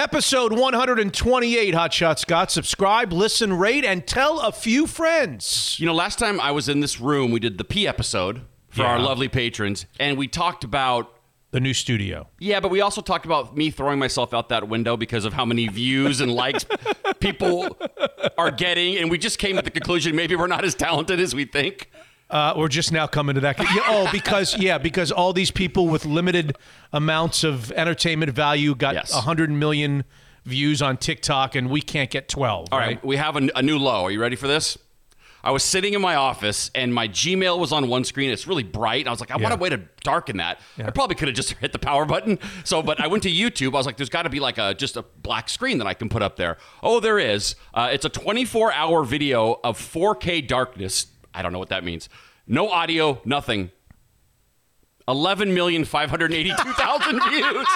Episode 128, Hot Shot Scott. Subscribe, listen, rate, and tell a few friends. You know, last time I was in this room, we did the P episode for our lovely patrons, and we talked about. The new studio. Yeah, but we also talked about me throwing myself out that window because of how many views and likes people are getting, and we just came to the conclusion maybe we're not as talented as we think. Uh, we're just now coming to that. Yeah, oh, because yeah, because all these people with limited amounts of entertainment value got Yes. 100 million views on TikTok, and we can't get 12. All right, we have a, a new low. Are you ready for this? I was sitting in my office and my Gmail was on one screen. It's really bright. I was like, I Yeah. want a way to darken that. I probably could have just hit the power button. So, but I went to YouTube. I was like, there's got to be like a just a black screen that I can put up there. Oh, there is. Uh, it's a 24 hour video of 4K darkness. I don't know what that means. No audio, nothing. 11,582,000 views.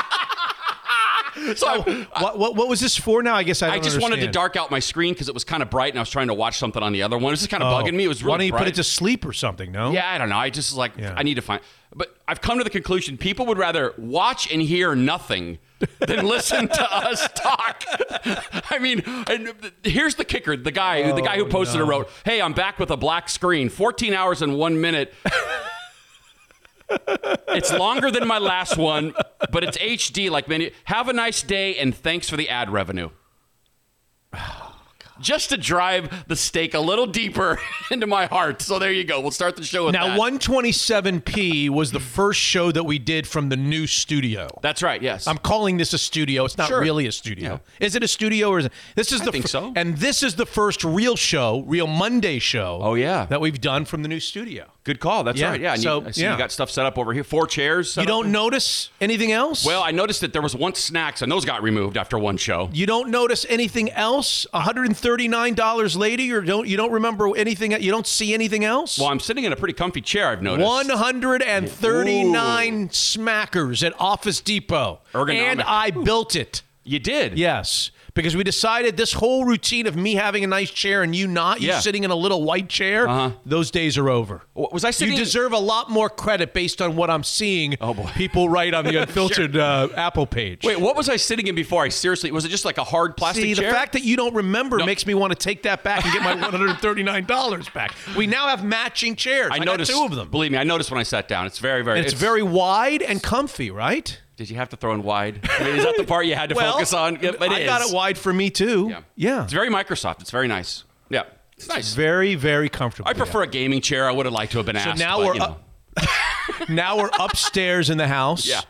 So I- What, what, what was this for now? I guess I, I just wanted to dark out my screen because it was kind of bright and I was trying to watch something on the other one. It was just kind of Oh. bugging me. It was really Why don't you bright. put it to sleep or something? No. Yeah, I don't know. I just was like, Yeah. I need to find. But I've come to the conclusion people would rather watch and hear nothing than listen to us talk. I mean, and here's the kicker: the guy, the guy who oh, posted it wrote, "Hey, I'm back with a black screen, 14 hours and one minute." it's longer than my last one, but it's HD. Like many. Have a nice day, and thanks for the ad revenue. Just to drive the stake a little deeper into my heart. So there you go. We'll start the show with Now, that. 127p was the first show that we did from the new studio. That's right. Yes. I'm calling this a studio. It's not Sure. really a studio. Is it a studio or is it? This is the think fir- so. And this is the first real show, real Monday show. Oh, yeah. that we've done from the new studio. Good call. That's Yeah. right. Yeah. And So, you, I see yeah. you got stuff set up over here. Four chairs. You don't notice anything else? Well, I noticed that there was once snacks, and those got removed after one show. you don't notice anything else? $139 later, you don't you don't remember anything you don't see anything else? Well, I'm sitting in a pretty comfy chair. I've noticed. 139 smackers at Office Depot. Ergonomic. And I built it. You did. Yes, because we decided this whole routine of me having a nice chair and you not, you Yeah. sitting in a little white chair, Uh-huh. those days are over. Was I sitting? You deserve a lot more credit based on what I'm seeing. Oh, boy. People write on the unfiltered uh, Apple page. Wait, what was I sitting in before? I seriously was it just like a hard plastic See, chair? the fact that you don't remember No. makes me want to take that back and get my $139 back. We now have matching chairs. I, I noticed two of them. Believe me, I noticed when I sat down. It's very, very. And it's, very wide and comfy, right? Did you have to throw in wide? I mean, is that the part you had to focus on? Yeah, it I got is. it wide for me too. Yeah. yeah. It's very Microsoft. It's very nice. Yeah. It's nice. very, very comfortable. I prefer a gaming chair. I would have liked to have been So asked. now but, we're you know. up- now we're upstairs in the house. Yeah.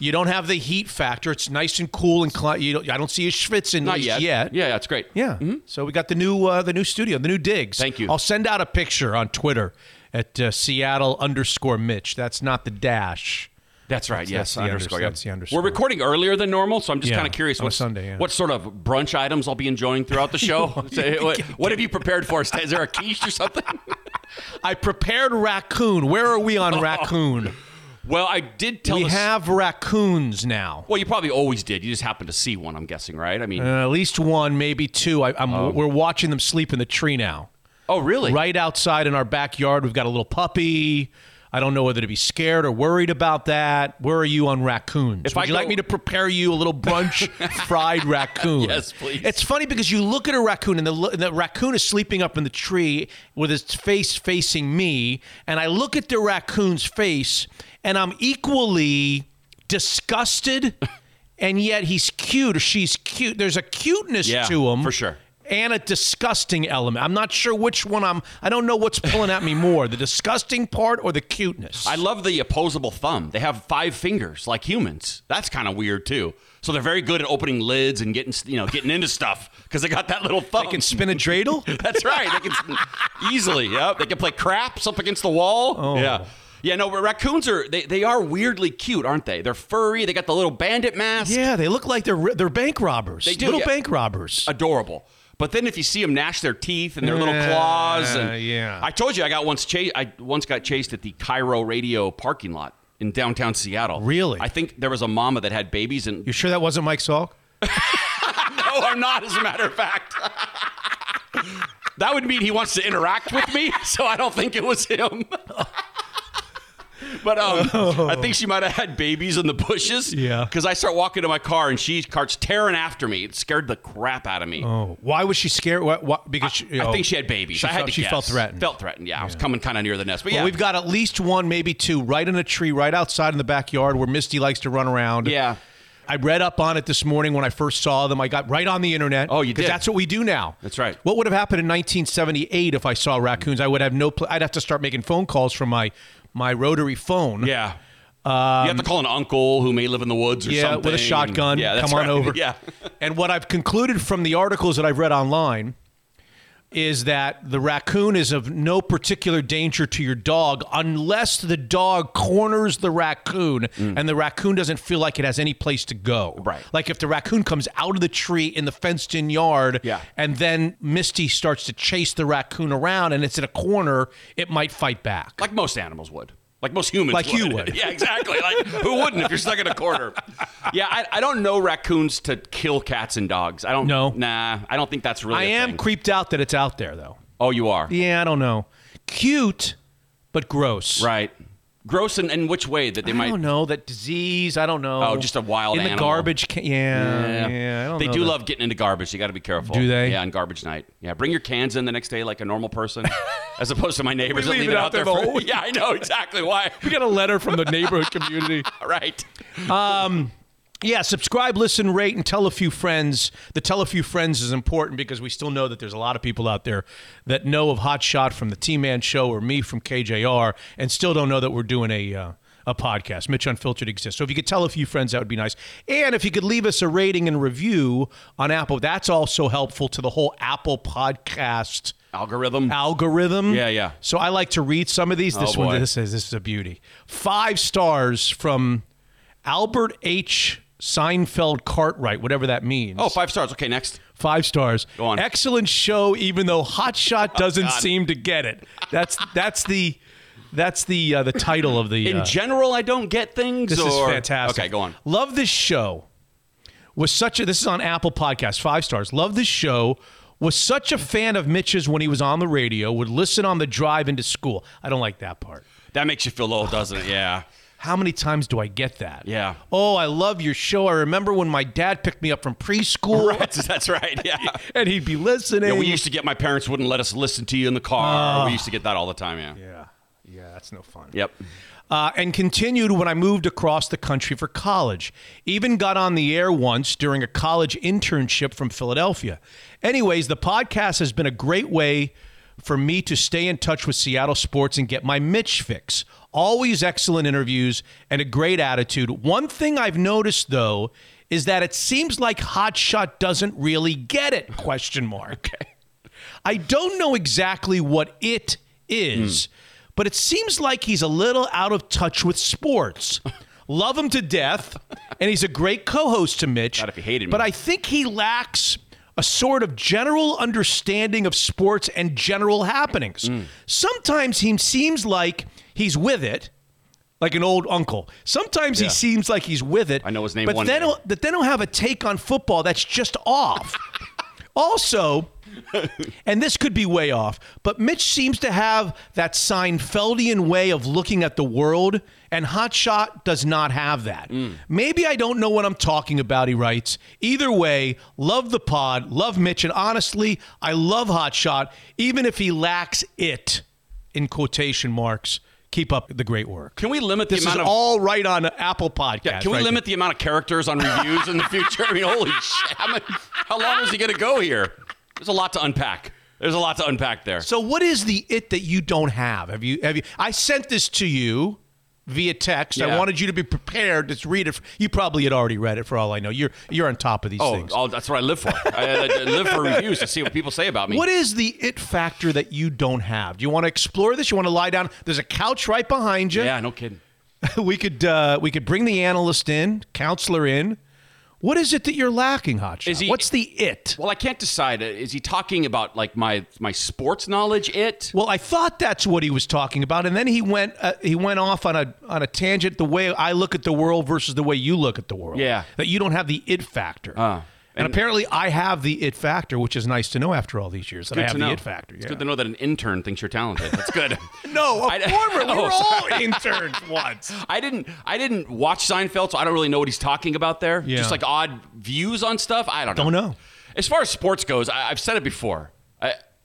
You don't have the heat factor. It's nice and cool and cli- you don't, I don't see you schwitzing Not yet. yet. Yeah, that's great. Yeah. So we got the new uh, the new studio, the new digs. Thank you. I'll send out a picture on Twitter at uh, Seattle underscore Mitch. That's not the dash. That's right. That's- yes, that's underscore. under- that's the underscore. We're recording earlier than normal, so I'm just Yeah, kind of curious what Sunday, yeah. what sort of brunch items I'll be enjoying throughout the show. Say, what, what have you prepared for us? Is there a quiche or something? I prepared raccoon. Where are we on raccoon? well, I did tell you. we have raccoons now. Well, you probably always did. You just happened to see one. I'm guessing, right? I mean, Uh, at least one, maybe two. I, I'm, We're watching them sleep in the tree now. oh really? Right outside in our backyard, we've got a little puppy. I don't know whether to be scared or worried about that. Where are you on raccoons? If Would I you like me to prepare you a little brunch fried raccoon? Yes, please. It's funny because you look at a raccoon and the, and the raccoon is sleeping up in the tree with its face facing me, and I look at the raccoon's face and I'm equally disgusted, and yet he's cute or she's cute. There's a cuteness Yeah, to him for sure. And a disgusting element. I'm not sure which one I'm. I don't know what's pulling at me more, the disgusting part or the cuteness. I love the opposable thumb. They have five fingers like humans. That's kind of weird too. So they're very good at opening lids and getting you know getting into stuff because they got that little thumb. I can spin a dreidel. That's right. They can easily. Yep. They can play craps up against the wall. Oh. Yeah. Yeah, no, but raccoons are they, they are weirdly cute, aren't they? They're furry. They got the little bandit mask. yeah, they look like they're they're bank robbers. They do, little yeah. bank robbers. Adorable. But then if you see them gnash their teeth and their little claws, and yeah. I told you I got once chased. I once got chased at the KIRO Radio parking lot in downtown Seattle. Really? I think there was a mama that had babies, and You sure that wasn't Mike Salk? no, I'm not. As a matter of fact, that would mean he wants to interact with me. So I don't think it was him. But um, I think she might have had babies in the bushes. Yeah. Because I start walking to my car and she starts tearing after me. It scared the crap out of me. Oh, why was she scared? What, what, because she, I oh, think she had babies. She I had felt, she felt threatened. Felt threatened. Yeah, I was coming kind of near the nest. But Well, yeah, we've got at least one, maybe two, right in a tree, right outside in the backyard where Misty likes to run around. yeah. I read up on it this morning when I first saw them. I got right on the internet. Oh, you did? that's what we do now. That's right. What would have happened in 1978 if I saw raccoons? I would have no. Pl- I'd have to start making phone calls from my my rotary phone. Yeah. you have to call an uncle who may live in the woods or Um, Yeah, something. with a shotgun. Yeah, Come on right. over. Yeah. And what I've concluded from the articles that I've read online is that the raccoon is of no particular danger to your dog unless the dog corners the raccoon and the raccoon doesn't feel like it has any place to go. Mm. Right. Like if the raccoon comes out of the tree in the fenced in yard Yeah. and then Misty starts to chase the raccoon around and it's in a corner, it might fight back. Like most animals would. Like most humans Like you would. yeah, exactly. Like who wouldn't if you're stuck in a corner? Yeah, I, I don't know raccoons to kill cats and dogs. I don't No. Nah, I don't think that's really I am thing. creeped out that it's out there though. oh, you are. Yeah, I don't know. Cute, but gross. Right. Gross in, in which way that they I might don't know that disease. I don't know. Oh, just a wild in the animal. garbage. Can- yeah, yeah, I don't they know do that. love getting into garbage. You got to be careful. Do they? Yeah, on garbage night. Yeah, bring your cans in the next day like a normal person, as opposed to my neighbors that leave it out there the for- whole- yeah, I know exactly why. We got a letter from the neighborhood community. right. Um, Yeah, subscribe, listen, rate, and tell a few friends. The tell a few friends is important because we still know that there's a lot of people out there that know of Hot Shot from the T Man Show or me from KJR and still don't know that we're doing a. Uh, a podcast, Mitch Unfiltered exists. So if you could tell a few friends, that would be nice. And if you could leave us a rating and review on Apple, that's also helpful to the whole Apple podcast Algorithm. algorithm. Yeah, yeah. So I like to read some of these. This Oh, one, this is this is a beauty. Five stars from Albert H. Seinfeld Cartwright, whatever that means. oh, five stars. Okay, next. Five stars. Go on. Oh, Excellent show, even though Hot Shot doesn't God. seem to get it. That's that's the that's the uh, the title of the. In uh, general, I don't get things. this is fantastic. Okay, go on. Love this show. Was such a this is on Apple Podcast, five stars. Love this show. Was such a fan of Mitch's when he was on the radio. Would listen on the drive into school. I don't like that part. That makes you feel old, doesn't it? Yeah. How many times do I get that? Yeah. Oh, I love your show. I remember when my dad picked me up from preschool That's, that's right. Yeah. and he'd be listening. Yeah, we used to get my parents wouldn't let us listen to you in the car. we used to get that all the time. Yeah. yeah, yeah, that's no fun. Yep. uh, and continued when I moved across the country for college. Even got on the air once during a college internship from Philadelphia. Anyways, the podcast has been a great way for me to stay in touch with Seattle sports and get my Mitch fix. Always excellent interviews and a great attitude. One thing I've noticed though is that it seems like Hot Shot doesn't really get it? Question mark. I don't know exactly what it is, hmm. but it seems like he's a little out of touch with sports. Love him to death, and he's a great co-host to Mitch. God, if he hated me. But I think he lacks a sort of general understanding of sports and general happenings. Mm. Sometimes he seems like he's with it, like an old uncle. Sometimes he seems like he's with it. I know his name But then, he'll, but then he'll have a take on football that's just off. also, and this could be way off, but Mitch seems to have that Seinfeldian way of looking at the world, and Hotshot does not have that. Mm. Maybe I don't know what I'm talking about, he writes. Either way, love the pod, love Mitch, and honestly, I love Hotshot, even if he lacks it, in quotation marks. Keep up the great work. Can we limit the This is amount of all right on Apple Podcast. Yeah, can we right limit the amount of characters on reviews in the future? I mean, holy shit! How, how long is he going to go here? There's a lot to unpack. There's a lot to unpack there. So what is the it that you don't have? Have you have you I sent this to you via text. I wanted you to be prepared to read it. You probably had already read it for all I know. You're you're on top of these oh, things. oh, that's what I live for. I, I live for reviews to see what people say about me. What is the it factor that you don't have? Do you want to explore this? You want to lie down? There's a couch right behind you. Yeah, no kidding. we could uh, we could bring the analyst in, counselor in. What is it that you're lacking, Hotshot? He- What's the it? Well, I can't decide. Is he talking about like my my sports knowledge? It. Well, I thought that's what he was talking about, and then he went uh, he went off on a on a tangent. The way I look at the world versus the way you look at the world. Yeah. that you don't have the it factor. Uh. And, apparently, I have the it factor, which is nice to know after all these years that I have to the it factor. It's good to know that an intern thinks you're talented. That's good. No, a I- former. We Oh, were all interns once. I didn't I didn't watch Seinfeld, so I don't really know what he's talking about there. Yeah. Just like odd views on stuff. I don't know. Don't know. As far as sports goes, I, I've said it before.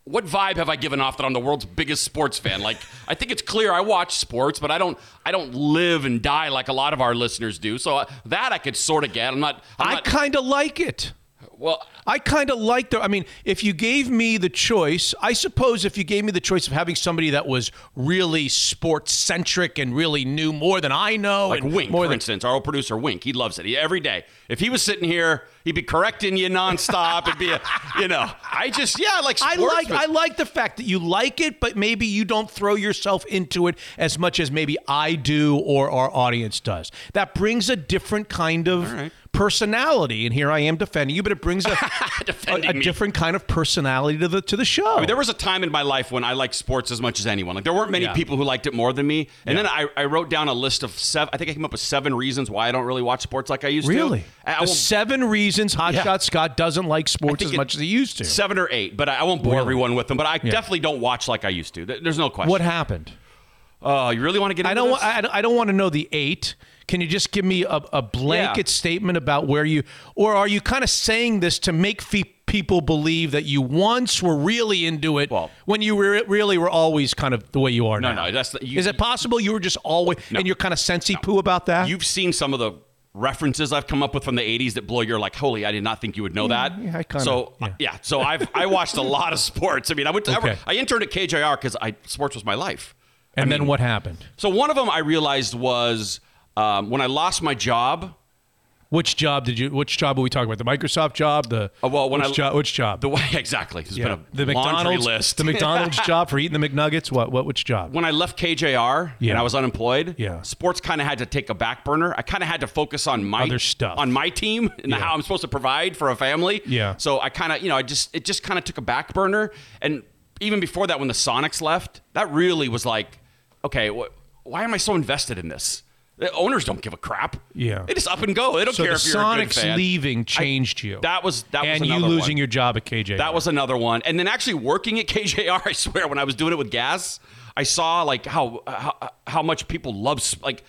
What vibe have I given off that I'm the world's biggest sports fan? Like, I think it's clear I watch sports, but I don't. I don't live and die like a lot of our listeners do. So uh, that I could sort of get. I'm not. I'm I kind of like it. Well. I kind of like the. I mean, if you gave me the choice, I suppose if you gave me the choice of having somebody that was really sports centric and really knew more than I know, Like and Wink, more for than instance, our old producer Wink, he loves it he, every day. If he was sitting here, he'd be correcting you nonstop. It'd be, a, you know, I just yeah, I like I like but- I like the fact that you like it, but maybe you don't throw yourself into it as much as maybe I do or our audience does. That brings a different kind of right. Personality, and here I am defending you, but it brings a, a, a different kind of personality to the to the show. I mean, there was a time in my life when I liked sports as much as anyone. Like there weren't many Yeah. people who liked it more than me. And Yeah. then I, I wrote down a list of seven. I think I came up with seven reasons why I don't really watch sports like I used really to. I the seven reasons Hotshot Yeah. Scott doesn't like sports as it- much as he used to. seven or eight, but I, I won't bore Really? everyone with them. But I definitely don't watch like I used to. There's no question. What happened? Oh, you really want to get? Into I don't. This? wa- I, I don't want to know the eight. Can you just give me a, a blanket Yeah. statement about where you, or are you kind of saying this to make fe- people believe that you once were really into it Well- when you were really were always kind of the way you are no, now? no. No. That's you, Is it possible you were just always and you're kind of sensy poo about that? You've seen some of the references I've come up with from the 80s that blow your like, holy, I did not think you would know mm, that. yeah, I kinda- so yeah. yeah, so I've I watched a lot of sports. I mean, I went to, Okay. I interned at KJR because I sports was my life. and then what happened? So one of them I realized was um, when I lost my job. Which job did you? Which job are we talking about? The Microsoft job? The Uh, well, when which, I- job, which job? The exactly, it's Yeah. been a the McDonald's list. The McDonald's job for eating the McNuggets. What? What? Which job? when I left KJR Yeah. and I was unemployed, Yeah. sports kind of had to take a back burner. I kind of had to focus on my Other stuff. on my team and Yeah. how I'm supposed to provide for a family. Yeah. So I kind of, you know, I just it just kind of took a back burner. And even before that, when the Sonics left, that really was like, okay, wh- why am I so invested in this? The owners don't give a crap. Yeah. They just up and go. They don't so care the if you're a good fan. leaving changed you. That was that was and you losing one. your job at KJ. That was another one. And then actually working at KJR, I swear, when I was doing it with gas, I saw like how how, how much people love sp- like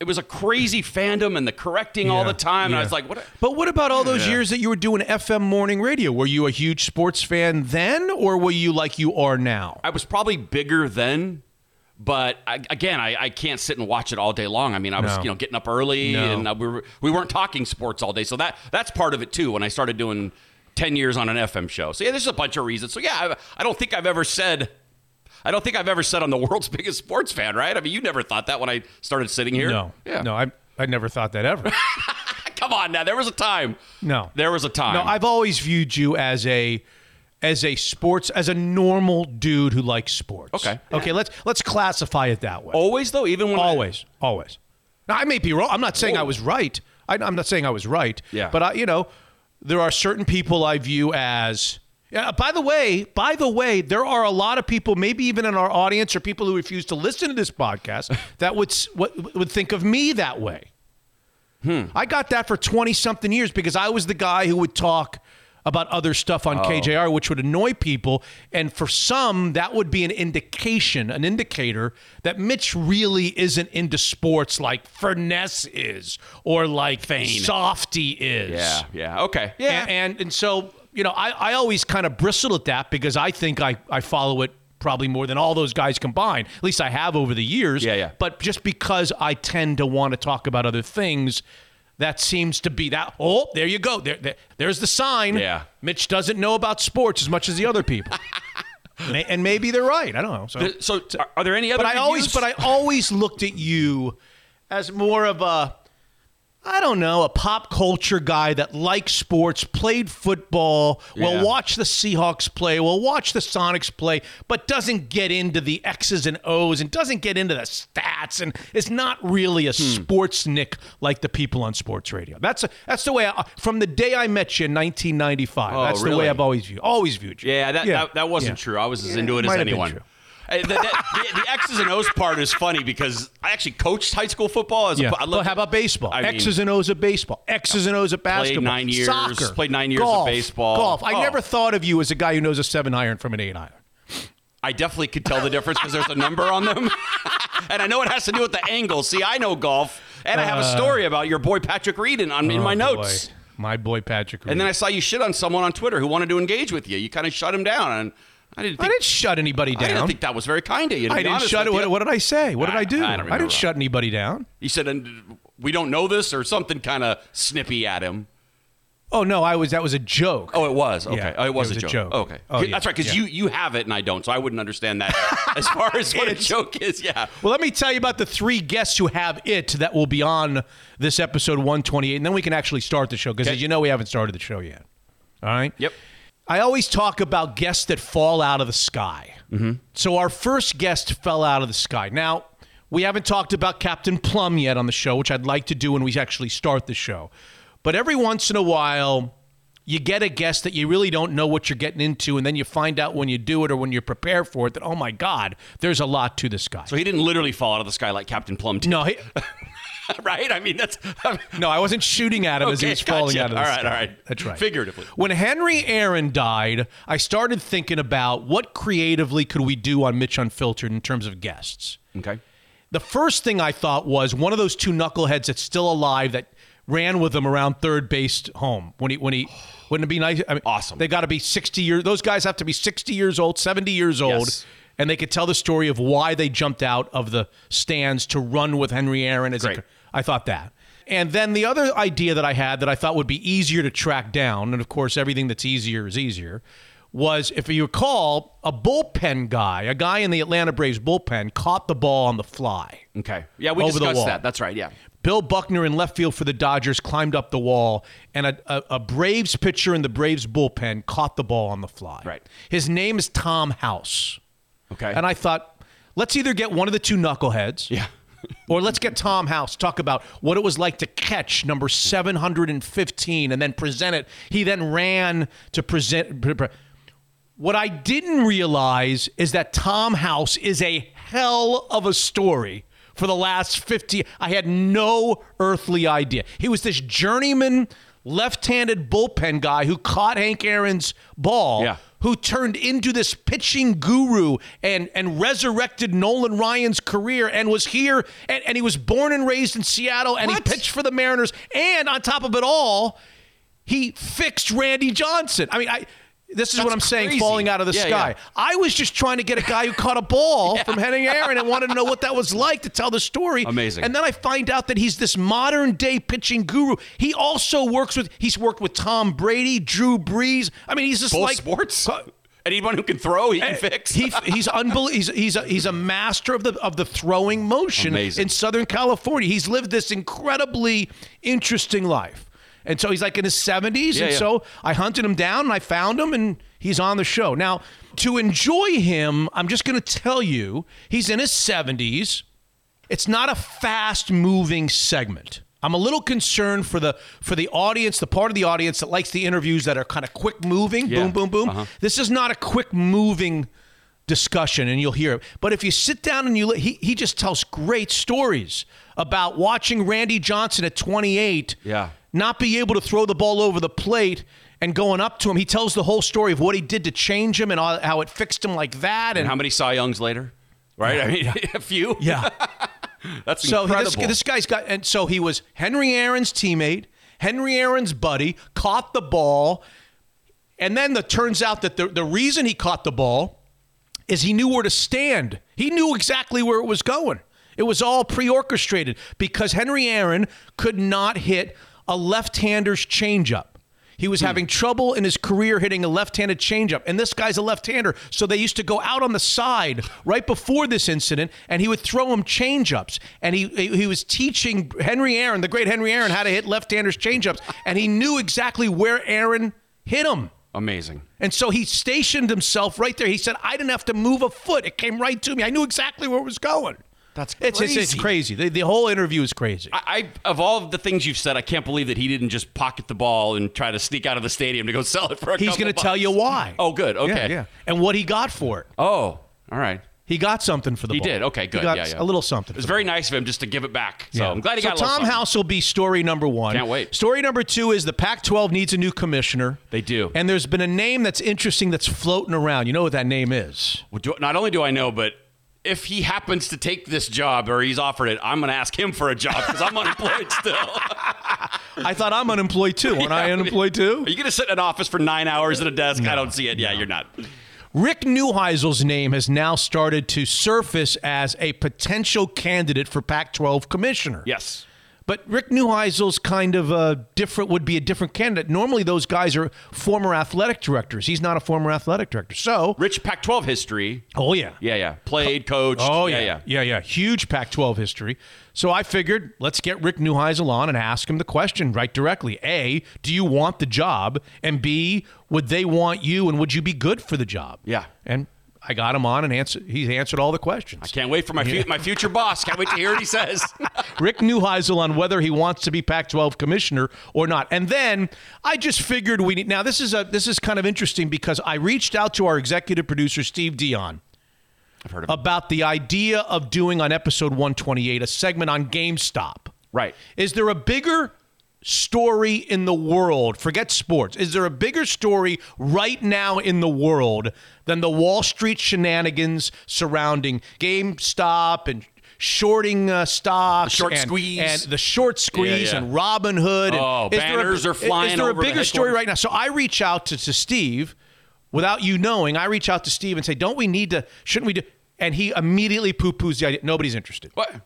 it was a crazy fandom and the correcting all the time. And I was like, what? But what about all those Yeah. years that you were doing FM morning radio? Were you a huge sports fan then, or were you like you are now? I was probably bigger then. But I, again, I, I can't sit and watch it all day long. I mean, I was No. you know getting up early, No. and uh, we were we weren't talking sports all day, so that that's part of it too. When I started doing ten years on an FM show, so yeah, there's a bunch of reasons. So yeah, I, I don't think I've ever said, I don't think I've ever said I'm the world's biggest sports fan, right? I mean, you never thought that when I started sitting here. No, yeah, no, I I never thought that ever. Come on now, there was a time. No, There was a time. no. I've always viewed you as a as a sports as a normal dude who likes sports. Okay. okay. Let's let's classify it that way. always though, even when I- always, always. Now I may be wrong. I'm not saying I was right. I, I'm not saying I was right. Yeah. But I, you know, there are certain people I view as. Yeah, by the way, by the way, there are a lot of people, maybe even in our audience, or people who refuse to listen to this podcast, that would s- what, would think of me that way. Hmm. I got that for twenty something years because I was the guy who would talk about other stuff Oh. on KJR, which would annoy people, and for some, that would be an indication, an indicator that Mitch really isn't into sports like Furness is or like Softy is. yeah, yeah, okay, yeah, And, and and so you know, I, I always kind of bristle at that because I think I, I follow it probably more than all those guys combined. At least I have over the years. Yeah, yeah. But just because I tend to want to talk about other things, that seems to be that. Oh, there you go. There, there there's the sign. Yeah. Mitch doesn't know about sports as much as the other people. May- and maybe they're right. I don't know. So, So, are, there any other? but I always, but I always looked at you as more of a, I don't know, a pop culture guy that likes sports, played football, Yeah. will watch the Seahawks play, will watch the Sonics play, but doesn't get into the X's and O's and doesn't get into the stats and is not really Hmm. a sports nick like the people on sports radio. That's a, that's the way I, from the day I met you in 1995. Oh, that's the way I've always viewed always viewed you. Yeah, that, That, that wasn't Yeah. true. I was as into it might as anyone. Uh, the, the, the, X's and O's part is funny because I actually coached high school football. As Yeah. a, I Well, how about baseball? I mean- X's and O's of baseball. X's and O's of basketball. Played nine years, Soccer. played nine years of baseball. Golf. I Oh. never thought of you as a guy who knows a seven iron from an eight iron. I definitely could tell the difference because there's a number on them, and I know it has to do with the angle. See, I know golf, and I have a story about your boy Patrick Reed in, on, in my Uh, Oh, notes. boy. My boy Patrick. Reed. And then I saw you shit on someone on Twitter who wanted to engage with you. You kind of shut him down, and I didn't. I didn't shut anybody down. I didn't think that was very kind of you. I didn't shut it. What, what did I say? What did I- I do? I don't didn't shut anybody down. He said, and we don't know this, or something kind of snippy at him. Oh no, I was. That was a joke. Oh, it was okay. Yeah, oh, it was, it was a, a joke. joke. Okay, Oh, yeah, that's right. Because yeah. you you have it and I don't, so I wouldn't understand that as far as what a joke is. Yeah. Well, let me tell you about the three guests who have it that will be on this episode 128, and then we can actually start the show because, Okay. as you know, we haven't started the show yet. All right. Yep. I always talk about guests that fall out of the sky. Mm-hmm. So our first guest fell out of the sky. Now we haven't talked about Captain Plumb yet on the show, which I'd like to do when we actually start the show. But every once in a while, you get a guest that you really don't know what you're getting into, and then you find out when you do it or when you prepare for it that oh my God, there's a lot to this guy. So he didn't literally fall out of the sky like Captain Plumb did, no, he, right? I mean, that's no, I wasn't shooting at him as he Okay, was falling gotcha. out of the All right, sky. all right. That's right. Figuratively. When Henry Aaron died, I started thinking about what creatively could we do on Mitch Unfiltered in terms of guests. okay. The first thing I thought was one of those two knuckleheads that's still alive that ran with him around third base home when he when he wouldn't it be nice? I mean, Awesome. They got to be sixty years. Those guys have to be sixty years old, seventy years old, Yes. and they could tell the story of why they jumped out of the stands to run with Henry Aaron. As a- Great. I thought that. And then the other idea that I had that I thought would be easier to track down, and of course everything that's easier is easier, was if you recall, a bullpen guy, a guy in the Atlanta Braves bullpen, caught the ball on the fly. Okay. Yeah, we Over discussed that. That's right. Yeah. Bill Buckner in left field for the Dodgers climbed up the wall, and a, a, a Braves pitcher in the Braves bullpen caught the ball on the fly. Right. His name is Tom House. Okay. And I thought, let's either get one of the two knuckleheads. yeah. Or let's get Tom House talk about what it was like to catch number 715 and then present it. He then ran to present. pre- pre- What I didn't realize is that Tom House is a hell of a story for the last 50. I had no earthly idea. He was this journeyman left-handed bullpen guy who caught Hank Aaron's ball Yeah. Who turned into this pitching guru and and resurrected Nolan Ryan's career and was here and, and he was born and raised in Seattle and What? he pitched for the Mariners and on top of it all he fixed Randy Johnson. I mean I this is That's what I'm saying falling out of the Yeah, sky. yeah. I was just trying to get a guy who caught a ball from Henry Aaron and wanted to know what that was like to tell the story. Amazing. And then I find out that he's this modern day pitching guru. He also works with he's worked with Tom Brady, Drew Brees. I mean, he's just Both like sports. Anyone who can throw, he can fix. he, he's unbelievable. He's he's a, he's a master of the of the throwing motion Amazing. in Southern California. He's lived this incredibly interesting life, and so he's like in his seventies. Yeah, and yeah. so I hunted him down and I found him, and he's on the show now. To enjoy him, I'm just going to tell you, he's in his seventies. It's not a fast moving segment. I'm a little concerned for the for the audience, the part of the audience that likes the interviews that are kind of quick moving, Yeah. boom, boom, boom. Uh-huh. This is not a quick moving discussion, and you'll hear it. But if you sit down and you he he just tells great stories about watching Randy Johnson at 28, Yeah. Not be able to throw the ball over the plate. And going up to him, he tells the whole story of what he did to change him and all, how it fixed him like that. And, and how many Cy Youngs later? Right. I mean, a few. yeah, That's So incredible. this, this guy's got, and so he was Henry Aaron's teammate, Henry Aaron's buddy, caught the ball, and then it turns out that the, the reason he caught the ball is he knew where to stand. He knew exactly where it was going. It was all pre-orchestrated because Henry Aaron could not hit a left-hander's changeup. He was hmm. having trouble in his career hitting a left-handed changeup, and this guy's a left-hander. So they used to go out on the side right before this incident, and he would throw him changeups. And he he was teaching Henry Aaron, the great Henry Aaron, how to hit left-handers changeups, and he knew exactly where Aaron hit him. Amazing. And so he stationed himself right there. He said, "I didn't have to move a foot; it came right to me. I knew exactly where it was going." That's It's it's, it's crazy. crazy. The, the whole interview is crazy. I, I of all the things you've said, I can't believe that he didn't just pocket the ball and try to sneak out of the stadium to go sell it for a He's couple going to tell you why. Oh, good. Okay. Yeah, yeah. And what he got for it. Oh, all right. He got something for the He ball. did. Okay, good. He got Yeah, yeah. a little something. It was very nice of him just to give it back. So I'm glad he so got a little Tom something. House will be story number one. Can't wait. Story number two is the Pac-12 needs a new commissioner. They do. And there's been a name that's interesting that's floating around. You know what that name is? Well, do- Not only do I know, but if he happens to take this job or he's offered it, I'm going to ask him for a job because I'm unemployed still. I thought I'm unemployed too. Aren't I unemployed too? Are you going to sit in an office for nine hours at a desk? I don't see it. Yeah, you're not. Rick Neuheisel's name has now started to surface as a potential candidate for Pac-12 commissioner. Yes. But Rick Neuheisel's kind of a different would be a different candidate. Normally, those guys are former athletic directors. He's not a former athletic director. So, Rich Pac 12 history. oh yeah, Yeah, yeah. Played, coached. oh yeah, yeah, yeah. yeah, yeah. Huge Pac-12 history. So I figured let's get Rick Neuheisel on and ask him the question right directly. A, do you want the job? And B, would they want you? And would you be good for the job? Yeah. And I got him on and answer. He's answered all the questions. I can't wait for my fu- my future boss. Can't wait to hear what he says. Rick Neuheisel on whether he wants to be Pac-12 commissioner or not. And then I just figured we need. Now this is a this is kind of interesting because I reached out to our executive producer Steve Dion I've heard of it. about the idea of doing on episode 128 a segment on GameStop. Right. Is there a bigger story in the world? Forget sports. Is there a bigger story right now in the world than the Wall Street shenanigans surrounding GameStop and shorting uh, stocks, short and, squeeze. and the short squeeze yeah. and Robinhood? and- Oh, is there a- banners are flying Is there a the bigger story right now? So I reach out to, to Steve without you knowing. I reach out to Steve and say, "Don't we need to? Shouldn't we do?" And he immediately poo-poos the idea. Nobody's interested. What?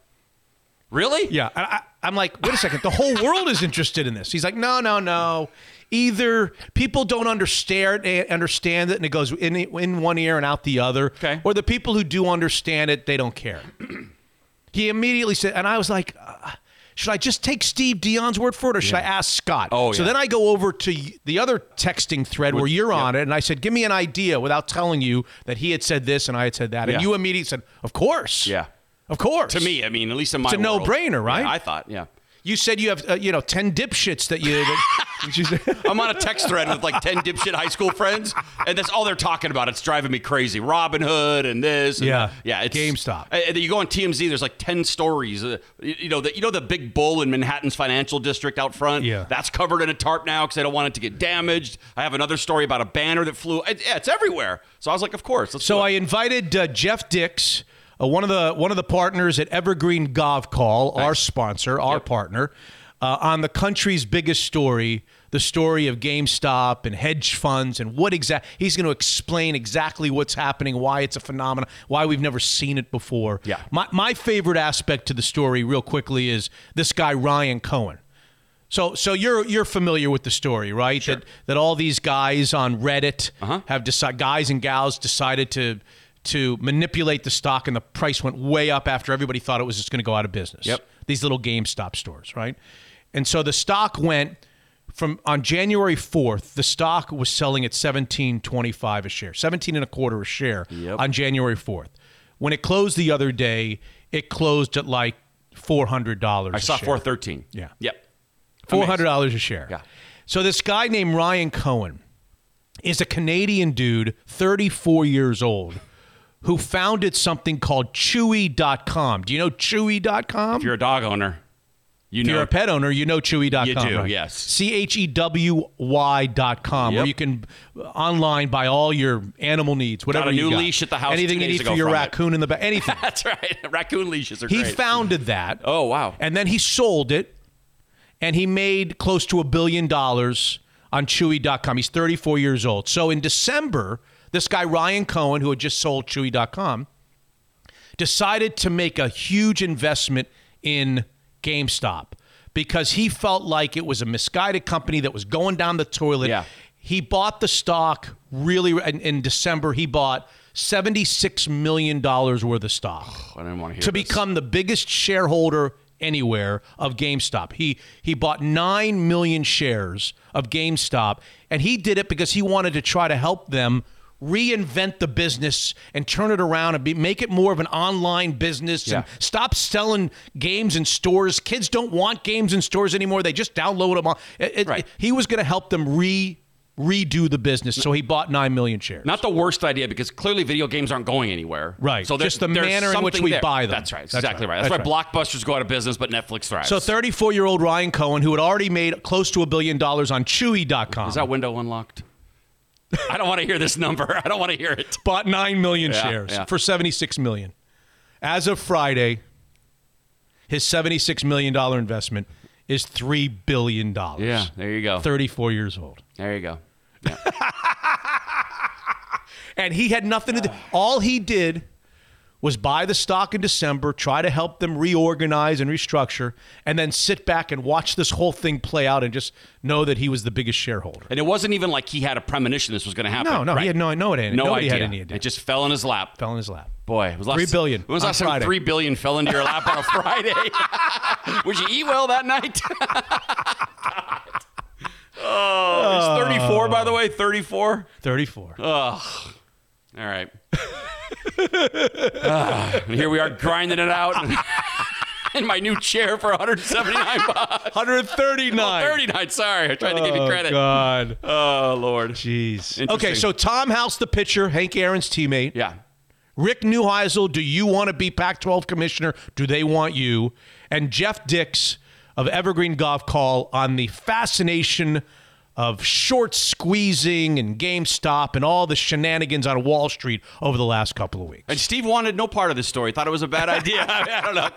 Really? Yeah, and I, I'm like, wait a second. The whole world is interested in this. He's like, no, no, no. Either people don't understand eh, understand it, and it goes in in one ear and out the other, Okay. or the people who do understand it, they don't care. he immediately said, and I was like. Uh, should I just take Steve Dion's word for it, or should I ask Scott? Oh, so then I go over to the other texting thread where you're on it, and I said, "Give me an idea," without telling you that he had said this and I had said that, and you immediately said, "Of course, Yeah. Of course." To me, I mean, at least in my It's a world. no-brainer, right? Yeah, I thought, yeah. You said you have, uh, you know, ten dipshits that you. That, you I'm on a text thread with like 10 dipshit high school friends, and that's all they're talking about. It's driving me crazy. Robinhood and this. And Yeah. Yeah. It's, GameStop. Uh, you go on TMZ, there's like 10 stories. Uh, you, you know, the, you know the big bull in Manhattan's financial district out front? Yeah. That's covered in a tarp now because they don't want it to get damaged. I have another story about a banner that flew. It, yeah, it's everywhere. So I was like, of course. Let's so I invited uh, Jeff Dicks, uh, one of the one of the partners at Evergreen Gavekal, our sponsor, our partner, uh, on the country's biggest story, the story of GameStop and hedge funds and what exactly He's going to explain exactly what's happening, why it's a phenomenon, why we've never seen it before. Yeah. My my favorite aspect to the story, real quickly, is this guy Ryan Cohen. So, so you're you're familiar with the story, right? That that all these guys on Reddit Uh-huh. have decided, guys and gals decided to to manipulate the stock, and the price went way up after everybody thought it was just going to go out of business. Yep. These little GameStop stores, right? And so the stock went from on January 4th, the stock was selling at 17.25 a share, 17 and a quarter a share Yep. on January 4th. When it closed the other day, it closed at like $400 I saw share. 413. Yeah. Yep. Four hundred dollars a share. Yeah. So this guy named Ryan Cohen is a Canadian dude, 34 years old, who founded something called Chewy.com. Do you know Chewy.com? If you're a dog owner, you If know. you're a pet owner, you know Chewy.com. You do, right? yes. C H E W Y.com, where you can uh, online buy all your animal needs, whatever Got a you new got. leash at the house Anything you need for your from it. raccoon in the back, anything. That's right. Raccoon leashes are He great. founded that. oh, wow. And then he sold it and he made close to a billion dollars on Chewy.com. He's 34 years old. So in December, this guy, Ryan Cohen, who had just sold Chewy.com, decided to make a huge investment in GameStop because he felt like it was a misguided company that was going down the toilet. Yeah. He bought the stock really in, in December. He bought $76 million worth of stock I didn't want to hear to this. become the biggest shareholder anywhere of GameStop. He he bought 9 million shares of GameStop and he did it because he wanted to try to help them reinvent the business and turn it around and be, make it more of an online business and stop selling games in stores. Kids don't want games in stores anymore. They just download them. On, it- it- Right. he was going to help them re redo the business. So he bought 9 million shares. Not the worst idea because clearly video games aren't going anywhere. Right. So Just the manner in which we there. buy them. That's right. That's exactly right. right. That's, That's why blockbusters go out of business, but Netflix thrives. so 34 year old Ryan Cohen, who had already made close to a billion dollars on Chewy.com, is that window unlocked? I don't want to hear this number. I don't want to hear it. bought 9 million Yeah, shares yeah. for 76 million. As of Friday, his 76 million dollar investment is 3 billion dollars. Yeah, there you go. 34 years old. There you go. And he had nothing to do. All he did was buy the stock in December, try to help them reorganize and restructure, and then sit back and watch this whole thing play out and just know that he was the biggest shareholder. And it wasn't even like he had a premonition this was going to happen. No, no, Right. he had no, no, idea. no Nobody idea. had any idea. It just fell in his lap. fell in his lap. Boy, it was last, Three billion When was last time Friday. three billion fell into your lap on a Friday? Would you eat well that night? oh, he's 34, by the way. 34. 34. All right. And here we are grinding it out in my new chair for 179 bucks. 139. 39. Sorry, I tried to give you credit. Oh, credit. God. Oh Lord. Jeez. Okay, so Tom House, the pitcher, Hank Aaron's teammate. Yeah. Rick Neuheisel, do you want to be Pac 12 commissioner? Do they want you? And Jeff Dicks of Evergreen Gavekal on the fascination of short squeezing and GameStop and all the shenanigans on Wall Street over the last couple of weeks. And Steve wanted no part of this story. Thought it was a bad idea. I, mean, I don't know.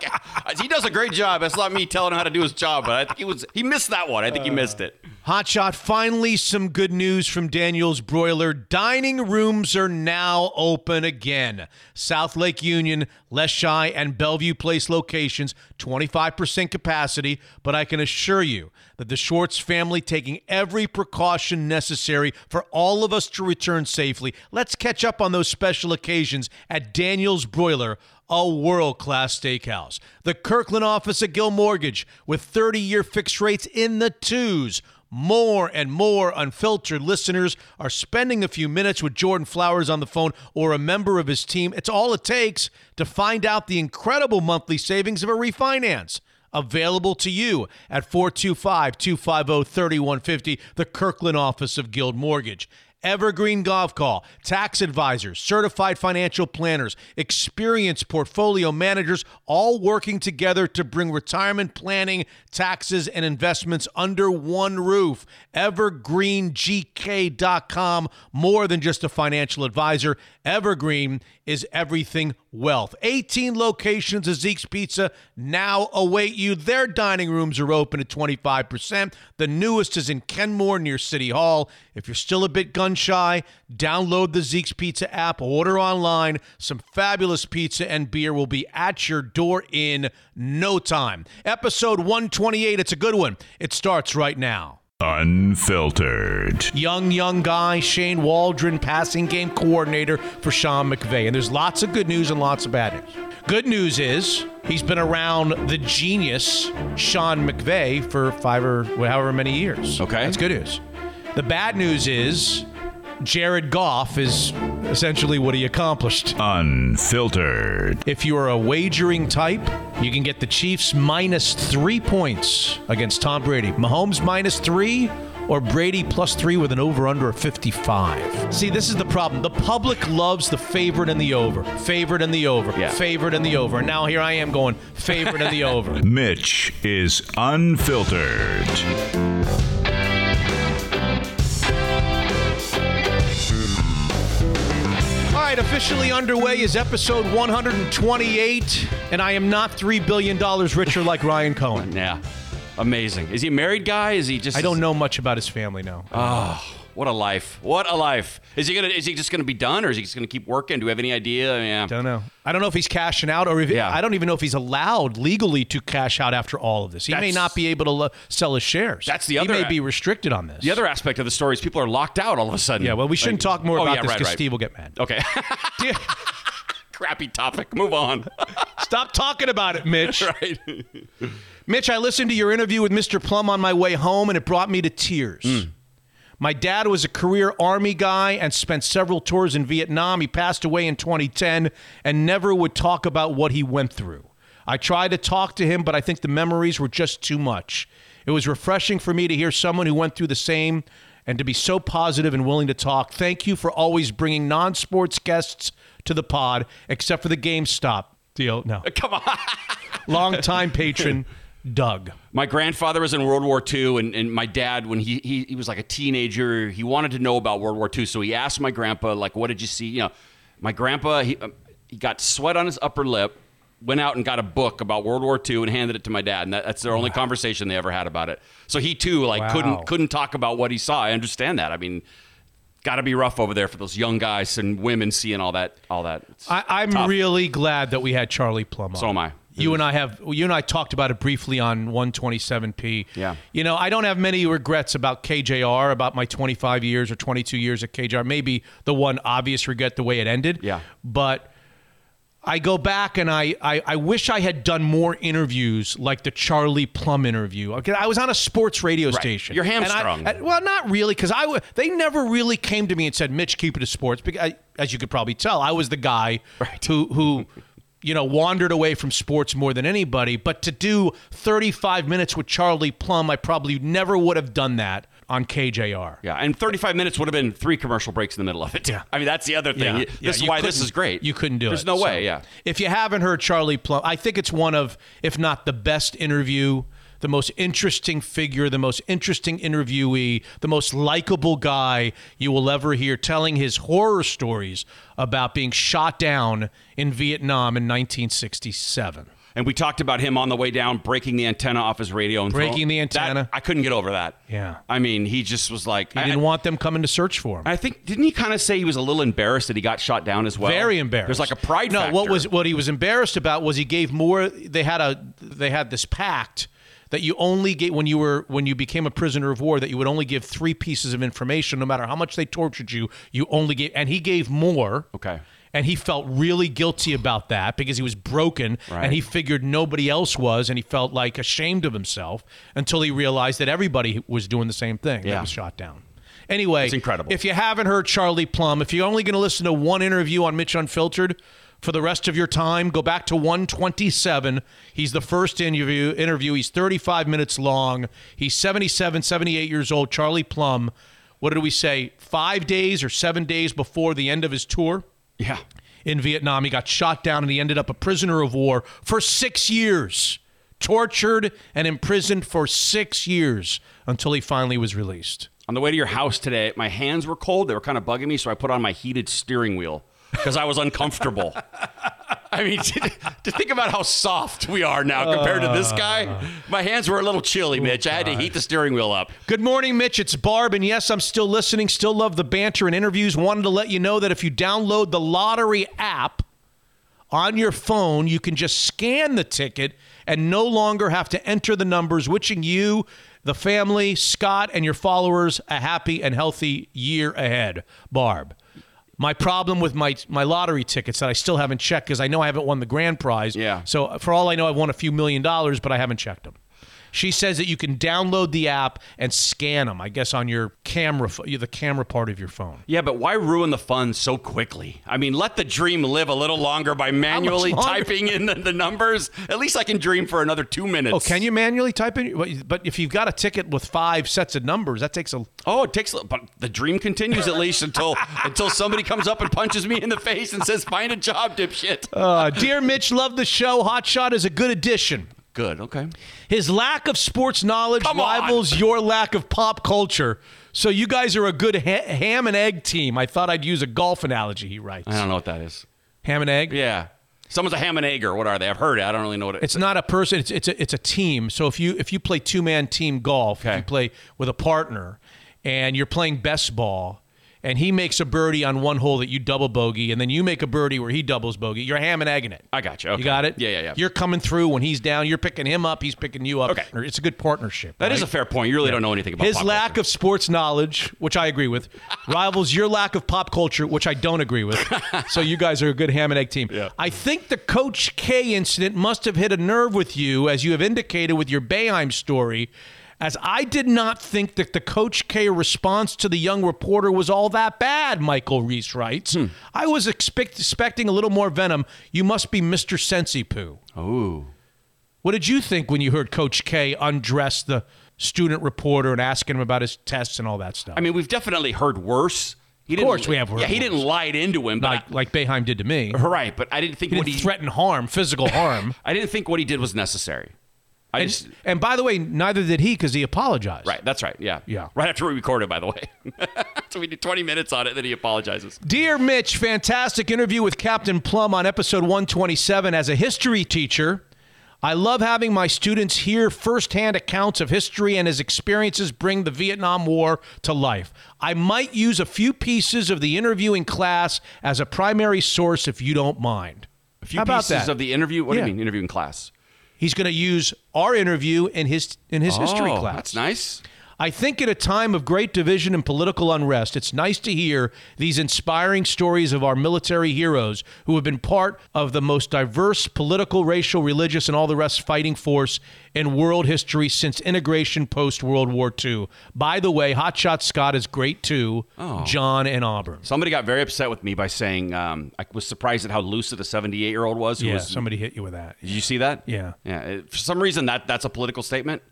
He does a great job. That's not me telling him how to do his job, but I think he was he missed that one. I think he missed it. Hotshot, finally some good news from Daniel's Broiler. Dining rooms are now open again. South Lake Union, Leschi, and Bellevue Place locations, 25% capacity, but I can assure you that the Schwartz family taking every precaution necessary for all of us to return safely. Let's catch up on those special occasions at Daniel's Broiler a world class steakhouse. The Kirkland office at Guild Mortgage with 30 year fixed rates in the twos. More and more unfiltered listeners are spending a few minutes with Jordan Flowers on the phone or a member of his team. It's all it takes to find out the incredible monthly savings of a refinance. Available to you at 425 250 3150, the Kirkland office of Guild Mortgage. Evergreen Gavekal, tax advisors, certified financial planners, experienced portfolio managers, all working together to bring retirement planning, taxes, and investments under one roof. EvergreenGK.com, more than just a financial advisor. Evergreen is everything wealth. 18 locations of Zeke's Pizza now await you. Their dining rooms are open at 25%. The newest is in Kenmore near City Hall. If you're still a bit gun shy, download the Zeke's Pizza app, order online. Some fabulous pizza and beer will be at your door in no time. Episode 128, it's a good one. It starts right now. Unfiltered. Young, young guy, Shane Waldron, passing game coordinator for Sean McVay. And there's lots of good news and lots of bad news. Good news is he's been around the genius Sean McVay for five or however many years. Okay. That's good news. The bad news is Jared Goff is essentially what he accomplished. Unfiltered. If you are a wagering type, you can get the Chiefs minus three points against Tom Brady. Mahomes minus three or Brady plus three with an over under of 55. See, this is the problem. The public loves the favorite and the over, favorite and the over, Yeah. favorite and the over. And now here I am going favorite and the over. Mitch is unfiltered. Right, officially underway is episode 128, and I am not $3 billion richer like Ryan Cohen. Yeah. Amazing. Is he a married guy? Is he just I don't know much about his family now. Oh. What a life. What a life. Is he gonna is he just gonna be done or is he just gonna keep working? Do we have any idea? Yeah. Don't know. I don't know if he's cashing out or if Yeah. I don't even know if he's allowed legally to cash out after all of this. He may not be able to lo- sell his shares. That's the other. He may be restricted on this. The other aspect of the story is people are locked out all of a sudden. Yeah, well, we shouldn't Like- talk more Oh, about yeah, this because right. Steve will get mad. Okay. Crappy topic. Move on. Stop talking about it, Mitch. right. Mitch, I listened to your interview with Mr. Plumb on my way home, and it brought me to tears. Hmm. My dad was a career Army guy and spent several tours in Vietnam. He passed away in 2010 and never would talk about what he went through. I tried to talk to him, but I think the memories were just too much. It was refreshing for me to hear someone who went through the same and to be so positive and willing to talk. Thank you for always bringing non sports guests to the pod, except for the GameStop deal. No. Come on. Longtime patron, Doug. My grandfather was in World War II, and, and my dad, when he, he he was like a teenager, he wanted to know about World War II. So he asked my grandpa, like, "What did you see?" You know, my grandpa he uh, he got sweat on his upper lip, went out and got a book about World War II and handed it to my dad, and that, that's their only conversation they ever had about it. So he too, like, Wow. couldn't couldn't talk about what he saw. I understand that. I mean. Got to be rough over there for those young guys and women seeing all that. All that. It's I, I'm tough. really glad that we had Charlie Plumb on. So am I. You mm-hmm. and I have you and I talked about it briefly on 127p. Yeah. You know, I don't have many regrets about KJR, about my 25 years or 22 years at KJR. Maybe the one obvious regret the way it ended. Yeah. But I go back and I, I, I wish I had done more interviews like the Charlie Plumb interview. Okay, I was on a sports radio station. You're And I- hamstrung. well, not really, because I w- they never really came to me and said, "Mitch, keep it to sports." Because I, as you could probably tell, I was the guy who who. You know, wandered away from sports more than anybody. But to do 35 minutes with Charlie Plumb, I probably never would have done that on KJR. Yeah, and 35 minutes would have been three commercial breaks in the middle of it. Yeah. I mean, that's the other thing. Yeah. This Yeah, is why this is great. You couldn't do There's it. There's no So, way, yeah. If you haven't heard Charlie Plumb, I think it's one of, if not the best interview, the most interesting figure, the most interesting interviewee, the most likable guy you will ever hear telling his horror stories about being shot down in Vietnam in 1967. And we talked about him on the way down, breaking the antenna off his radio. And Breaking throwing- the antenna. That- I couldn't get over that. Yeah. I mean, he just was like. He I, didn't want them coming to search for him. I think didn't he kind of say he was a little embarrassed that he got shot down as well? Very embarrassed. There's like a pride No, factor. what was what he was embarrassed about was he gave more. They had a they had this pact that you only get when you were when you became a prisoner of war that you would only give three pieces of information no matter how much they tortured you. You only gave and he gave more. Okay. And he felt really guilty about that because he was broken Right. and he figured nobody else was and he felt like ashamed of himself until he realized that everybody was doing the same thing that Yeah. was shot down. Anyway, It's incredible. If you haven't heard Charlie Plumb, if you're only going to listen to one interview on Mitch Unfiltered for the rest of your time, go back to 127. He's the first interview. Interview. He's 35 minutes long. He's 77, 78 years old. Charlie Plumb. What did we say? Five days or seven days before the end of his tour Yeah. in Vietnam. He got shot down and he ended up a prisoner of war for six years, tortured and imprisoned for six years until he finally was released. On the way to your house today, my hands were cold. They were kind of bugging me, so I put on my heated steering wheel because I was uncomfortable. I mean, to, to think about how soft we are now compared to this guy, ah. my hands were a little chilly, Mitch. I had to oh, heat the steering wheel up. Good morning, Mitch. It's Barb, and yes, I'm still listening. Still love the banter and interviews. Wanted to let you know that if you download the lottery app on your phone, you can just scan the ticket and no longer have to enter the numbers, wishing you, the family, Scott, and your followers a happy and healthy year ahead. Barb. My problem with my my lottery tickets that I still haven't checked because I know I haven't won the grand prize. Yeah. So for all I know, I've won a few million dollars, but I haven't checked them. She says that you can download the app and scan them. I guess on your camera, the camera part of your phone. Yeah, but why ruin the fun so quickly? I mean, let the dream live a little longer by manually longer? typing in the, the numbers. At least I can dream for another two minutes. Oh, can you manually type in? but- if you've got a ticket with five sets of numbers, that takes a. Oh, it takes, but the dream continues at least until until somebody comes up and punches me in the face and says, "Find a job, dipshit." Uh, dear Mitch, love the show. Hotshot is a good addition. Good. Okay. His lack of sports knowledge Come on. rivals your lack of pop culture. So you guys are a good ha- ham and egg team. I thought I'd use a golf analogy. He writes. I don't know what that is. Ham and egg. Yeah. Someone's a ham and egg, or what are they? I've heard it. I don't really know what it is. It's not a person. It's it's a it's a team. So if you if you play two man team golf, if you play with a partner, and you're playing best ball, and he makes a birdie on one hole that you double bogey, and then you make a birdie where he doubles bogey, you're ham and egging it. I got you. Okay. You got it. Yeah, yeah, yeah. You're coming through when he's down. You're picking him up. He's picking you up. Okay. It's a good partnership. That is right? a fair point. You really don't know anything about His lack culture. of sports knowledge, which I agree with, rivals your lack of pop culture, which I don't agree with. So you guys are a good ham and egg team. Yeah. I think the Coach K incident must have hit a nerve with you, as you have indicated with your Boeheim story. As I did not think that the Coach K response to the young reporter was all that bad, Michael Reese writes. Hmm. I was expect- expecting a little more venom. You must be Mr. Sensi Poo. Ooh. What did you think when you heard Coach K undress the student reporter and asking him about his tests and all that stuff. I mean, we've definitely heard worse. He Of course we have Yeah, he didn't lie into him, but like like Boeheim did to me. Right. But I didn't think He what didn't he threaten harm, physical harm. I didn't think what he did was necessary. I and, just and by the way, neither did he because he apologized. right. That's right. Yeah. Yeah. Right after we recorded, by the way. so we did 20 minutes on it, then he apologizes. Dear Mitch, fantastic interview with Captain Plumb on episode 127. As a history teacher, I love having my students hear firsthand accounts of history and his experiences bring the Vietnam War to life. I might use a few pieces of the interview in class as a primary source if you don't mind. A few How about pieces that? of the interview. What Yeah. do you mean, interview in class? He's going to use our interview in his in his history Oh, class. That's nice. I think at a time of great division and political unrest, it's nice to hear these inspiring stories of our military heroes who have been part of the most diverse political, racial, religious, and all the rest fighting force in world history since integration post World War II. By the way, Hotshot Scott is great too. Oh. John and Auburn. Somebody got very upset with me by saying um, I was surprised at how lucid a 78 year old was. Yeah, was somebody hit you with that. Did you see that? Yeah. Yeah. For some reason, that that's a political statement.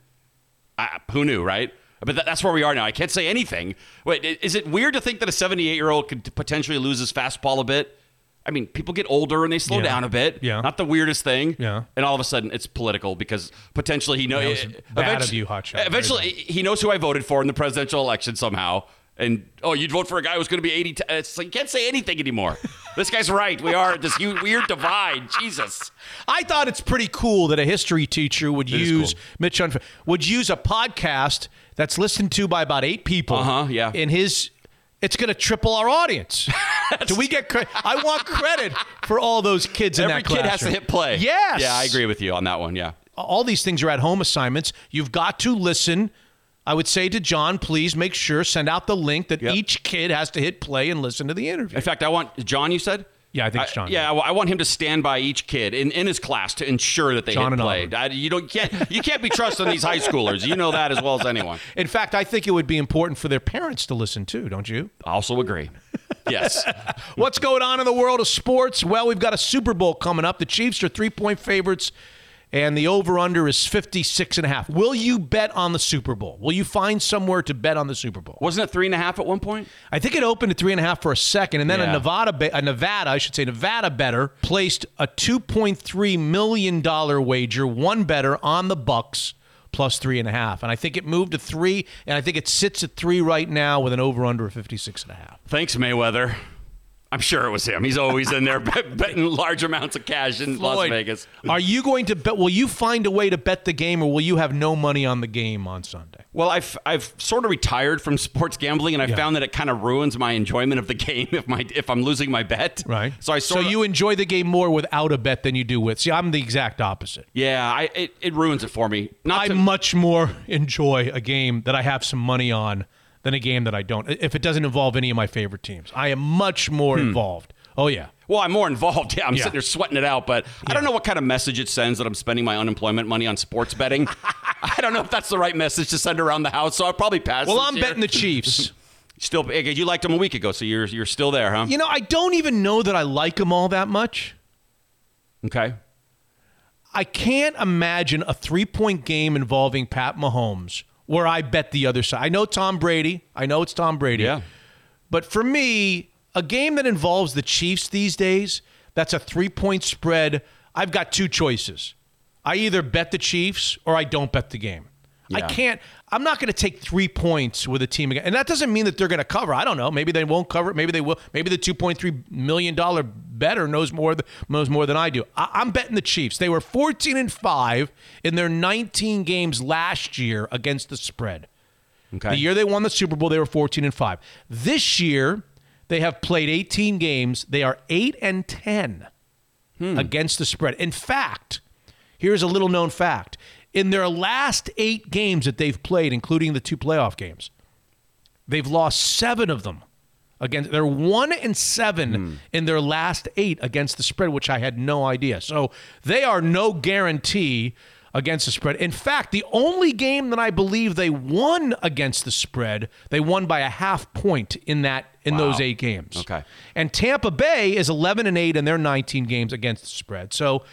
I, who knew, right? But that, that's where we are now. I can't say anything. Wait, is it weird to think that a 78 year old could potentially lose his fastball a bit? I mean, people get older and they slow Yeah. down a bit. Yeah. Not the weirdest thing. Yeah. And all of a sudden, it's political because potentially he knows. Bad of you, Hotshot. Eventually, he knows who I voted for in the presidential election somehow. And oh, you'd vote for a guy who's going to be 80. T- it's like you can't say anything anymore. this guy's right. We are this weird divide. Jesus. I thought it's pretty cool that a history teacher would is use cool. Mitch Unf- would use a podcast that's listened to by about eight people. Uh-huh, yeah. In his, it's going to triple our audience. Do we get credit? I want credit for all those kids in Every that kid has to hit play. Yes. Yeah, I agree with you on that one. Yeah. All these things are at home assignments. You've got to listen. I would say to John, please make sure send out the link that Yep. each kid has to hit play and listen to the interview. In fact, I want John. You said. Yeah, I think it's John. yeah, I, I want him to stand by each kid in, in his class to ensure that they John hit and play. I- you don't can't you can't be trusting these high schoolers. You know that as well as anyone. In fact, I think it would be important for their parents to listen too, don't you? I also agree. Yes. What's going on in the world of sports? Well, we've got a Super Bowl coming up. The Chiefs are three point favorites, and the over under is 56 and a half. Will you bet on the Super Bowl? Will you find somewhere to bet on the Super Bowl? Wasn't it three and a half at one point? I think it opened at three and a half for a second, and then a Nevada, a Nevada, I should say, Nevada bettor placed a 2.3 million dollar wager, one bettor on the Bucks plus three and a half, and I think it moved to three, and I think it sits at three right now with an over under of 56 and a half. Thanks, Mayweather. I'm sure it was him. He's always in there bet- betting large amounts of cash in Las Vegas. Are you going to bet? Will you find a way to bet the game, or will you have no money on the game on Sunday? Well, I've I've sort of retired from sports gambling, and I Yeah. found that it kind of ruins my enjoyment of the game if my if I'm losing my bet. Right. So I so of you enjoy the game more without a bet than you do with. See, I'm the exact opposite. yeah, I it, it ruins it for me. Not I to, much more enjoy a game that I have some money on than a game that I don't. If it doesn't involve any of my favorite teams, I am much more hmm. involved. Oh yeah. Well, I'm more involved. Yeah, I'm Yeah. sitting there sweating it out, but I don't know what kind of message it sends that I'm spending my unemployment money on sports betting. I don't know if that's the right message to send around the house, so I'll probably pass. Well, I'm year. betting the Chiefs. Still, you liked them a week ago, so you're you're still there, huh? you know, I don't even know that I like them all that much. Okay. I can't imagine a three point game involving Pat Mahomes where I bet the other side. I know Tom Brady. I know it's Tom Brady. Yeah. But for me, a game that involves the Chiefs these days, that's a three point spread. I've got two choices. I either bet the Chiefs or I don't bet the game. I can't. I'm not going to take three points with a team again, and that doesn't mean that they're going to cover. I don't know. Maybe they won't cover it. Maybe they will. Maybe the 2.3 million dollar bettor knows more knows more than I do. I, I'm betting the Chiefs. They were 14 and five in their 19 games last year against the spread. Okay. The year they won the Super Bowl, they were 14 and 5. This year, they have played 18 games. They are 8 and 10 hmm. against the spread. In fact, here's a little known fact. In their last 8 games that they've played, including the two playoff games, they've lost 7 of them. Against they're 1 and 7 hmm. in their last 8 against the spread, which I had no idea. So, they are no guarantee against the spread. In fact, the only game that I believe they won against the spread, they won by a half point in that in those eight games. Okay. And Tampa Bay is 11 and 8 in their 19 games against the spread. So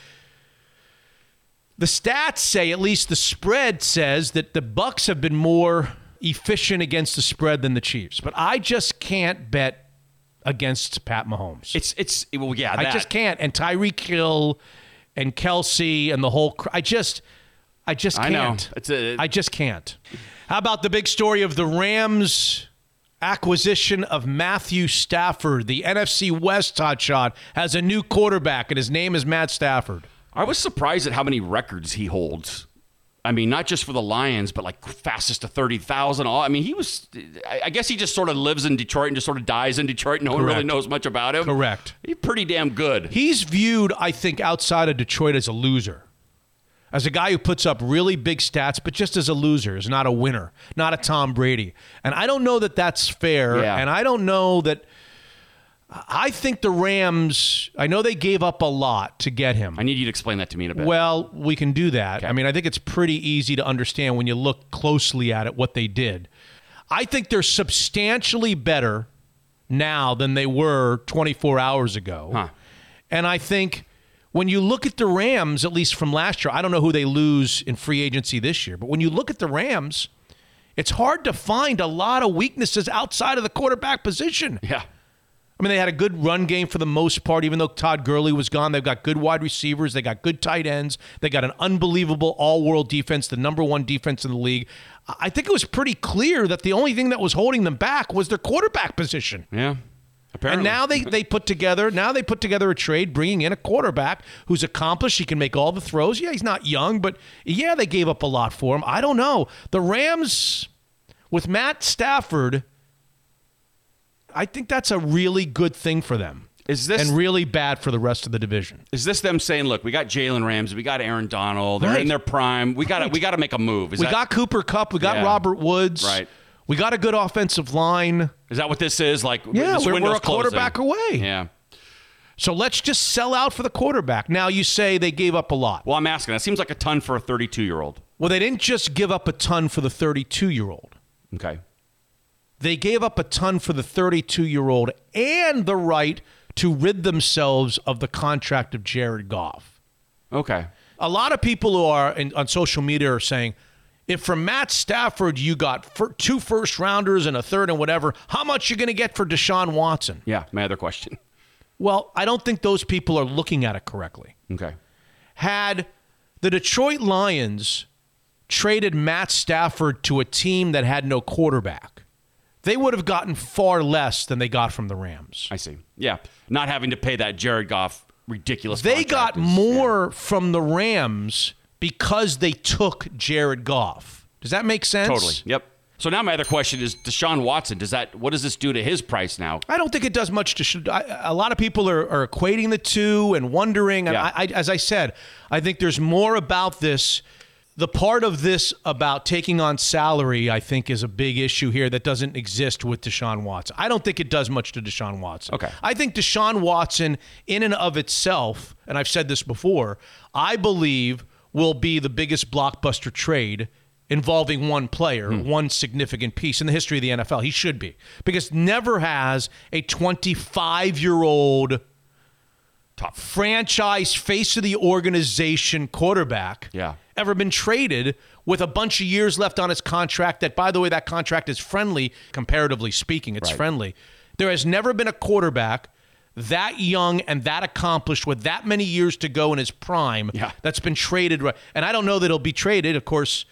The stats say, at least the spread says, that the Bucks have been more efficient against the spread than the Chiefs. But I just can't bet against Pat Mahomes. It's it's well, yeah. I that. just can't. And Tyreek Hill and Kelce and the whole. Cr- I just, I just I know. can't. It's a- I just can't. How about the big story of the Rams? Acquisition of Matthew Stafford, the NFC West hotshot, has a new quarterback, and his name is Matt Stafford. I was surprised at how many records he holds. I mean, not just for the Lions, but like fastest to thirty thousand. I mean, he was. I guess he just sort of lives in Detroit and just sort of dies in Detroit. No one really knows much about him. Correct. He's pretty damn good. He's viewed, I think, outside of Detroit as a loser. As a guy who puts up really big stats, but just as a loser, is not a winner, not a Tom Brady. And I don't know that that's fair. Yeah. And I don't know that. I think the Rams, I know they gave up a lot to get him. I need you to explain that to me in a bit. Well, we can do that. I mean, I think it's pretty easy to understand when you look closely at it what they did. I think they're substantially better now than they were 24 hours ago. Huh. And I think when you look at the Rams, at least from last year, I don't know who they lose in free agency this year, but when you look at the Rams, it's hard to find a lot of weaknesses outside of the quarterback position. yeah. I mean, they had a good run game for the most part, even though Todd Gurley was gone. They've got good wide receivers. They got good tight ends. They got an unbelievable all world defense, the number one defense in the league. I think it was pretty clear that the only thing that was holding them back was their quarterback position. Yeah. Apparently. And now they, they put together now they put together a trade bringing in a quarterback who's accomplished. He can make all the throws. Yeah, he's not young, but yeah, they gave up a lot for him. I don't know. The Rams with Matt Stafford, I think that's a really good thing for them. Is this- and really bad for the rest of the division? Is this them saying, "Look, we got Jalen Ramsey, we got Aaron Donald, they're Right. in their prime. We got to we got to make a move." Is we that, got Cooper Kupp. We got Yeah. Robert Woods. Right. We got a good offensive line. Is that what this is? Like, Yeah, we're, we're a quarterback closing. away. Yeah. So let's just sell out for the quarterback. Now you say they gave up a lot. Well, I'm asking. That seems like a ton for a 32 year old. Well, they didn't just give up a ton for the 32 year old. Okay. They gave up a ton for the 32 year old and the right to rid themselves of the contract of Jared Goff. Okay. A lot of people who are in, on social media are saying, if from Matt Stafford you got two first rounders and a third and whatever, how much you going to get for Deshaun Watson? Yeah. My other question. Well, I don't think those people are looking at it correctly. Okay. Had the Detroit Lions traded Matt Stafford to a team that had no quarterback, they would have gotten far less than they got from the Rams. I see. Yeah. Not having to pay that Jared Goff ridiculous. They got is- more from the Rams because they took Jared Goff. Does that make sense? Totally. Yep. So now my other question is Deshaun Watson. Does that what does this do to his price now? I don't think it does much to. I, a lot of people are, are equating the two and wondering. And Yeah. I, I, as I said, I think there's more about this. The part of this about taking on salary, I think, is a big issue here that doesn't exist with Deshaun Watson. I don't think it does much to Deshaun Watson. Okay. I think Deshaun Watson, in and of itself, and I've said this before, I believe will be the biggest blockbuster trade involving one player, hmm. one significant piece in the history of the NFL. He should be. Because never has a 25 year old Top. franchise face of the organization quarterback Yeah. ever been traded with a bunch of years left on his contract that by the way that contract is friendly comparatively speaking it's Right. friendly there has never been a quarterback that young and that accomplished with that many years to go in his prime Yeah. that's been traded right and I don't know that he'll be traded of course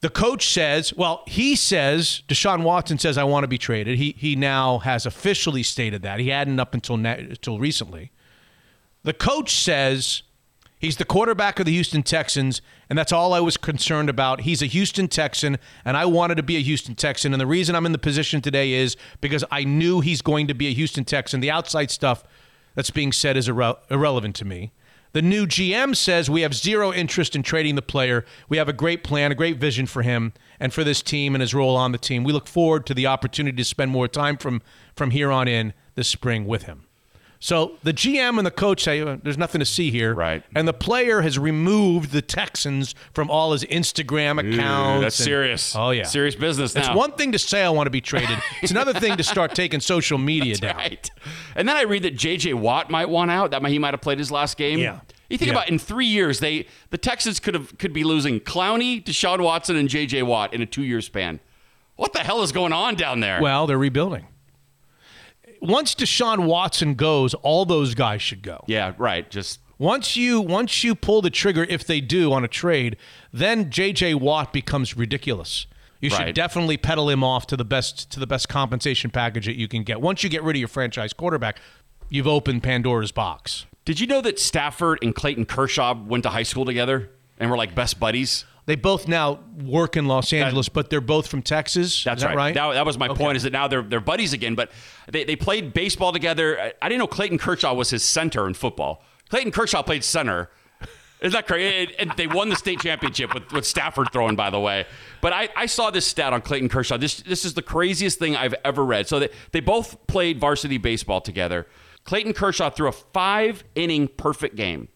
the coach says, well, he says, Deshaun Watson says, I want to be traded. He, he now has officially stated that. He hadn't up until, na- until recently. The coach says he's the quarterback of the Houston Texans, and that's all I was concerned about. He's a Houston Texan, and I wanted to be a Houston Texan. And the reason I'm in the position today is because I knew he's going to be a Houston Texan. The outside stuff that's being said is irre- irrelevant to me. The new GM says we have zero interest in trading the player. We have a great plan, a great vision for him and for this team and his role on the team. We look forward to the opportunity to spend more time from from here on in this spring with him. So the GM and the coach say "Uh, there's nothing to see here, Right. And the player has removed the Texans from all his Instagram accounts. that's and- serious. Oh yeah, Serious business now. It's one thing to say I want to be traded. It's another thing to start taking social media down. Right. And then I read that J.J. Watt might want out. That might, he might have played his last game. Yeah. You think Yeah. about in three years, they the Texans could have could be losing Clowney, Deshaun Watson, and J.J. Watt in a two year span. What the hell is going on down there? Well, they're rebuilding. Once Deshaun Watson goes, all those guys should go. yeah, right. Just Once you once you pull the trigger, if they do on a trade, then J.J. Watt becomes ridiculous. You should Right. definitely peddle him off to the best to the best compensation package that you can get. Once you get rid of your franchise quarterback, you've opened Pandora's box. did you know that Stafford and Clayton Kershaw went to high school together and were like best buddies? They both now work in Los Angeles, but they're both from Texas. That's Is that right. That, that was my point. Is that now they're they're buddies again? But they, they played baseball together. I, I didn't know Clayton Kershaw was his center in football. Clayton Kershaw played center. Isn't that crazy? And they won the state championship with, with Stafford throwing, by the way. But I, I saw this stat on Clayton Kershaw. This this is the craziest thing I've ever read. So they, they both played varsity baseball together. Clayton Kershaw threw a five inning perfect game.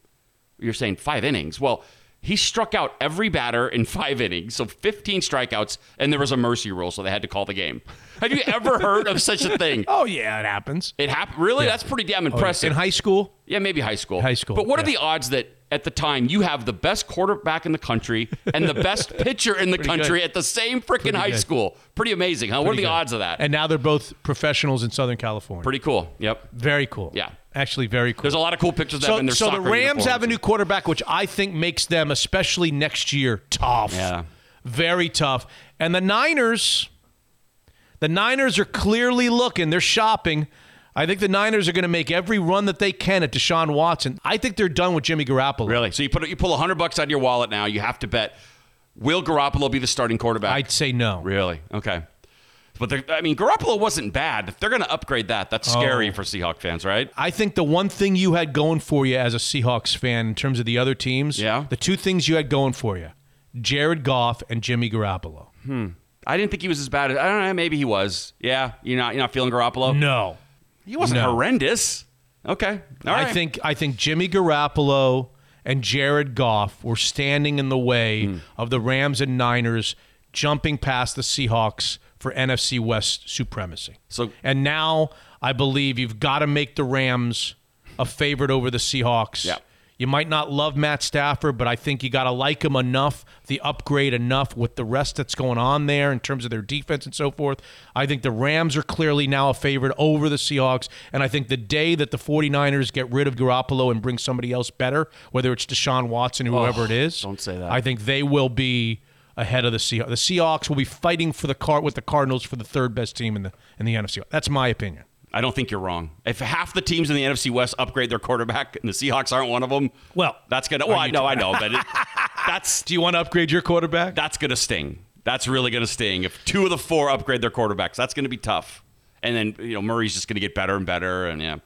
You're saying five innings. Well, he struck out every batter in five innings, so 15 strikeouts, and there was a mercy rule, so they had to call the game. Have you ever heard of such a thing? Oh yeah, it happens. It happened. Really? That's pretty damn oh, impressive. In high school, yeah, maybe high school. High school, But what are the odds that at the time you have the best quarterback in the country and the best pitcher in the country good. at the same freaking high good. school? Pretty amazing, huh? what are the good. odds of that? And now they're both professionals in Southern California. pretty cool. Yep. very cool. Yeah. Actually very cool. There's a lot of cool pictures of them so, in their so the Rams have a new quarterback, which I think makes them, especially next year, tough. Yeah. Very tough. And the Niners, the Niners are clearly looking. They're shopping. I think the Niners are going to make every run that they can at Deshaun Watson. I think they're done with Jimmy Garoppolo. Really? So you put you pull hundred bucks out of your wallet now. You have to bet. Will Garoppolo be the starting quarterback? I'd say no. Really? Okay. But I mean, Garoppolo wasn't bad. If they're going to upgrade that, that's scary Oh. for Seahawk fans, right? I think the one thing you had going for you as a Seahawks fan in terms of the other teams, Yeah. the two things you had going for you, Jared Goff and Jimmy Garoppolo. Hmm. I didn't think he was as bad. as I don't know. Maybe he was. Yeah. You're not. You're not feeling Garoppolo. No. He wasn't No. horrendous. Okay. All right. I think I think Jimmy Garoppolo and Jared Goff were standing in the way Hmm. of the Rams and Niners jumping past the Seahawks for NFC West supremacy. So- and now I believe you've got to make the Rams a favorite over the Seahawks. Yeah. You might not love Matt Stafford, but I think you got to like him enough, the upgrade enough with the rest that's going on there in terms of their defense and so forth. I think the Rams are clearly now a favorite over the Seahawks. And I think the day that the 49ers get rid of Garoppolo and bring somebody else better, whether it's Deshaun Watson or whoever oh, it is, don't say that. I think they will be ahead of the Seahawks. The Seahawks will be fighting for the car with the Cardinals for the third best team in the in the NFC. That's my opinion. I don't think you're wrong. If half the teams in the NFC West upgrade their quarterback and the Seahawks aren't one of them, Well, that's gonna. Well, I know, I know, but it, that's Do you want to upgrade your quarterback? that's gonna sting. That's really gonna sting. If two of the four upgrade their quarterbacks, that's gonna be tough. And then you know Murray's just gonna get better and better, and yeah,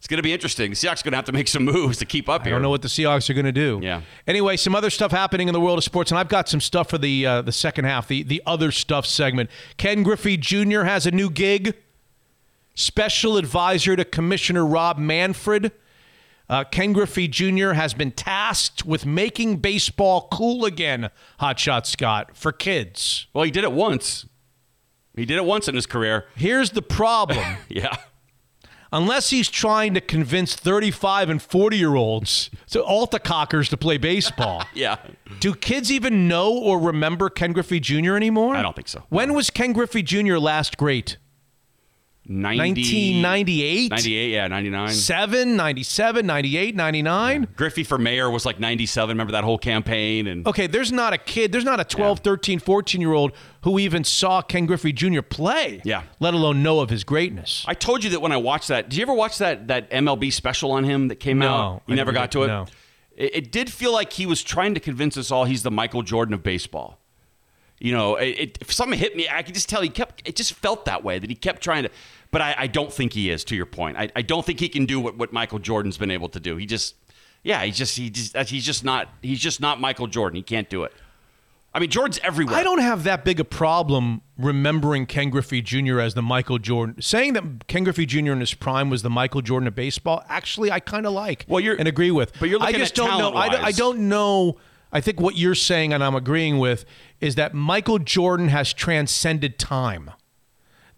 it's gonna be interesting. The Seahawks are gonna have to make some moves to keep up I here. I don't know what the Seahawks are going to do. Yeah. Anyway, some other stuff happening in the world of sports, and I've got some stuff for the uh, the second half, the the other stuff segment. Ken Griffey Jr. has a new gig, special advisor to Commissioner Rob Manfred. Uh, Ken Griffey Jr. has been tasked with making baseball cool again. Hotshot Scott for kids. Well, he did it once. He did it once in his career. Here's the problem. Yeah. Unless he's trying to convince 35 and 40 year olds to alta cockers to play baseball. Yeah. Do kids even know or remember Ken Griffey Jr. anymore? I don't think so. When was Ken Griffey Jr. last great? 90, 1998? 98, yeah, 99. 7, 97, 98, 99? Griffey for mayor was like 97. Remember that whole campaign? And Okay, there's not a kid, there's not a 12, 13, 14 year old who even saw Ken Griffey Jr. play, Yeah. let alone know of his greatness. I told you that when I watched that. Did you ever watch that that MLB special on him that came out? No, out? You I never never got to it. no. It, it did feel like he was trying to convince us all he's the Michael Jordan of baseball. You know, it, it, if something hit me, I could just tell he kept. It just felt that way that he kept trying to. But I, I don't think he is. To your point, I, I don't think he can do what, what Michael Jordan's been able to do. He just, yeah, he just he just he's just not he's just not Michael Jordan. He can't do it. I mean, Jordan's everywhere. I don't have that big a problem remembering Ken Griffey Jr. as the Michael Jordan. Saying that Ken Griffey Jr. in his prime was the Michael Jordan of baseball, actually, I kind of like Well, you're- and agree with. but you're I looking just at don't know. I, don't- I don't know. I think what you're saying, and I'm agreeing with, is that Michael Jordan has transcended time.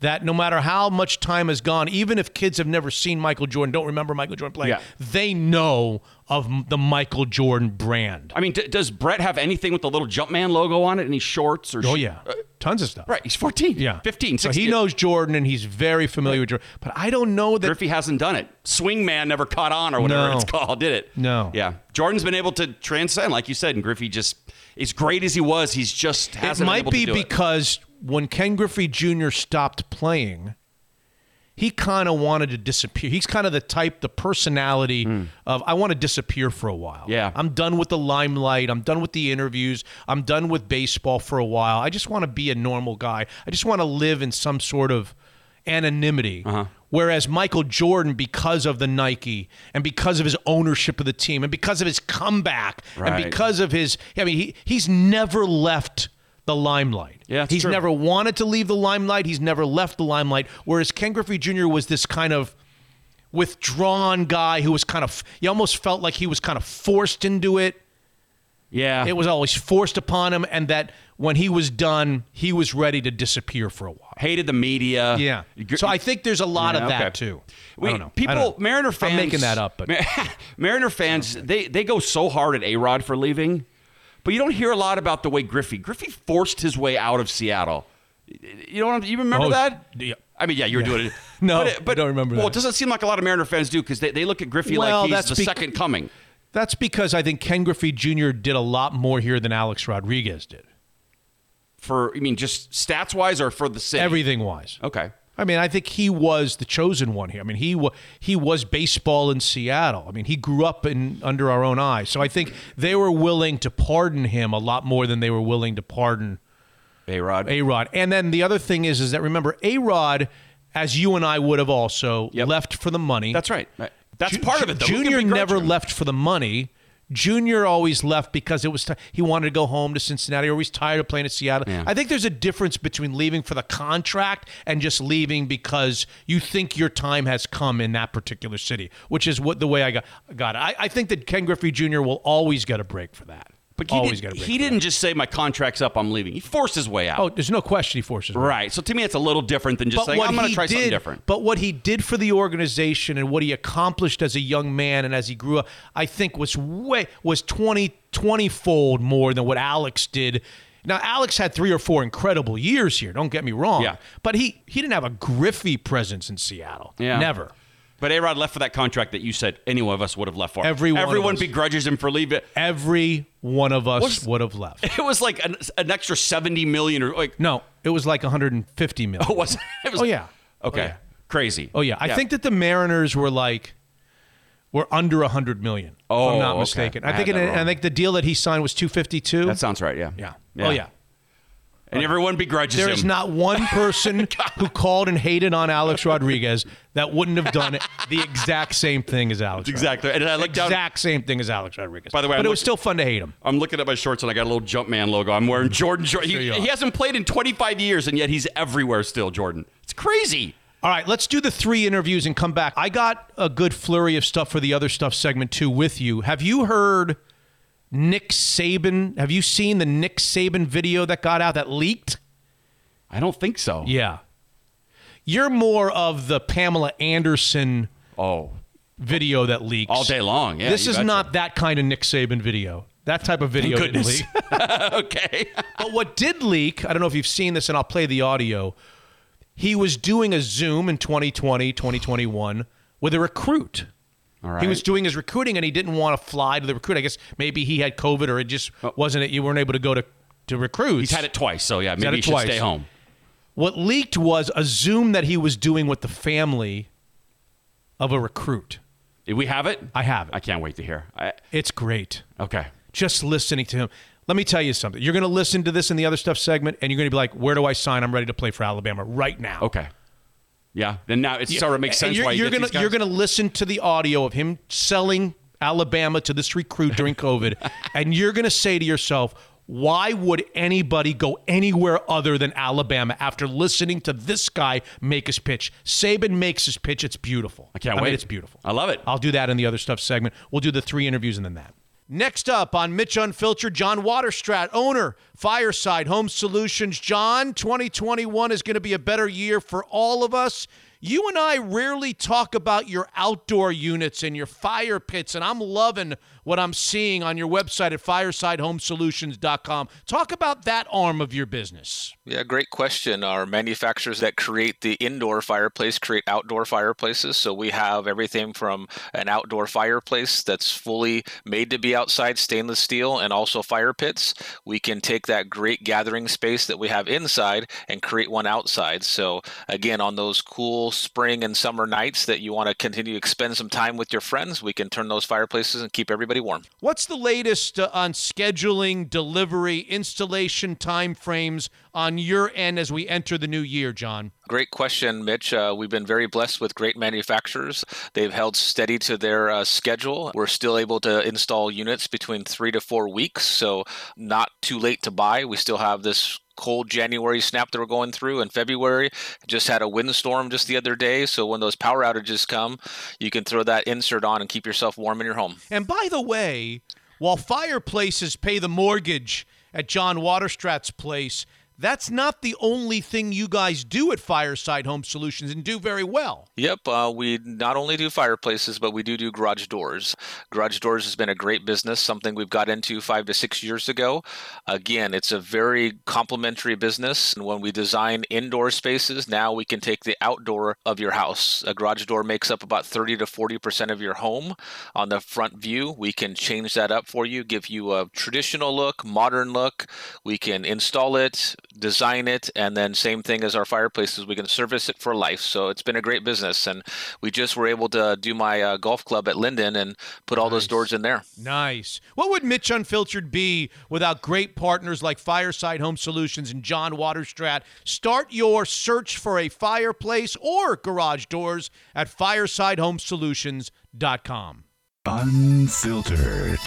That no matter how much time has gone, even if kids have never seen Michael Jordan, don't remember Michael Jordan playing, Yeah. they know of the Michael Jordan brand. I mean, d- does Brett have anything with the little Jumpman logo on it? Any shorts or? Oh yeah, uh, tons of stuff. Right, he's 14. Yeah, 15, So he knows Jordan, and he's very familiar with Jordan. But I don't know that. Griffey hasn't done it. Swingman never caught on or whatever No. it's called, did it? No. Yeah. Jordan's been able to transcend, like you said, and Griffey just, as great as he was, he's just it hasn't been might able be to do it. When Ken Griffey Jr. stopped playing, he kind of wanted to disappear. He's kind of the type, the personality of I want to disappear for a while. Yeah. I'm done with the limelight. I'm done with the interviews. I'm done with baseball for a while. I just want to be a normal guy. I just want to live in some sort of anonymity. Uh-huh. Whereas Michael Jordan, because of the Nike and because of his ownership of the team and because of his comeback Right. and because of his, I mean, he, he's never left the limelight. Yeah, he's true. never wanted to leave the limelight. He's never left the limelight. Whereas Ken Griffey Jr. was this kind of withdrawn guy who was kind of, you almost felt like he was kind of forced into it. yeah. It was always forced upon him, and that when he was done, he was ready to disappear for a while. hated the media. Yeah. So I think there's a lot Yeah, of that okay. too. We, I don't know. I People. Mariner fans. I'm making that up, but Mariner fans, they they go so hard at A Rod for leaving, but you don't hear a lot about the way Griffey. Griffey forced his way out of Seattle. You know what I'm, you remember Oh, that? yeah. I mean, yeah, you were doing it. No, but, I don't remember Well, that. it doesn't seem like a lot of Mariner fans do because they, they look at Griffey Well, like he's that's the bec- second coming. that's because I think Ken Griffey Jr. did a lot more here than Alex Rodriguez did, For I mean, just stats wise, or for the city. everything wise. Okay. I mean, I think he was the chosen one here. I mean, he wa- he was baseball in Seattle. I mean, he grew up in under our own eyes. So I think they were willing to pardon him a lot more than they were willing to pardon A Rod. A Rod. And then the other thing is, is that remember, A Rod, as you and I would have also Yep. left for the money. That's right. That's Ju- part of it. Though. Who can Junior begrudge never him? left for the money. Junior always left because it was t- he wanted to go home to Cincinnati, or he's tired of playing at Seattle. Yeah. I think there's a difference between leaving for the contract and just leaving because you think your time has come in that particular city, which is what the way I got got it. I, I think that Ken Griffey Jr. will always get a break for that. But he, always a break. he didn't just say my contract's up, I'm leaving. He forced his way out. Oh, there's no question he forces. Right. So to me, it's a little different than just saying, I'm going to he try did, something different. But what he did for the organization and what he accomplished as a young man and as he grew up, I think was way was 20 20 fold more than what Alex did. Now Alex had 3 or 4 incredible years here, don't get me wrong. Yeah. But he he didn't have a Griffey presence in Seattle. Yeah. Never. But A-Rod left for that contract that you said any one of us would have left for. Every Everyone begrudges him for leaving. Every one of us would have left. It was like an, an extra 70 million or like, No, it was like 150 million. oh, was it? Was, Oh, yeah. Okay. Oh, yeah. Crazy. Oh yeah, I think that the Mariners were like were under hundred million. if Oh, I'm not okay. mistaken. I I think had it, that wrong. I think the deal that he signed was two fifty two. that sounds right. Yeah. yeah. Oh yeah. And everyone begrudges There him. is not one person who called and hated on Alex Rodriguez that wouldn't have done the exact same thing as Alex. exactly. And I looked down. Exact same thing as Alex Rodriguez. By the way, but I'm it was look- still fun to hate him. I'm looking at my shorts and I got a little Jumpman logo. I'm wearing mm-hmm. Jordan. Jordan. Sure He, you are. he hasn't played in 25 years, and yet he's everywhere still. Jordan. It's crazy. All right, let's do the three interviews and come back. I got a good flurry of stuff for the other stuff segment too with you. Have you heard Nick Saban? Have you seen the Nick Saban video that got out that leaked? I don't think so. Yeah. You're more of the Pamela Anderson Oh, video that leaks. all day long. Yeah. this is betcha. not that kind of Nick Saban video. That type of video didn't leak. okay. But what did leak, I don't know if you've seen this, and I'll play the audio. He was doing a Zoom in 2020, 2021 with a recruit. All right. He was doing his recruiting and he didn't want to fly to the recruit. I guess maybe he had COVID or it just oh. wasn't it. You weren't able to go to, to recruits. Oh. He's had it twice, so yeah, maybe he should twice. stay home. What leaked was a Zoom that he was doing with the family of a recruit. Did we have it? I have it. I can't wait to hear. I, It's great. okay. Just listening to him. Let me tell you something. You're going to listen to this in the other stuff segment, and you're going to be like, "Where do I sign? I'm ready to play for Alabama right now." Okay. Yeah. Then now it sort of makes sense You're, why you're gonna you're gonna listen to the audio of him selling Alabama to this recruit during COVID, and you're gonna say to yourself, "Why would anybody go anywhere other than Alabama after listening to this guy make his pitch?" Saban makes his pitch. It's beautiful. I can't I wait. Mean, it's beautiful. I love it. I'll do that in the other stuff segment. We'll do the three interviews and then that. Next up on Mitch Unfiltered, John Waterstrat, owner, Fireside Home Solutions. John, 2021 is going to be a better year for all of us. You and I rarely talk about your outdoor units and your fire pits, and I'm loving what I'm seeing on your website at firesidehomesolutions.com. Talk about that arm of your business. Yeah, great question. Our manufacturers that create the indoor fireplace create outdoor fireplaces. So we have everything from an outdoor fireplace that's fully made to be outside, stainless steel, and also fire pits. We can take that great gathering space that we have inside and create one outside. So again, on those cool spring and summer nights that you want to continue to spend some time with your friends, we can turn those fireplaces and keep everybody warm. What's the latest uh, on scheduling, delivery, installation timeframes on your end as we enter the new year, John? Great question, Mitch. Uh, we've been very blessed with great manufacturers. They've held steady to their uh, schedule. We're still able to install units between three to four weeks, so not too late to buy. We still have this cold January snap that we're going through in February. Just had a windstorm just the other day. So when those power outages come, you can throw that insert on and keep yourself warm in your home. And by the way, while fireplaces pay the mortgage at John Waterstrat's place, that's not the only thing you guys do at Fireside Home Solutions and do very well. Yep, uh, we not only do fireplaces, but we do do garage doors. Garage doors has been a great business, something we've got into five to six years ago. Again, it's a very complementary business. And when we design indoor spaces, now we can take the outdoor of your house. A garage door makes up about 30 to 40% of your home. On the front view, we can change that up for you, give you a traditional look, modern look. We can install it design it, and then same thing as our fireplaces, we can service it for life. So it's been a great business, and we just were able to do my uh, golf club at Linden and put all those doors in there. Nice. What would Mitch Unfiltered be without great partners like Fireside Home Solutions and John Waterstrat? Start your search for a fireplace or garage doors at firesidehomesolutions.com. Unfiltered.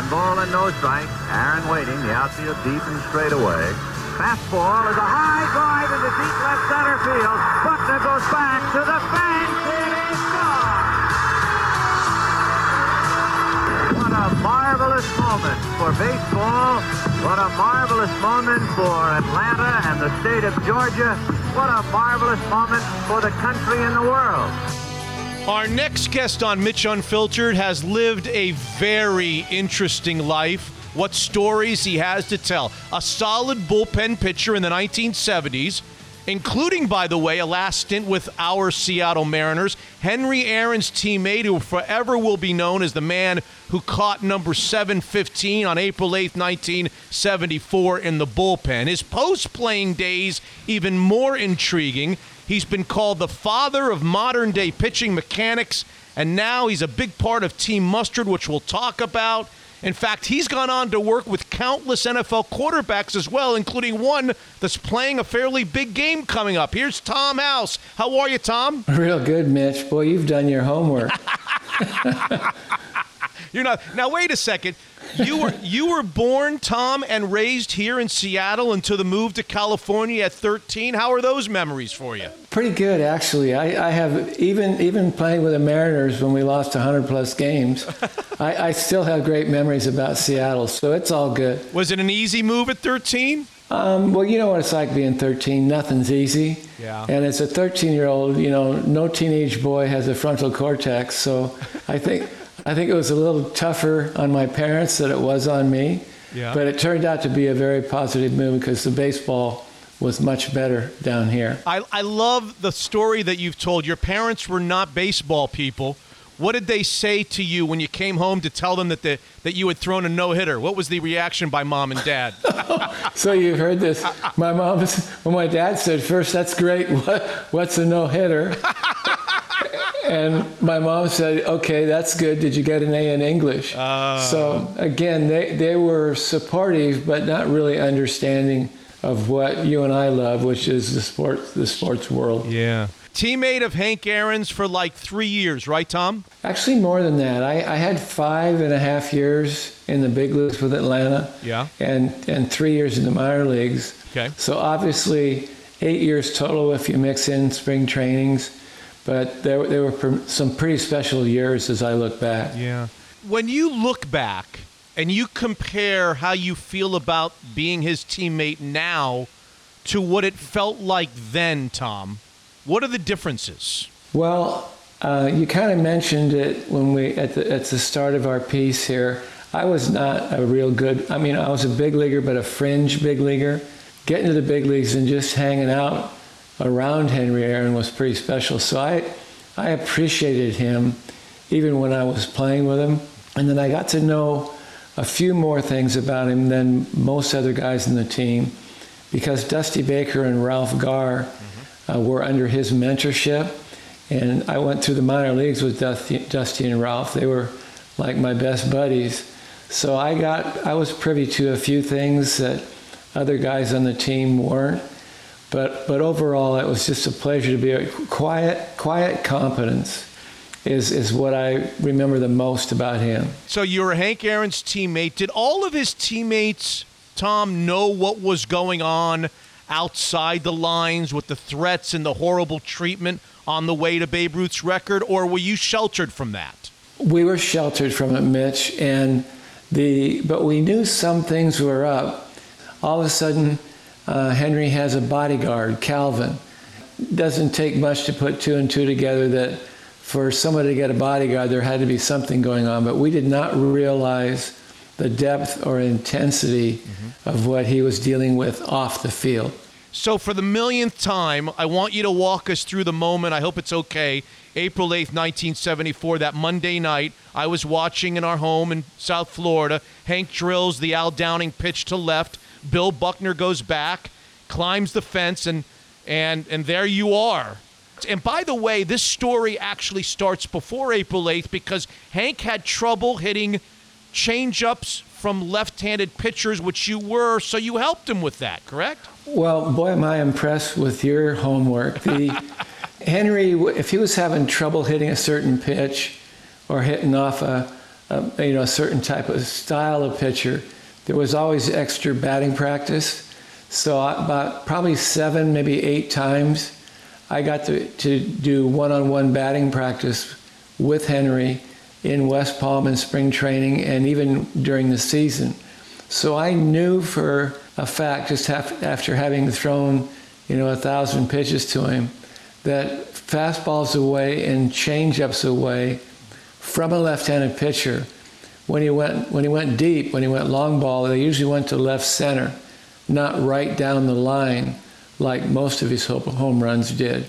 One ball and no strike. Aaron waiting. The outfield deep and straight away. Fastball is a high drive into the deep left center field. Buckner goes back to the fence. It is gone. What a marvelous moment for baseball. What a marvelous moment for Atlanta and the state of Georgia. What a marvelous moment for the country and the world. Our next guest on Mitch Unfiltered has lived a very interesting life. What stories he has to tell. A solid bullpen pitcher in the 1970s, including, by the way, a last stint with our Seattle Mariners. Henry Aaron's teammate, who forever will be known as the man who caught number 715 on April 8, 1974, in the bullpen. His post playing days, even more intriguing. He's been called the father of modern day pitching mechanics, and now he's a big part of Team Mustard, which we'll talk about. In fact, he's gone on to work with countless NFL quarterbacks as well, including one that's playing a fairly big game coming up. Here's Tom House. How are you, Tom? Real good, Mitch. Boy, you've done your homework. You're not. Now, wait a second. You were you were born, Tom, and raised here in Seattle until the move to California at 13. How are those memories for you? Pretty good, actually. I, I have even even playing with the Mariners when we lost 100 plus games. I, I still have great memories about Seattle, so it's all good. Was it an easy move at 13? Um, well, you know what it's like being 13. Nothing's easy. Yeah. And as a 13 year old, you know, no teenage boy has a frontal cortex. So I think I think it was a little tougher on my parents than it was on me. Yeah. But it turned out to be a very positive move because the baseball was much better down here. I, I love the story that you've told. Your parents were not baseball people. What did they say to you when you came home to tell them that the, that you had thrown a no hitter? What was the reaction by mom and dad? So you've heard this. My mom, well, my dad said first, "That's great. What, what's a no hitter?" and my mom said, "Okay, that's good. Did you get an A in English?" Oh. so again, they they were supportive, but not really understanding of what you and I love, which is the sports the sports world. yeah. Teammate of Hank Aaron's for like three years, right, Tom? Actually, more than that. I, I had five and a half years in the big leagues with Atlanta. Yeah. And and three years in the minor leagues. Okay. So obviously, eight years total if you mix in spring trainings. But there, there were some pretty special years as I look back. Yeah. When you look back and you compare how you feel about being his teammate now to what it felt like then, Tom, what are the differences? Well, uh, you kind of mentioned it when we at the at the start of our piece here. I was not a real good. I mean, I was a big leaguer, but a fringe big leaguer. Getting to the big leagues and just hanging out around Henry Aaron was pretty special. So I, I appreciated him, even when I was playing with him. And then I got to know a few more things about him than most other guys in the team, because Dusty Baker and Ralph Garr uh, were under his mentorship. And I went through the minor leagues with Dusty, Dusty and Ralph. They were like my best buddies. So I got, I was privy to a few things that other guys on the team weren't. But, but overall, it was just a pleasure to be a quiet, quiet competence is, is what I remember the most about him. So you were Hank Aaron's teammate. Did all of his teammates, Tom, know what was going on outside the lines with the threats and the horrible treatment on the way to Babe Ruth's record, or were you sheltered from that? We were sheltered from it, Mitch, and the but we knew some things were up. All of a sudden, uh, Henry has a bodyguard, Calvin. Doesn't take much to put two and two together that for somebody to get a bodyguard, there had to be something going on. But we did not realize the depth or intensity mm-hmm. of what he was dealing with off the field. So, for the millionth time, I want you to walk us through the moment. I hope it's okay. April 8th, 1974, that Monday night, I was watching in our home in South Florida. Hank drills the Al Downing pitch to left. Bill Buckner goes back, climbs the fence, and and and there you are. And by the way, this story actually starts before April 8th because Hank had trouble hitting changeups from left-handed pitchers, which you were, so you helped him with that, correct? Well, boy, am I impressed with your homework. The Henry, if he was having trouble hitting a certain pitch or hitting off a, a you know a certain type of style of pitcher, there was always extra batting practice. So uh, about probably seven, maybe eight times, I got to, to do one-on-one batting practice with Henry in West Palm in spring training and even during the season. So I knew for a fact, just after having thrown, you know, a thousand pitches to him, that fastballs away and changeups away from a left-handed pitcher when he went when he went deep, when he went long ball, they usually went to left center, not right down the line like most of his home runs did.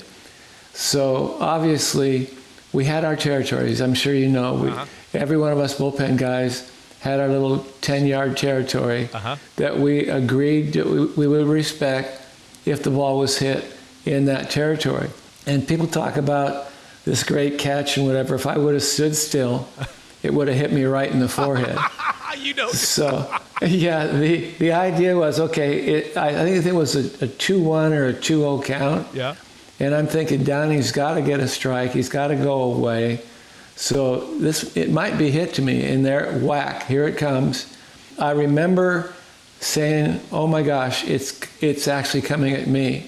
So obviously, we had our territories. I'm sure you know. We, uh-huh. Every one of us bullpen guys had our little 10-yard territory uh-huh. that we agreed that we, we would respect if the ball was hit in that territory. And people talk about this great catch and whatever. If I would have stood still it would have hit me right in the forehead. you know. So, yeah, the, the idea was okay, it, I, I think it was a, a 2 1 or a 2 0 count. Yeah. And I'm thinking, Downing's got to get a strike, he's got to go away. So this it might be hit to me, and there, whack, here it comes. I remember saying, "Oh my gosh, it's it's actually coming at me,"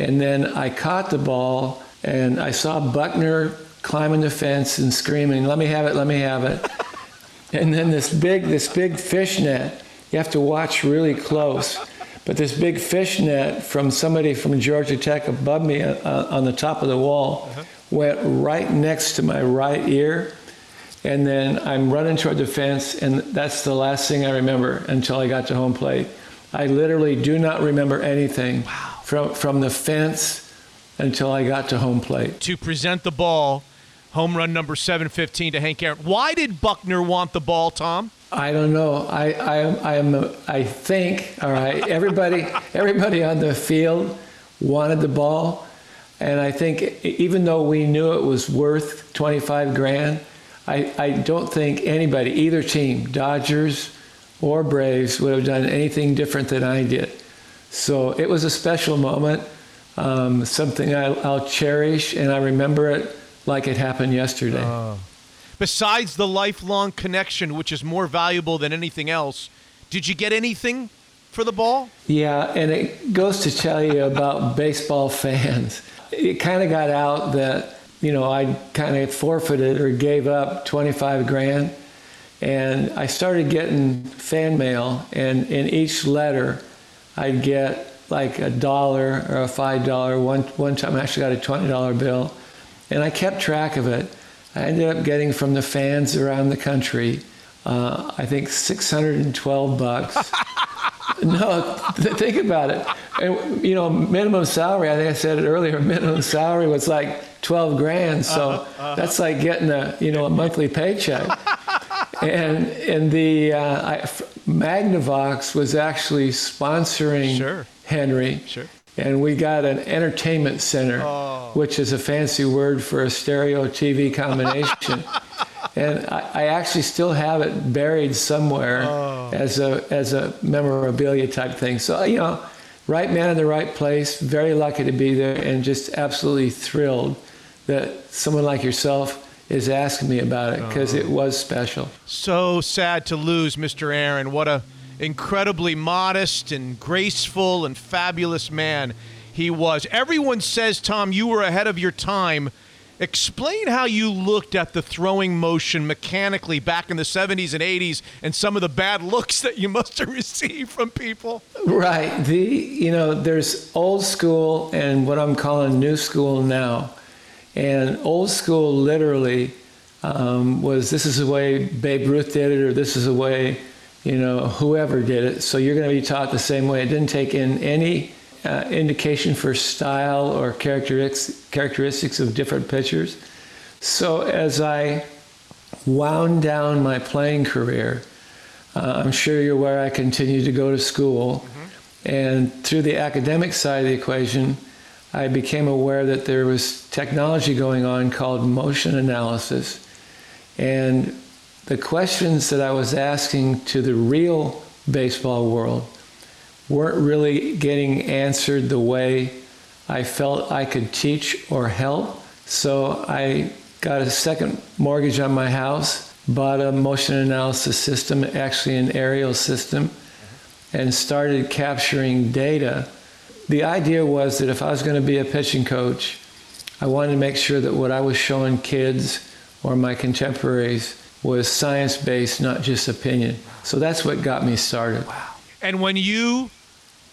and then I caught the ball, and I saw Buckner climbing the fence and screaming, "Let me have it! Let me have it!" and then this big, this big fish net. You have to watch really close. But this big fish net from somebody from Georgia Tech above me uh, on the top of the wall uh-huh. went right next to my right ear. And then I'm running toward the fence, and that's the last thing I remember until I got to home plate. I literally do not remember anything wow. from, from the fence until I got to home plate. To present the ball home run number 715 to Hank Aaron. Why did Buckner want the ball, Tom? I don't know. I I I am I think all right. Everybody everybody on the field wanted the ball, and I think even though we knew it was worth 25 grand, I I don't think anybody either team, Dodgers or Braves, would have done anything different than I did. So it was a special moment, um, something I, I'll cherish, and I remember it like it happened yesterday. Uh, besides the lifelong connection, which is more valuable than anything else, did you get anything for the ball? Yeah, and it goes to tell you about baseball fans. It kind of got out that, you know, I kind of forfeited or gave up 25 grand. And I started getting fan mail, and in each letter, I'd get like a dollar or a five dollar. One one time, I actually got a twenty dollar bill, and I kept track of it. I ended up getting from the fans around the country, uh, I think 612 bucks. no, th- think about it. And, you know, minimum salary, I think I said it earlier, minimum salary was like 12 grand. So uh-huh, uh-huh. that's like getting a, you know, a monthly paycheck. and and the uh, I, Magnavox was actually sponsoring sure. Henry. Sure. And we got an entertainment center, oh. which is a fancy word for a stereo TV combination. and I, I, actually still have it buried somewhere oh. as a as a memorabilia type thing. So you know, right man in the right place. Very lucky to be there, and just absolutely thrilled that someone like yourself is asking me about it because oh. it was special. So sad to lose Mr. Aaron. What a incredibly modest and graceful and fabulous man he was. Everyone says, Tom, you were ahead of your time. Explain how you looked at the throwing motion mechanically back in the 70s and 80s and some of the bad looks that you must have received from people. Right. The you know, there's old school and what I'm calling new school now. And old school literally um, was this is the way Babe Ruth did it, or this is the way, you know, whoever did it. So you're going to be taught the same way. It didn't take in any uh, indication for style or characteristics, characteristics of different pitchers. So as I wound down my playing career, uh, I'm sure you're aware I continued to go to school. Mm-hmm. And through the academic side of the equation, I became aware that there was technology going on called motion analysis. And the questions that I was asking to the real baseball world weren't really getting answered the way I felt I could teach or help. So I got a second mortgage on my house, bought a motion analysis system, actually an aerial system, and started capturing data the idea was that if I was going to be a pitching coach, I wanted to make sure that what I was showing kids or my contemporaries was science based, not just opinion. So that's what got me started. Wow. And when you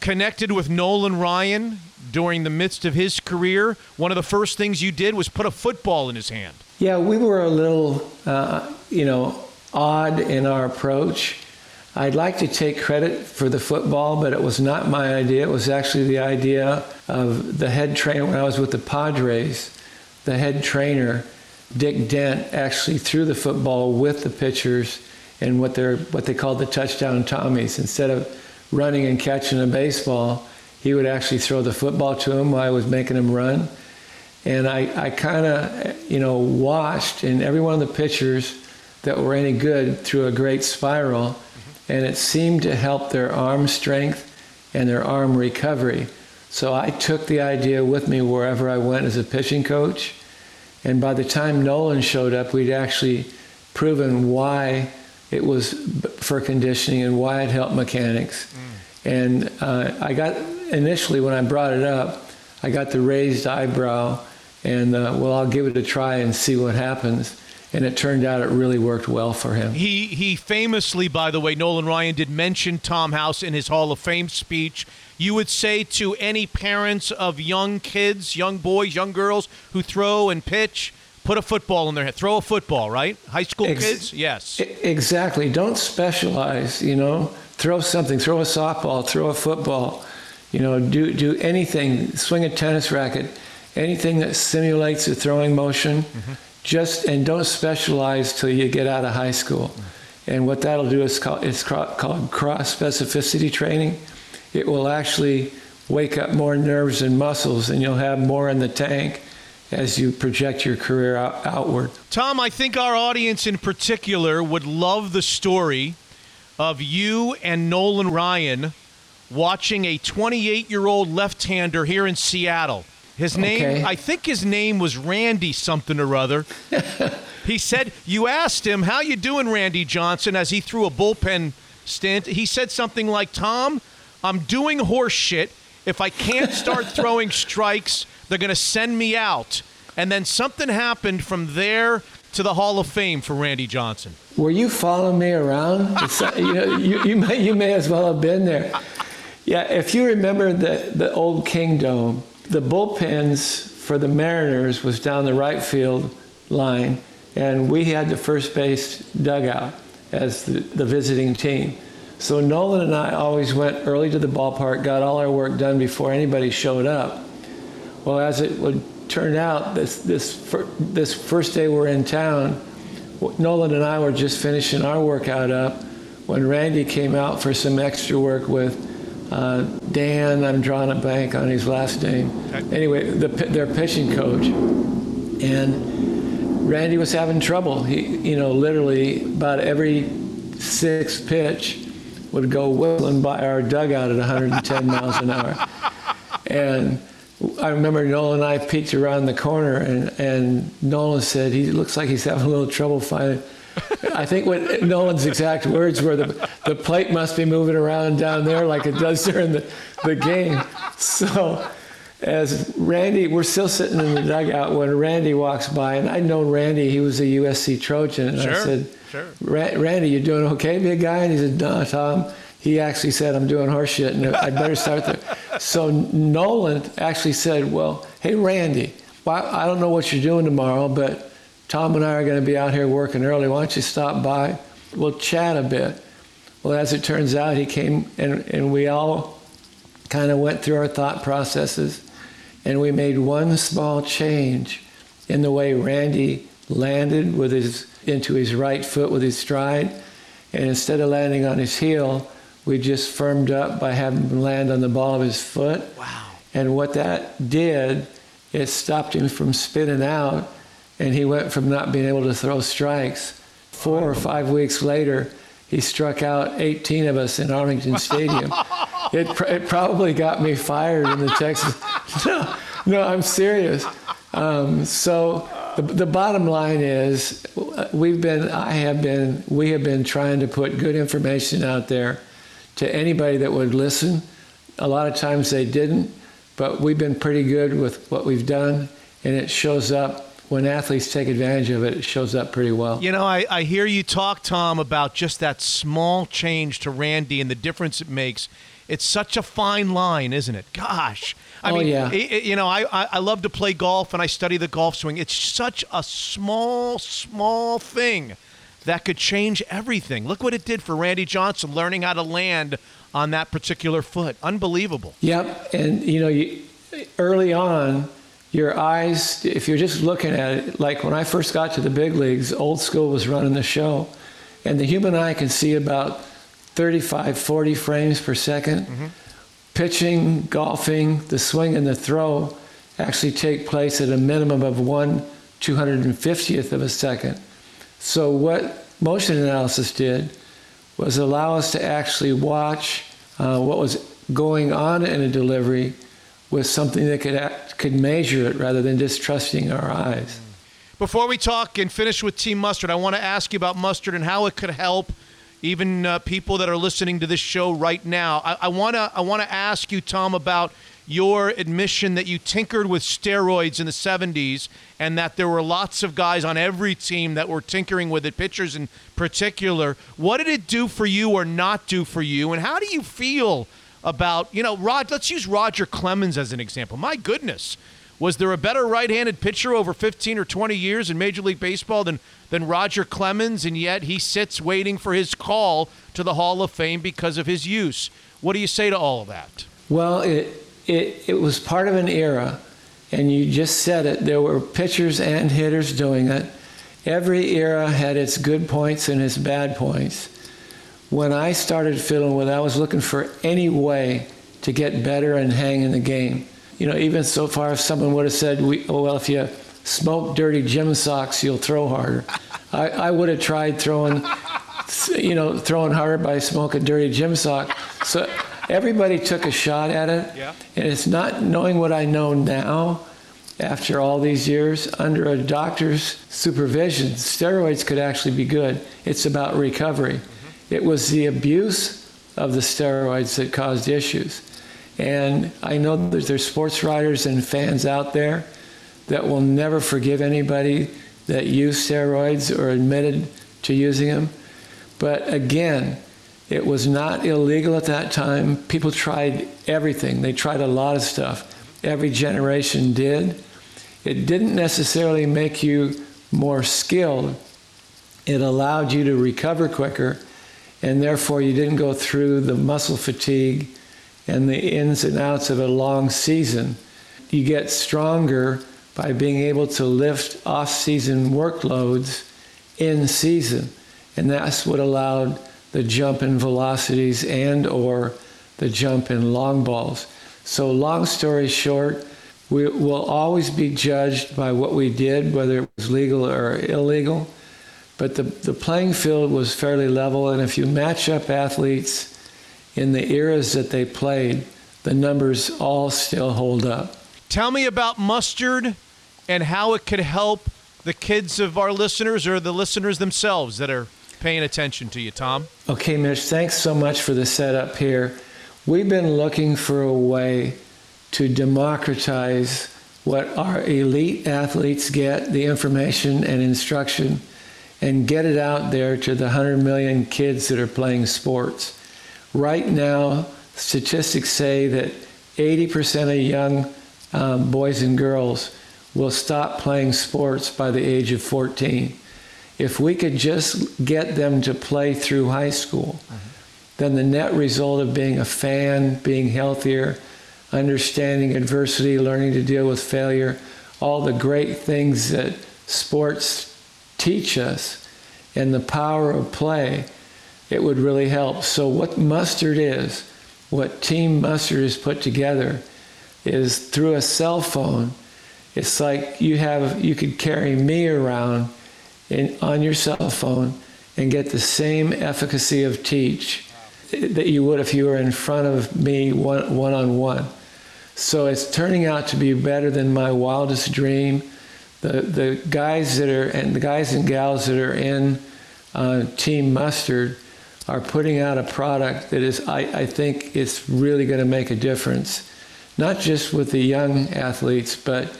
connected with Nolan Ryan during the midst of his career, one of the first things you did was put a football in his hand. Yeah, we were a little, uh, you know, odd in our approach. I'd like to take credit for the football, but it was not my idea. It was actually the idea of the head trainer when I was with the Padres. The head trainer, Dick Dent, actually threw the football with the pitchers and what they're what they called the touchdown Tommies. Instead of running and catching a baseball, he would actually throw the football to him while I was making him run. And I, I kind of, you know, watched, and every one of the pitchers that were any good threw a great spiral and it seemed to help their arm strength and their arm recovery. So I took the idea with me wherever I went as a pitching coach. And by the time Nolan showed up, we'd actually proven why it was for conditioning and why it helped mechanics. Mm. And uh, I got initially when I brought it up, I got the raised eyebrow, and uh, well, I'll give it a try and see what happens and it turned out it really worked well for him. He he famously, by the way, Nolan Ryan did mention Tom House in his Hall of Fame speech. You would say to any parents of young kids, young boys, young girls who throw and pitch, put a football in their head. Throw a football, right? High school Ex- kids, yes. Exactly. Don't specialize. You know, throw something. Throw a softball. Throw a football. You know, do do anything. Swing a tennis racket. Anything that simulates a throwing motion. Mm-hmm just and don't specialize till you get out of high school. And what that'll do is called, it's called cross specificity training. It will actually wake up more nerves and muscles, and you'll have more in the tank as you project your career out, outward. Tom, I think our audience in particular would love the story of you and Nolan Ryan watching a 28 year old left hander here in Seattle his name, okay. I think his name was Randy something or other. he said, you asked him, how you doing, Randy Johnson, as he threw a bullpen stint. He said something like, Tom, I'm doing horse shit. If I can't start throwing strikes, they're going to send me out. And then something happened from there to the Hall of Fame for Randy Johnson. Were you following me around? Uh, you, know, you, you, may, you may as well have been there. Yeah, if you remember the, the old Kingdome, the bullpens for the Mariners was down the right field line, and we had the first base dugout as the, the visiting team. So Nolan and I always went early to the ballpark, got all our work done before anybody showed up. Well, as it would turn out, this this fir- this first day we're in town, Nolan and I were just finishing our workout up when Randy came out for some extra work with uh, Dan. I'm drawing a blank on his last name. Anyway, the, their pitching coach, and Randy was having trouble. He, you know, literally about every sixth pitch would go whistling by our dugout at 110 miles an hour. And I remember Nolan and I peeked around the corner, and, and Nolan said, He looks like he's having a little trouble finding. I think what Nolan's exact words were the, the plate must be moving around down there like it does during the, the game. So, as Randy, we're still sitting in the dugout when Randy walks by, and I'd known Randy, he was a USC Trojan, and Sure, I said, sure. Randy, you doing okay, big guy? And he said, No, Tom. He actually said, I'm doing horse shit, and I'd better start there. So Nolan actually said, Well, hey, Randy, I don't know what you're doing tomorrow, but Tom and I are going to be out here working early. Why don't you stop by? We'll chat a bit. Well, as it turns out, he came and, and we all kind of went through our thought processes and we made one small change in the way Randy landed with his into his right foot with his stride. And instead of landing on his heel, we just firmed up by having him land on the ball of his foot. Wow. And what that did, it stopped him from spinning out, and he went from not being able to throw strikes. Four or five weeks later, he struck out 18 of us in Arlington Stadium. it, pr- it probably got me fired in the Texas. No, no, I'm serious. Um, so the, the bottom line is, we've been, I have been, we have been trying to put good information out there to anybody that would listen. A lot of times they didn't, but we've been pretty good with what we've done, and it shows up when athletes take advantage of it. It shows up pretty well. You know, I, I hear you talk, Tom, about just that small change to Randy and the difference it makes. It's such a fine line, isn't it? Gosh. I Oh, mean, yeah. i- i- you know, I, I, love to play golf and I study the golf swing. It's such a small, small thing that could change everything. Look what it did for Randy Johnson learning how to land on that particular foot. Unbelievable. Yep, and you know, you, early on, your eyes, if you're just looking at it, like when I first got to the big leagues, old school was running the show, and the human eye can see about 35, 40 frames per 2nd Pitching, golfing, the swing, and the throw actually take place at a minimum of one 250th of a second. So, what motion analysis did was allow us to actually watch uh, what was going on in a delivery with something that could act, could measure it rather than just trusting our eyes. Before we talk and finish with Team Mustard, I want to ask you about Mustard and how it could help even uh, people that are listening to this show right now. I, I want to I want to ask you, Tom, about your admission that you tinkered with steroids in the 70s and that there were lots of guys on every team that were tinkering with it, pitchers in particular. What did it do for you or not do for you? And how do you feel about, you know, Rod, let's use Roger Clemens as an example. My goodness. Was there a better right-handed pitcher over 15 or 20 years in Major League Baseball than than Roger Clemens, and yet he sits waiting for his call to the Hall of Fame because of his use? What do you say to all of that? Well, it, it, it was part of an era, and you just said it. There were pitchers and hitters doing it. Every era had its good points and its bad points. When I started fiddling with it, I was looking for any way to get better and hang in the game. You know, even so far if someone would have said, we, oh, well, if you smoke dirty gym socks, you'll throw harder. I, I would have tried throwing, you know, throwing harder by smoking dirty gym sock. So everybody took a shot at it. Yeah. And it's not knowing what I know now after all these years under a doctor's supervision. Steroids could actually be good. It's about recovery. Mm-hmm. It was the abuse of the steroids that caused issues. And I know there's sports writers and fans out there that will never forgive anybody that used steroids or admitted to using them. But again, it was not illegal at that time. People tried everything, they tried a lot of stuff. Every generation did. It didn't necessarily make you more skilled, it allowed you to recover quicker, and therefore you didn't go through the muscle fatigue and the ins and outs of a long season. You get stronger by being able to lift off season workloads in season. And that's what allowed the jump in velocities and or the jump in long balls. So long story short, we will always be judged by what we did, whether it was legal or illegal. But the, the playing field was fairly level, and if you match up athletes in the eras that they played, the numbers all still hold up. Tell me about mustard and how it could help the kids of our listeners or the listeners themselves that are paying attention to you, Tom. Okay, Mitch, thanks so much for the setup here. We've been looking for a way to democratize what our elite athletes get, the information and instruction, and get it out there to the 100 million kids that are playing sports. Right now, statistics say that 80% of young um, boys and girls will stop playing sports by the age of 14. If we could just get them to play through high school, then the net result of being a fan, being healthier, understanding adversity, learning to deal with failure, all the great things that sports teach us, and the power of play, it would really help. So, what mustard is, what Team Mustard is put together, is through a cell phone. It's like you have you could carry me around in, on your cell phone and get the same efficacy of teach that you would if you were in front of me one, one on one. So it's turning out to be better than my wildest dream. The, the guys that are, and the guys and gals that are in uh, Team Mustard are putting out a product that is, I, I think, it's really going to make a difference. Not just with the young athletes, but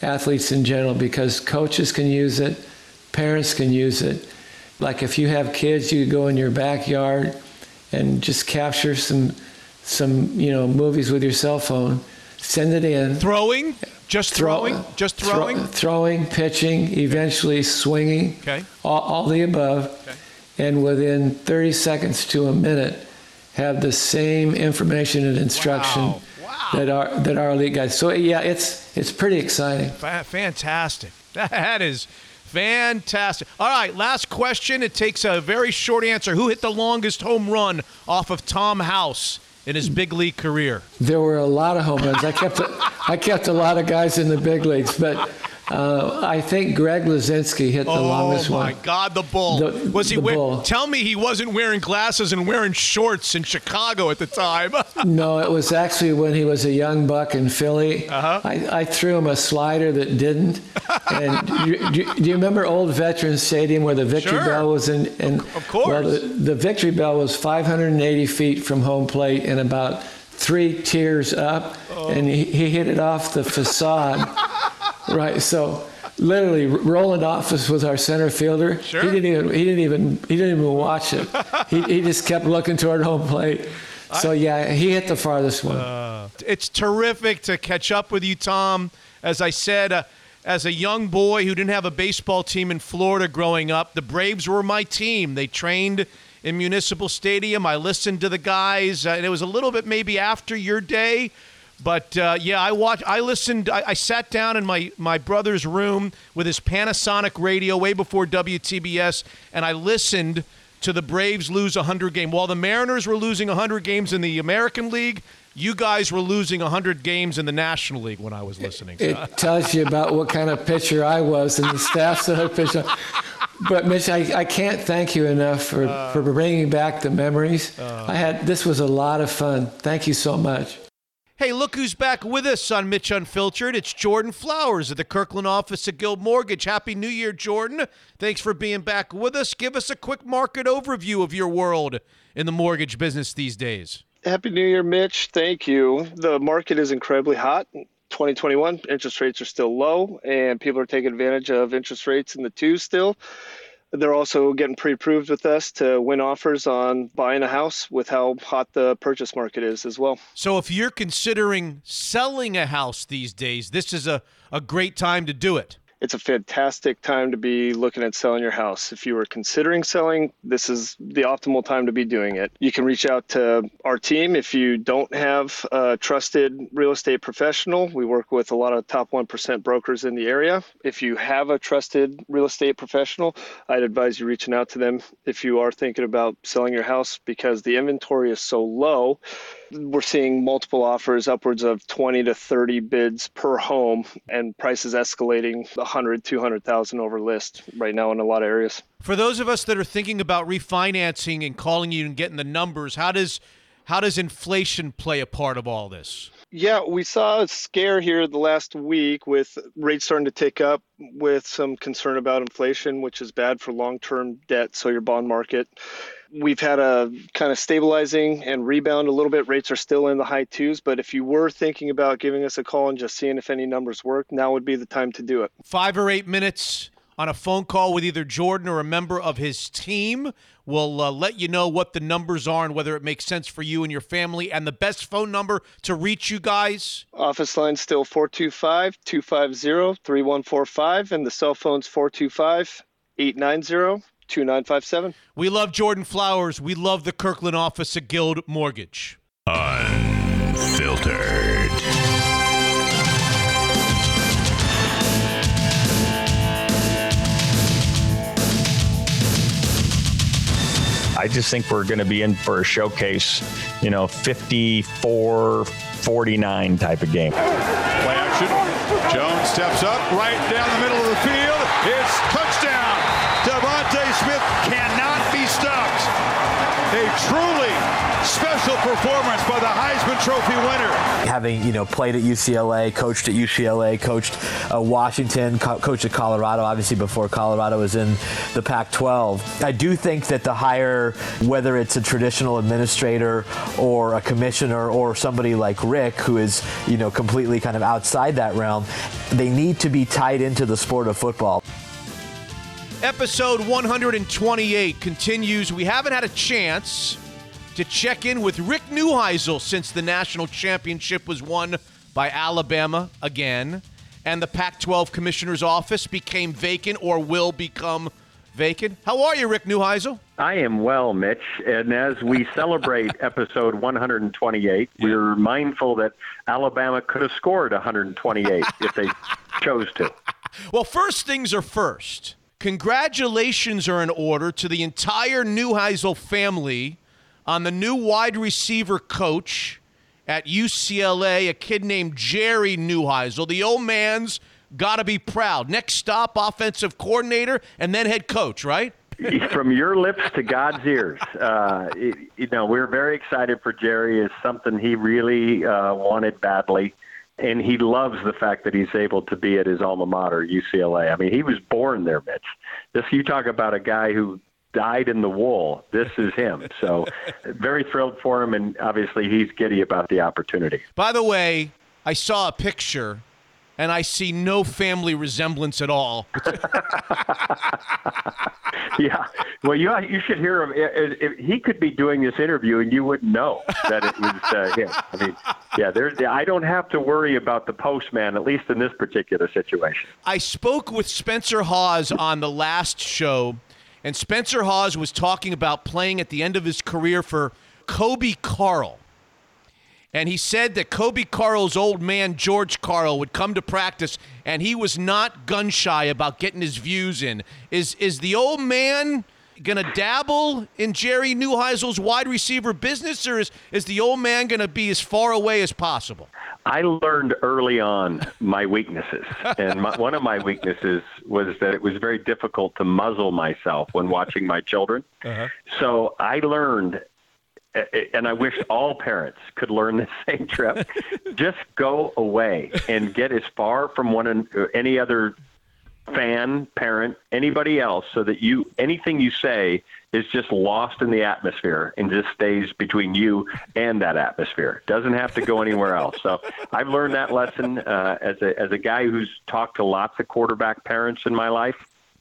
athletes in general, because coaches can use it, parents can use it. Like if you have kids, you go in your backyard and just capture some, some you know, movies with your cell phone send it in. Throwing? Just throwing? Throw, Just throwing? Throw, throwing, pitching, eventually swinging. Okay. All, all the above. Okay. And within 30 seconds to a minute, have the same information and instruction wow. Wow. that our that our elite guys. So yeah, it's it's pretty exciting. Fantastic. That is fantastic. All right, last question. It takes a very short answer. Who hit the longest home run off of Tom House? in his big league career? There were a lot of home runs. I kept a, I kept a lot of guys in the big leagues, but uh, I think Greg Luzinski hit the oh longest one. Oh my God, the bull! The, was he? The wear. Tell me he wasn't wearing glasses and wearing shorts in Chicago at the time. no, it was actually when he was a young buck in Philly. Uh-huh. I, I, threw him a slider that didn't. And do, do, do, you remember Old Veterans Stadium where the Victory sure. Bell was in? in of course. Well, the, the Victory Bell was 580 feet from home plate and about three tiers up, oh. and he, he hit it off the facade. right, so literally Rowland Office was our center fielder. Sure. He didn't even he didn't even he didn't even watch it. he, he just kept looking toward home plate. So yeah, he hit the farthest one. Uh, it's terrific to catch up with you, Tom. As I said, uh, as a young boy who didn't have a baseball team in Florida growing up, the Braves were my team. They trained in Municipal Stadium. I listened to the guys, uh, and it was a little bit maybe after your day but uh, yeah, I watched. I listened. I, I, sat down in my my brother's room with his Panasonic radio way before WTBS, and I listened to the Braves lose a hundred game while the Mariners were losing hundred games in the American League. You guys were losing 100 games in the National League when I was listening. It, it tells you about what kind of pitcher I was and the staffs that I pitched on. But Mitch, I, I can't thank you enough for, uh, for bringing back the memories. Uh, I had this was a lot of fun. Thank you so much. Hey, look who's back with us on Mitch Unfiltered. It's Jordan Flowers of the Kirkland office of Guild Mortgage. Happy New Year, Jordan. Thanks for being back with us. Give us a quick market overview of your world in the mortgage business these days. Happy New Year, Mitch. Thank you. The market is incredibly hot. 2021 interest rates are still low, and people are taking advantage of interest rates in the twos still. They're also getting pre-approved with us to win offers on buying a house with how hot the purchase market is as well. So if you're considering selling a house these days, this is a, a great time to do it it's a fantastic time to be looking at selling your house. If you are considering selling, this is the optimal time to be doing it. You can reach out to our team if you don't have a trusted real estate professional. We work with a lot of top 1% brokers in the area. If you have a trusted real estate professional, I'd advise you reaching out to them if you are thinking about selling your house because the inventory is so low we're seeing multiple offers upwards of 20 to 30 bids per home and prices escalating 100 200,000 over list right now in a lot of areas. For those of us that are thinking about refinancing and calling you and getting the numbers, how does how does inflation play a part of all this? Yeah, we saw a scare here the last week with rates starting to tick up with some concern about inflation, which is bad for long term debt, so your bond market. We've had a kind of stabilizing and rebound a little bit. Rates are still in the high twos, but if you were thinking about giving us a call and just seeing if any numbers work, now would be the time to do it. Five or eight minutes on a phone call with either Jordan or a member of his team. We'll uh, let you know what the numbers are and whether it makes sense for you and your family. And the best phone number to reach you guys? Office line still 425 250 3145, and the cell phone's 425 890 2957. We love Jordan Flowers. We love the Kirkland office at Guild Mortgage. Unfiltered. I just think we're going to be in for a showcase, you know, 54 49 type of game. Play action. Jones steps up right down the middle of the field. It's touchdown. A truly special performance by the Heisman Trophy winner. Having you know played at UCLA, coached at UCLA, coached uh, Washington, co- coached at Colorado, obviously before Colorado was in the Pac-12. I do think that the hire, whether it's a traditional administrator or a commissioner or somebody like Rick, who is you know completely kind of outside that realm, they need to be tied into the sport of football. Episode 128 continues. We haven't had a chance to check in with Rick Neuheisel since the national championship was won by Alabama again, and the Pac 12 commissioner's office became vacant or will become vacant. How are you, Rick Neuheisel? I am well, Mitch. And as we celebrate episode 128, we're mindful that Alabama could have scored 128 if they chose to. Well, first things are first. Congratulations are in order to the entire Neuheisel family on the new wide receiver coach at UCLA, a kid named Jerry Neuheisel. The old man's got to be proud. Next stop, offensive coordinator and then head coach, right? From your lips to God's ears. Uh, you know, we're very excited for Jerry. It's something he really uh, wanted badly. And he loves the fact that he's able to be at his alma mater, UCLA. I mean, he was born there, Mitch. This you talk about a guy who dyed in the wool. This is him. So very thrilled for him, and obviously he's giddy about the opportunity. By the way, I saw a picture. And I see no family resemblance at all. yeah, well, you you should hear him. It, it, he could be doing this interview, and you wouldn't know that it was uh, him. I mean, yeah, there's. I don't have to worry about the postman, at least in this particular situation. I spoke with Spencer Hawes on the last show and Spencer Hawes was talking about playing at the end of his career for Coby Karl. And he said that Coby Karl's old man, George Karl, would come to practice and he was not gun shy about getting his views in. Is, is the old man going to dabble in Jerry Neuheisel's wide receiver business, or is, is the old man going to be as far away as possible? I learned early on my weaknesses. And my, one of my weaknesses was that it was very difficult to muzzle myself when watching my children. Uh-huh. So I learned and I wish all parents could learn the same trip. Just go away and get as far from one any other fan, parent, anybody else, so that you anything you say is just lost in the atmosphere and just stays between you and that atmosphere. Doesn't have to go anywhere else. So I've learned that lesson uh, as a as a guy who's talked to lots of quarterback parents in my life.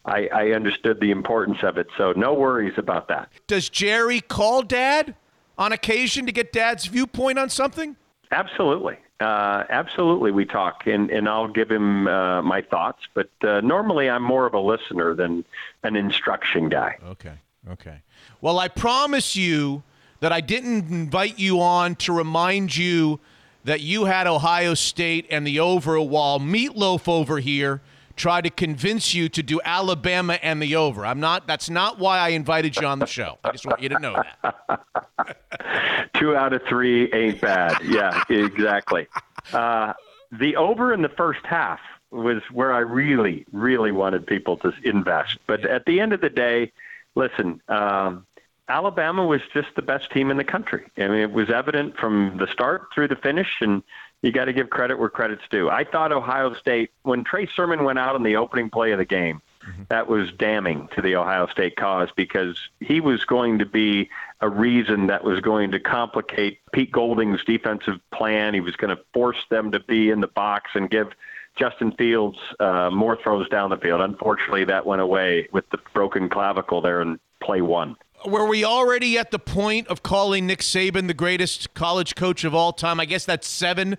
I, I understood the importance of it. So no worries about that. Does Jerry call dad on occasion to get dad's viewpoint on something? Absolutely. Uh, absolutely, we talk, and, and I'll give him uh, my thoughts. But uh, normally, I'm more of a listener than an instruction guy. Okay, okay. Well, I promise you that I didn't invite you on to remind you that you had Ohio State and the over while Meatloaf over here try to convince you to do Alabama and the over. I'm not. That's not why I invited you on the show. I just want you to know that. Two out of three ain't bad. Yeah, exactly. Uh, the over in the first half was where I really, really wanted people to invest. But at the end of the day, listen. Um, Alabama was just the best team in the country. I mean, it was evident from the start through the finish, and you got to give credit where credit's due. I thought Ohio State, when Trey Sermon went out in the opening play of the game, mm-hmm. that was damning to the Ohio State cause because he was going to be a reason that was going to complicate Pete Golding's defensive plan. He was going to force them to be in the box and give Justin Fields uh, more throws down the field. Unfortunately, that went away with the broken clavicle there in play one were we already at the point of calling Nick Saban the greatest college coach of all time? I guess that's seven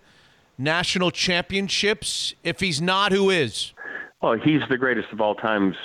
national championships. If he's not, who is? Well, he's the greatest of all times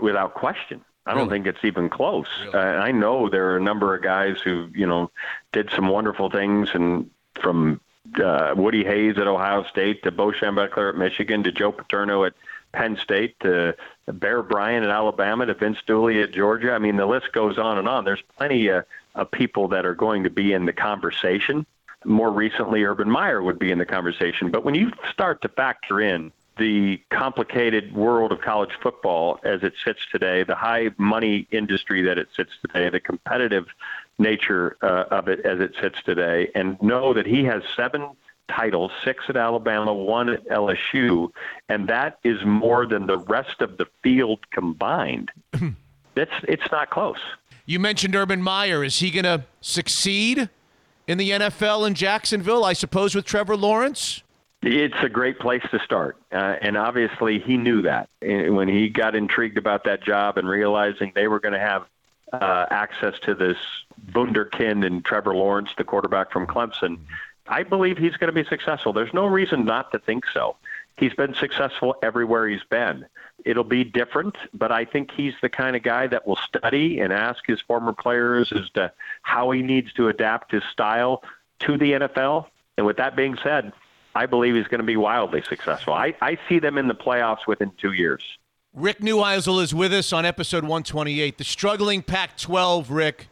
without question. I don't really? think it's even close. Really? Uh, I know there are a number of guys who, you know, did some wonderful things, and from uh, Woody Hayes at Ohio State to Bo Schembechler at Michigan to Joe Paterno at Penn State to Bear Bryant at Alabama to Vince Dooley at Georgia. I mean, the list goes on and on. There's plenty of, of people that are going to be in the conversation. More recently, Urban Meyer would be in the conversation. But when you start to factor in the complicated world of college football as it sits today, the high money industry that it sits today, the competitive nature uh, of it as it sits today, and know that he has seven titles, six at Alabama, one at LSU, and that is more than the rest of the field combined. it's it's not close. You mentioned Urban Meyer. Is he going to succeed in the NFL in Jacksonville? I suppose with Trevor Lawrence. It's a great place to start, uh, and obviously he knew that when he got intrigued about that job and realizing they were going to have uh, access to this wunderkind and Trevor Lawrence, the quarterback from Clemson. I believe he's going to be successful. There's no reason not to think so. He's been successful everywhere he's been. It'll be different, but I think he's the kind of guy that will study and ask his former players as to how he needs to adapt his style to the NFL. And with that being said, I believe he's going to be wildly successful. I, I see them in the playoffs within two years. Rick Neuheisel is with us on episode 128. The struggling Pac 12, Rick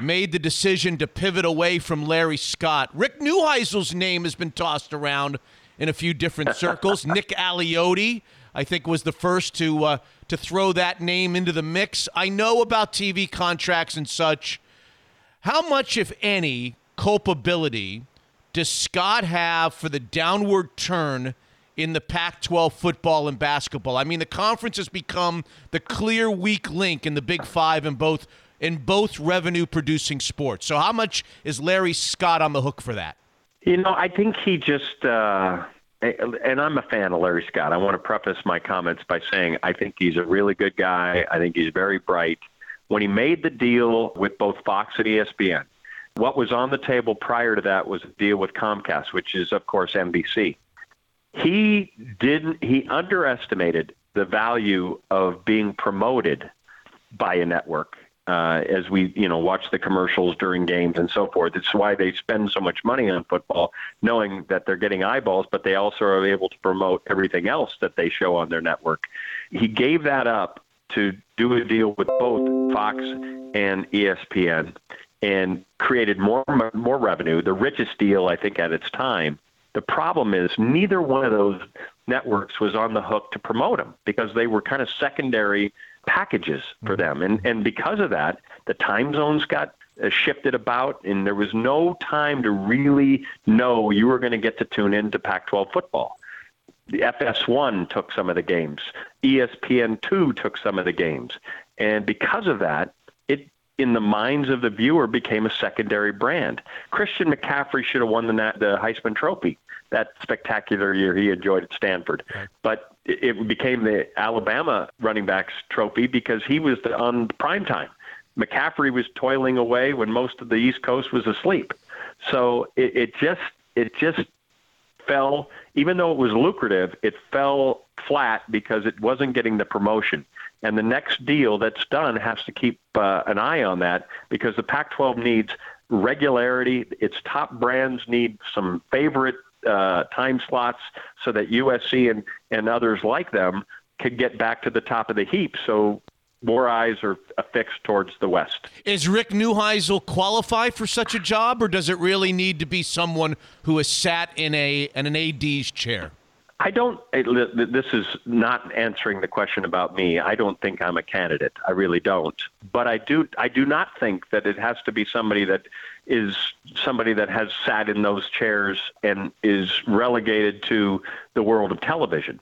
made the decision to pivot away from Larry Scott. Rick Neuheisel's name has been tossed around in a few different circles. Nick Aliotti, I think, was the first to uh, to throw that name into the mix. I know about TV contracts and such. How much, if any, culpability does Scott have for the downward turn in the Pac 12 football and basketball? I mean, the conference has become the clear weak link in the Big Five in both in both revenue producing sports. So how much is Larry Scott on the hook for that? You know, I think he just uh and I'm a fan of Larry Scott. I want to preface my comments by saying I think he's a really good guy. I think he's very bright. When he made the deal with both Fox and ESPN, what was on the table prior to that was a deal with Comcast, which is of course NBC. He didn't he underestimated the value of being promoted by a network uh, as we you know watch the commercials during games and so forth. It's why they spend so much money on football, knowing that they're getting eyeballs, but they also are able to promote everything else that they show on their network. He gave that up to do a deal with both Fox and ESPN, and created more more revenue. The richest deal I think at its time. The problem is neither one of those networks was on the hook to promote him because they were kind of secondary packages for them. And and because of that, the time zones got uh, shifted about, and there was no time to really know you were going to get to tune in to Pac 12 football. The FS1 took some of the games, ESPN2 took some of the games. And because of that, it in the minds of the viewer became a secondary brand. Christian McCaffrey should have won the, the Heisman Trophy that spectacular year he enjoyed at Stanford. But it became the Alabama running backs trophy because he was the, on prime time. McCaffrey was toiling away when most of the East Coast was asleep. So it, it just it just fell. Even though it was lucrative, it fell flat because it wasn't getting the promotion. And the next deal that's done has to keep uh, an eye on that because the Pac-12 needs regularity. Its top brands need some favorite uh, time slots so that USC and, and others like them could get back to the top of the heap. So more eyes are affixed towards the West. Is Rick Neuheisel qualified for such a job, or does it really need to be someone who has sat in a in an AD's chair? I don't. This is not answering the question about me. I don't think I'm a candidate. I really don't. But I do. I do not think that it has to be somebody that is somebody that has sat in those chairs and is relegated to the world of television.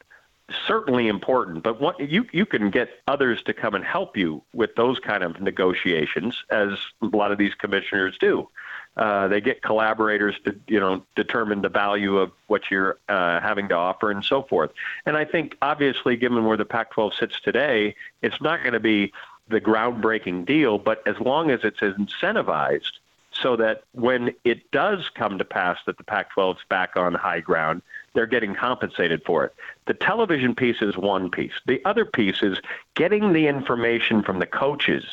Certainly important, but what you you can get others to come and help you with those kind of negotiations, as a lot of these commissioners do. Uh, they get collaborators to you know determine the value of what you're uh, having to offer and so forth. And I think obviously, given where the Pac-12 sits today, it's not going to be the groundbreaking deal, but as long as it's incentivized so that when it does come to pass that the Pac 12 is back on high ground, they're getting compensated for it. The television piece is one piece. The other piece is getting the information from the coaches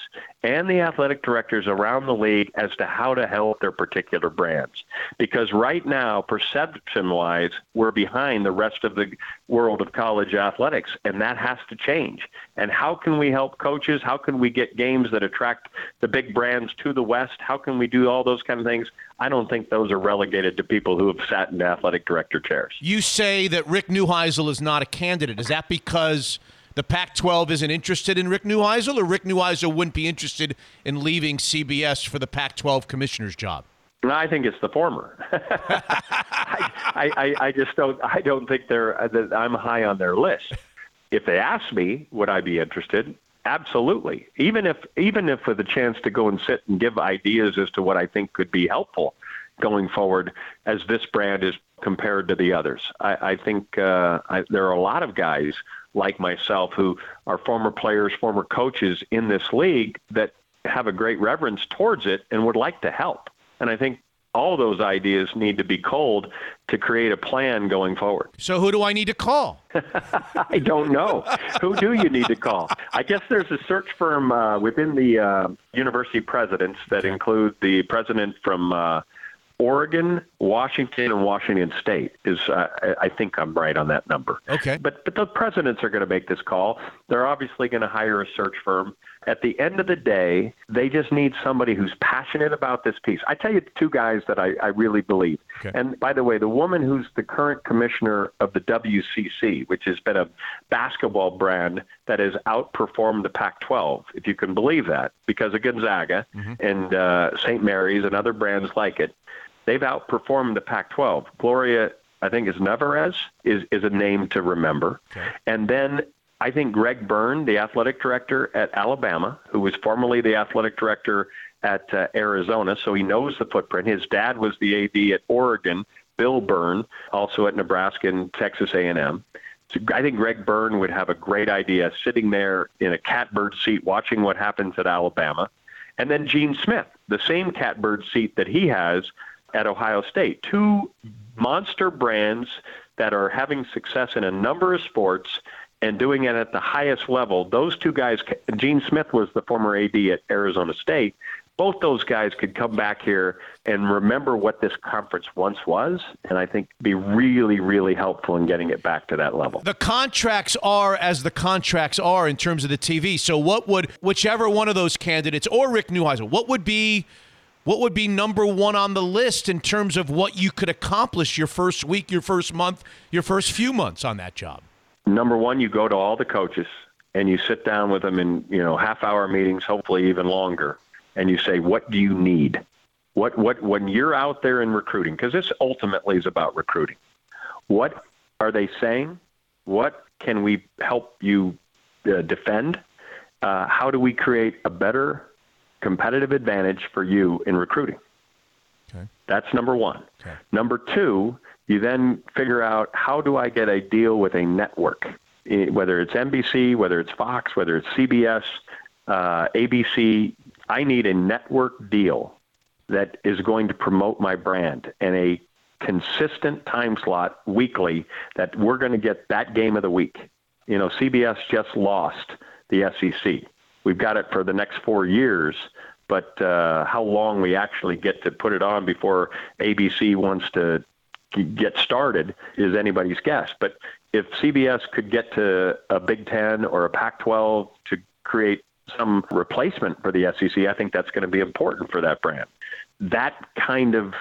and the athletic directors around the league as to how to help their particular brands. Because right now, perception wise, we're behind the rest of the world of college athletics, and that has to change. And how can we help coaches? How can we get games that attract the big brands to the West? How can we do all those kind of things? I don't think those are relegated to people who have sat in athletic director chairs. You say that Rick Neuheisel is not a candidate. Is that because the Pac 12 isn't interested in Rick Neuheisel, or Rick Neuheisel wouldn't be interested in leaving CBS for the Pac 12 commissioner's job? I think it's the former. I, I, I just don't. I don't think they're. Uh, I'm high on their list. If they asked me, would I be interested? Absolutely. Even if even if with a chance to go and sit and give ideas as to what I think could be helpful going forward as this brand is compared to the others. I, I think uh, I, there are a lot of guys like myself who are former players, former coaches in this league that have a great reverence towards it and would like to help. And I think all those ideas need to be culled to create a plan going forward. So who do I need to call? I don't know. who do you need to call? I guess there's a search firm uh, within the uh, university presidents that include the president from uh, Oregon, Washington, and Washington State is. Uh, I think I'm right on that number. Okay. But but the presidents are going to make this call. They're obviously going to hire a search firm. At the end of the day, they just need somebody who's passionate about this piece. I tell you, two guys that I, I really believe. Okay. And by the way, the woman who's the current commissioner of the WCC, which has been a basketball brand that has outperformed the Pac-12, if you can believe that, because of Gonzaga mm-hmm. and uh, St. Mary's and other brands like it they've outperformed the Pac-12. Gloria, I think, is Nevarez is is a name to remember, okay. and then. I think Greg Byrne, the athletic director at Alabama, who was formerly the athletic director at uh, Arizona, so he knows the footprint. His dad was the AD at Oregon, Bill Byrne, also at Nebraska and Texas A&M. So I think Greg Byrne would have a great idea sitting there in a catbird seat watching what happens at Alabama. And then Gene Smith, the same catbird seat that he has at Ohio State. Two monster brands that are having success in a number of sports and doing it at the highest level. Those two guys, Gene Smith was the former AD at Arizona State. Both those guys could come back here and remember what this conference once was, and I think be really, really helpful in getting it back to that level. The contracts are as the contracts are in terms of the TV. So, what would whichever one of those candidates or Rick Neuheisel, what would be what would be number one on the list in terms of what you could accomplish your first week, your first month, your first few months on that job? Number one, you go to all the coaches and you sit down with them in you know half hour meetings, hopefully even longer, and you say, what do you need? What, what, when you're out there in recruiting, because this ultimately is about recruiting, what are they saying? What can we help you uh, defend? Uh, how do we create a better competitive advantage for you in recruiting? Okay. That's number one. Okay. Number two, you then figure out how do I get a deal with a network, eh, whether it's NBC, whether it's Fox, whether it's CBS, uh, ABC. I need a network deal that is going to promote my brand and a consistent time slot weekly that we're going to get that game of the week. You know, CBS just lost the SEC. We've got it for the next four years, but uh, how long we actually get to put it on before ABC wants to get started is anybody's guess. But if CBS could get to a Big Ten or a Pac 12 to create some replacement for the SEC, I think that's going to be important for that brand. That kind of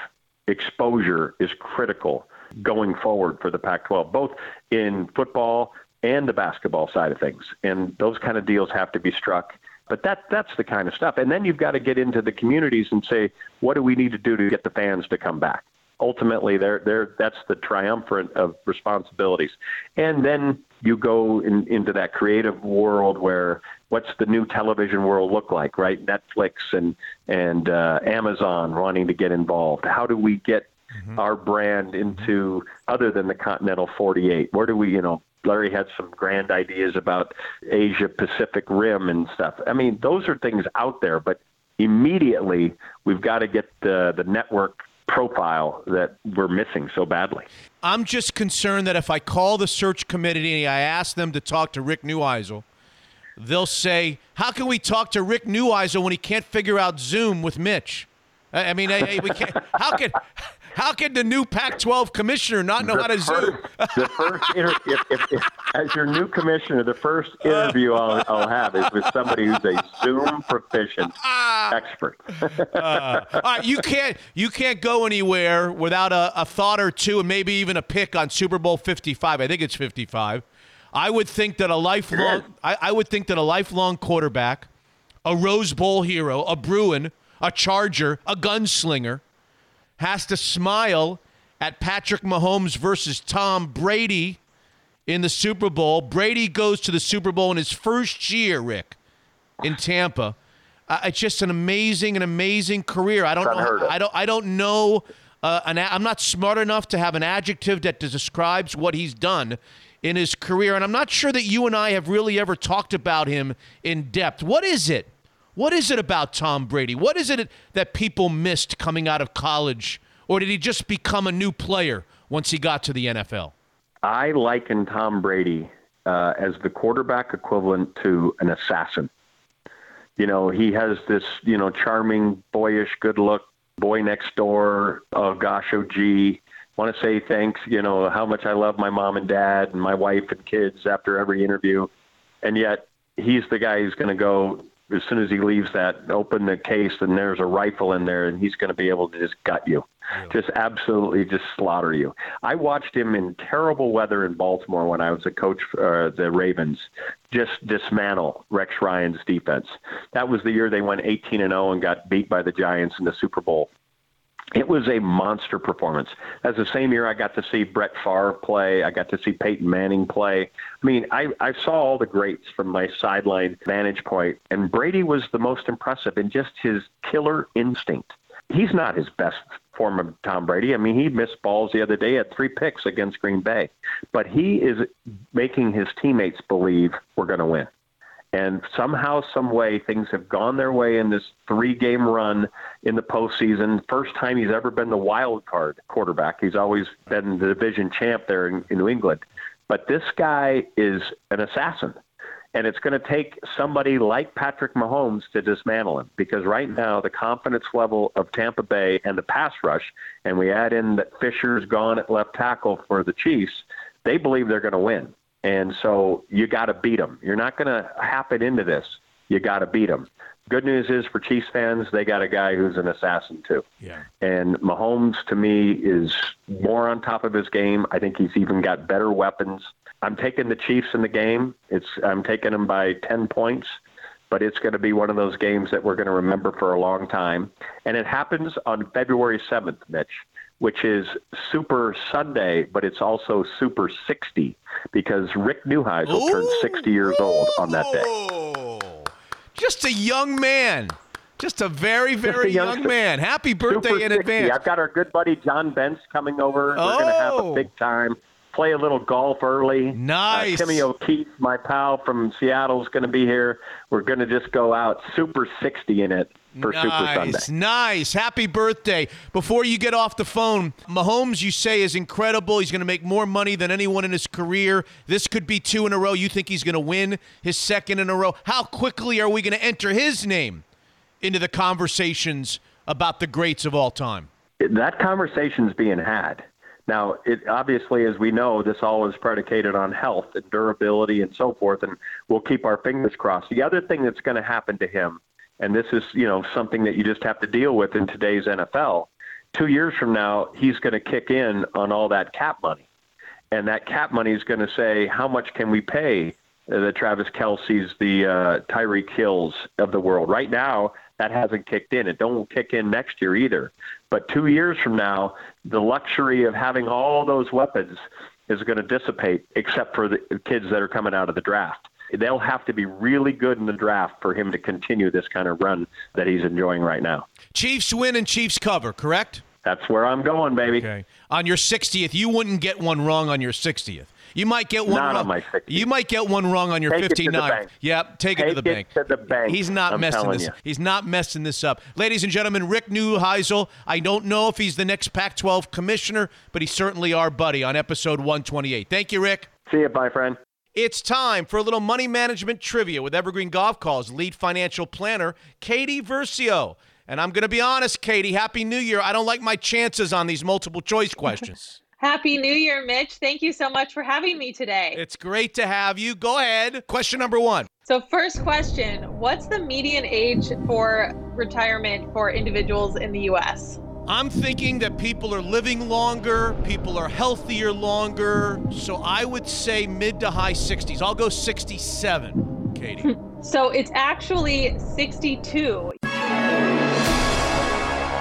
exposure is critical going forward for the Pac 12, both in football and the basketball side of things. And those kind of deals have to be struck. But that that's the kind of stuff. And then you've got to get into the communities and say, what do we need to do to get the fans to come back? Ultimately, they're, they're, that's the triumvirate of responsibilities. And then you go in, into that creative world where what's the new television world look like, right? Netflix and and uh, Amazon wanting to get involved. How do we get mm-hmm. our brand into other than the Continental 48? Where do we, you know, Larry had some grand ideas about Asia Pacific Rim and stuff. I mean, those are things out there, but immediately we've got to get the the network profile that we're missing so badly. I'm just concerned that if I call the search committee and I ask them to talk to Rick Neuheisel, they'll say, "How can we talk to Rick Neuheisel when he can't figure out Zoom with Mitch?" I mean, we can't. How can how can the new Pac-12 commissioner not know the how to first, zoom? the first inter- if, if, if, as your new commissioner, the first interview I'll, I'll have is with somebody who's a Zoom proficient expert. uh, all right, you can't you can't go anywhere without a, a thought or two, and maybe even a pick on Super Bowl 55. I think it's 55. I would think that a lifelong I, I would think that a lifelong quarterback, a Rose Bowl hero, a Bruin, a Charger, a gunslinger has to smile at Patrick Mahomes versus Tom Brady in the Super Bowl. Brady goes to the Super Bowl in his first year, Rick, in Tampa. Uh, it's just an amazing, an amazing career. I don't know. I don't. I don't know. Uh, an, I'm not smart enough to have an adjective that describes what he's done in his career, and I'm not sure that you and I have really ever talked about him in depth. What is it what is it about Tom Brady? What is it that people missed coming out of college? Or did he just become a new player once he got to the NFL? I liken Tom Brady uh, as the quarterback equivalent to an assassin. You know, he has this, you know, charming, boyish, good look, boy next door, oh gosh, oh gee, want to say thanks, you know, how much I love my mom and dad and my wife and kids after every interview. And yet he's the guy who's going to go as soon as he leaves that, open the case and there's a rifle in there and he's going to be able to just gut you, yeah. just absolutely just slaughter you. I watched him in terrible weather in Baltimore when I was a coach for uh, the Ravens, just dismantle Rex Ryan's defense. That was the year they went 18 and 0 and got beat by the Giants in the Super Bowl it was a monster performance. As the same year I got to see Brett Favre play, I got to see Peyton Manning play. I mean, I, I saw all the greats from my sideline vantage point, and Brady was the most impressive in just his killer instinct. He's not his best form of Tom Brady. I mean, he missed balls the other day, had three picks against Green Bay, but he is making his teammates believe we're going to win. And somehow, some way, things have gone their way in this three-game run in the postseason. First time he's ever been the wild card quarterback. He's always been the division champ there in, in New England. But this guy is an assassin. And it's going to take somebody like Patrick Mahomes to dismantle him because right now the confidence level of Tampa Bay and the pass rush, and we add in that Fisher's gone at left tackle for the Chiefs, they believe they're going to win. And so you got to beat them. You're not going to happen into this. You got to beat them. Good news is for Chiefs fans, they got a guy who's an assassin too. Yeah. And Mahomes to me is more on top of his game. I think he's even got better weapons. I'm taking the Chiefs in the game. It's I'm taking them by 10 points. but it's going to be one of those games that we're going to remember for a long time. And it happens on February 7th, Mitch, which is Super Sunday, but it's also Super 60 because Rick Neuheisel turned 60 years old on that day. Just a young man. Just a very, very young man. Happy birthday Super in 60. advance. I've got our good buddy John Bentz coming over. Oh. We're going to have Oh. a big time. Play a little golf early. Nice. Uh, Timmy O'Keefe, my pal from Seattle, is going to be here. We're going to just go out Super 60 in it for Super Sunday. Nice, nice. Happy birthday. Before you get off the phone, Mahomes, you say, is incredible. He's going to make more money than anyone in his career. This could be two in a row. You think he's going to win his second in a row? How quickly are we going to enter his name into the conversations about the greats of all time? that conversation's being had. Now, it obviously, as we know, this all is predicated on health and durability and so forth, and we'll keep our fingers crossed. The other thing that's going to happen to him, and this is, you know, something that you just have to deal with in today's NFL. Two years from now, he's going to kick in on all that cap money, and that cap money is going to say, how much can we pay the Travis Kelce's, the uh, Tyreek Hills of the world? Right now, that hasn't kicked in. It don't kick in next year either. But two years from now, the luxury of having all those weapons is going to dissipate, except for the kids that are coming out of the draft. They'll have to be really good in the draft for him to continue this kind of run that he's enjoying right now. Chiefs win and Chiefs cover, correct? That's where I'm going, baby. Okay. On your 60th, you wouldn't get one wrong on your 60th. You might get one Not wrong. on my 60th. You might get one wrong on your Take it to the 59th. bank. Yep, take, it to the it bank. to the bank, He's not I'm messing this. you. He's not messing this up. Ladies and gentlemen, Rick Neuheisel. I don't know if he's the next Pac-12 commissioner, but he's certainly our buddy on episode 128. Thank you, Rick. See you, bye, friend. It's time for a little money management trivia with Evergreen Gavekal's lead financial planner, Katie Versio. And I'm going to be honest, Katie, Happy New Year. I don't like my chances on these multiple choice questions. Happy New Year, Mitch. Thank you so much for having me today. it's great to have you. Go ahead. Question number one. So, first question What's the median age for retirement for individuals in the U.S.? I'm thinking that people are living longer, people are healthier longer. So I would say mid to high 60s. I'll go 67, Katie. So, it's actually 62.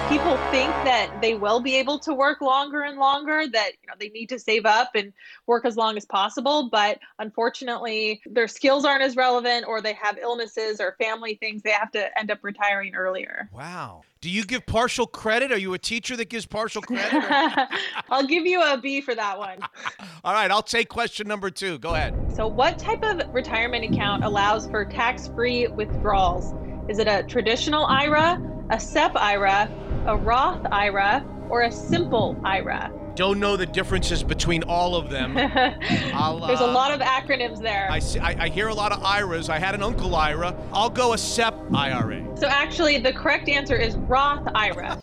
People think that they will be able to work longer and longer, that you know they need to save up and work as long as possible, but unfortunately their skills aren't as relevant or they have illnesses or family things, they have to end up retiring earlier. wow. Do you give partial credit? Are you a teacher that gives partial credit? or- I'll give you a B for that one. All right, I'll take question number two. Go ahead. So, what type of retirement account allows for tax free withdrawals? Is it a traditional IRA, a SEP IRA, a Roth IRA, or a simple IRA? Don't know the differences between all of them. I'll, There's a uh, lot of acronyms there. I, see, I, I hear a lot of IRAs. I had an Uncle IRA. I'll go a SEP IRA. So, actually, the correct answer is Roth IRA.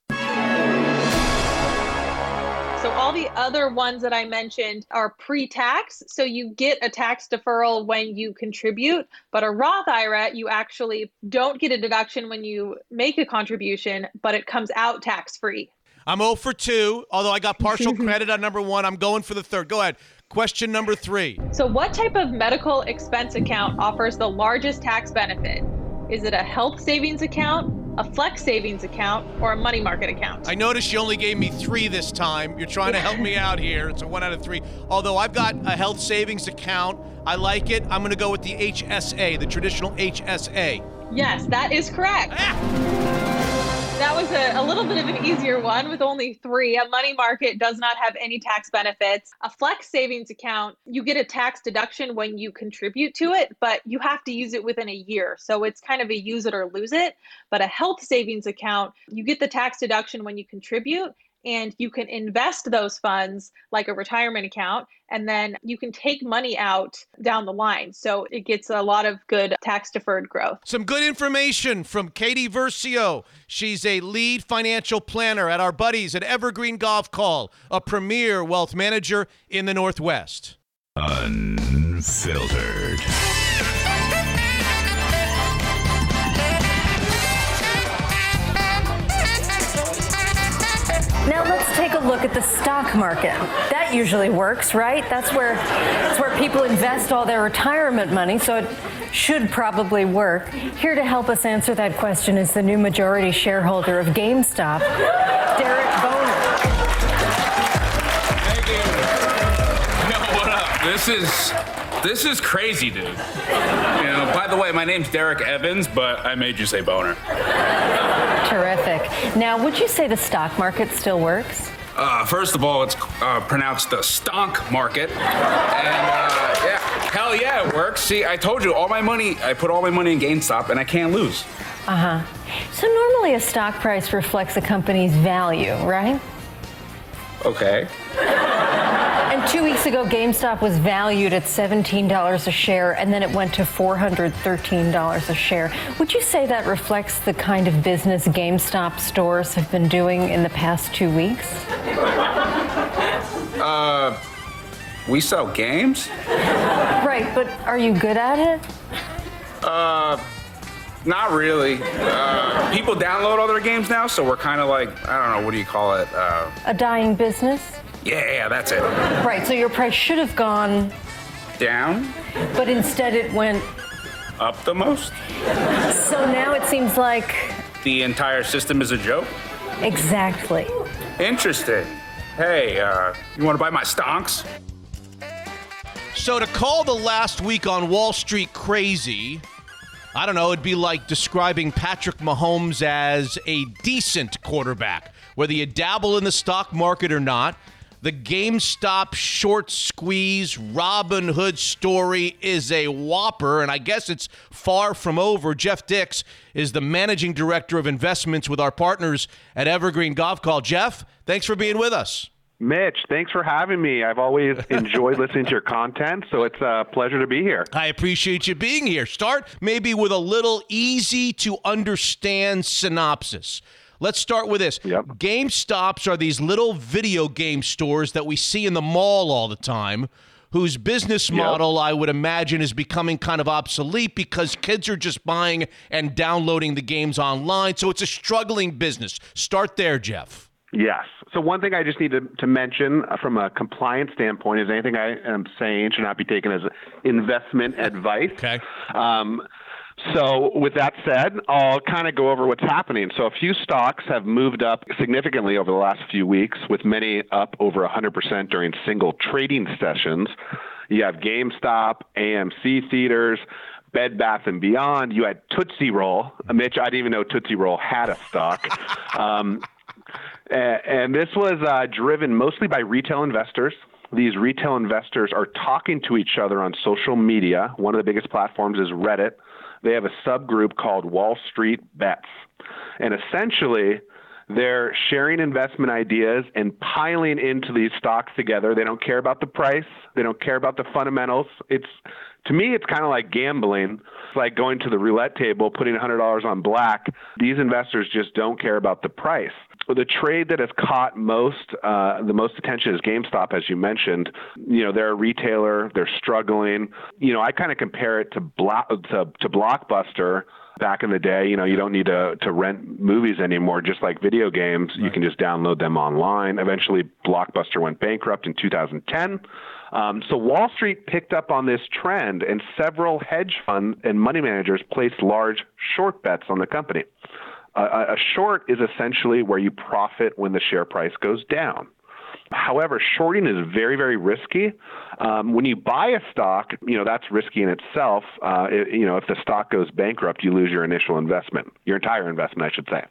So, all the other ones that I mentioned are pre tax. So, you get a tax deferral when you contribute, but a Roth IRA, you actually don't get a deduction when you make a contribution, but it comes out tax free. I'm 0 for 2, although I got partial credit on number one. I'm going for the third. Go ahead. Question number three. So, what type of medical expense account offers the largest tax benefit? Is it a health savings account, a flex savings account, or a money market account? I noticed you only gave me three this time. You're trying to help me out here. It's a one out of three. Although I've got a health savings account, I like it. I'm going to go with the HSA, the traditional HSA. Yes, that is correct. Ah! That was a, a little bit of an easier one with only three. A money market does not have any tax benefits. A flex savings account, you get a tax deduction when you contribute to it, but you have to use it within a year. So it's kind of a use it or lose it. But a health savings account, you get the tax deduction when you contribute. And you can invest those funds like a retirement account, and then you can take money out down the line. So it gets a lot of good tax deferred growth. Some good information from Katie Versio. She's a lead financial planner at our buddies at Evergreen Gavekal, a premier wealth manager in the Northwest. Unfiltered. A look at the stock market. That usually works, right? That's where that's where people invest all their retirement money, so it should probably work. Here to help us answer that question is the new majority shareholder of GameStop, Derek Boner. Thank you. Yo, what up? This is this is crazy, dude. You know, by the way, my name's Derek Evans, but I made you say boner. Terrific. Now, would you say the stock market still works? Uh, first of all, it's uh, pronounced the stonk market, and uh, yeah, hell yeah, it works. See, I told you, all my money, I put all my money in GameStop, and I can't lose. Uh huh. So normally a stock price reflects a company's value, right? Okay. And two weeks ago, GameStop was valued at $17 a share, and then it went to $413 a share. Would you say that reflects the kind of business GameStop stores have been doing in the past two weeks? Uh, we sell games? Right, but are you good at it? Uh, not really. Uh, people download all their games now, so we're kind of like, I don't know, what do you call it? Uh, A dying business? Yeah, yeah, that's it. Right, so your price should have gone, Down? but instead it went. Up the most? So now it seems like. The entire system is a joke? Exactly. Interesting. Hey, uh, you want to buy my stonks? So to call the last week on Wall Street crazy, I don't know, it'd be like describing Patrick Mahomes as a decent quarterback, whether you dabble in the stock market or not. The GameStop short squeeze Robinhood story is a whopper, and I guess it's far from over. Jeff Dicks is the managing director of investments with our partners at Evergreen Gavekal. Jeff, thanks for being with us. Mitch, thanks for having me. I've always enjoyed listening to your content, so it's a pleasure to be here. I appreciate you being here. Start maybe with a little easy to understand synopsis. Let's start with this. GameStops are these little video game stores that we see in the mall all the time, whose business model I would imagine is becoming kind of obsolete because kids are just buying and downloading the games online. So it's a struggling business. Start there, Jeff. Yes. So one thing I just need to, to mention from a compliance standpoint is anything I am saying should not be taken as investment advice. Okay. Um, so with that said, I'll kind of go over what's happening. So a few stocks have moved up significantly over the last few weeks, with many up over 100% during single trading sessions. You have GameStop, AMC theaters, Bed Bath and Beyond. You had Tootsie Roll. Mitch, I didn't even know Tootsie Roll had a stock. um, and this was uh, driven mostly by retail investors. These retail investors are talking to each other on social media. One of the biggest platforms is Reddit. They have a subgroup called Wall Street Bets. And essentially, they're sharing investment ideas and piling into these stocks together. They don't care about the price, they don't care about the fundamentals. It's to me, it's kind of like gambling. It's like going to the roulette table, putting $100 on black. These investors just don't care about the price. The trade that has caught most uh, the most attention is GameStop, as you mentioned. You know, they're a retailer; they're struggling. You know, I kind of compare it to, Blo- to to Blockbuster back in the day. You know, you don't need to to rent movies anymore. Just like video games, you can just download them online. Eventually, Blockbuster went bankrupt in 2010. Um, so Wall Street picked up on this trend, and several hedge fund and money managers placed large short bets on the company. Uh, a short is essentially where you profit when the share price goes down. However, shorting is very, very risky. Um, when you buy a stock, you know that's risky in itself. Uh, it, you know, if the stock goes bankrupt, you lose your initial investment, your entire investment, I should say.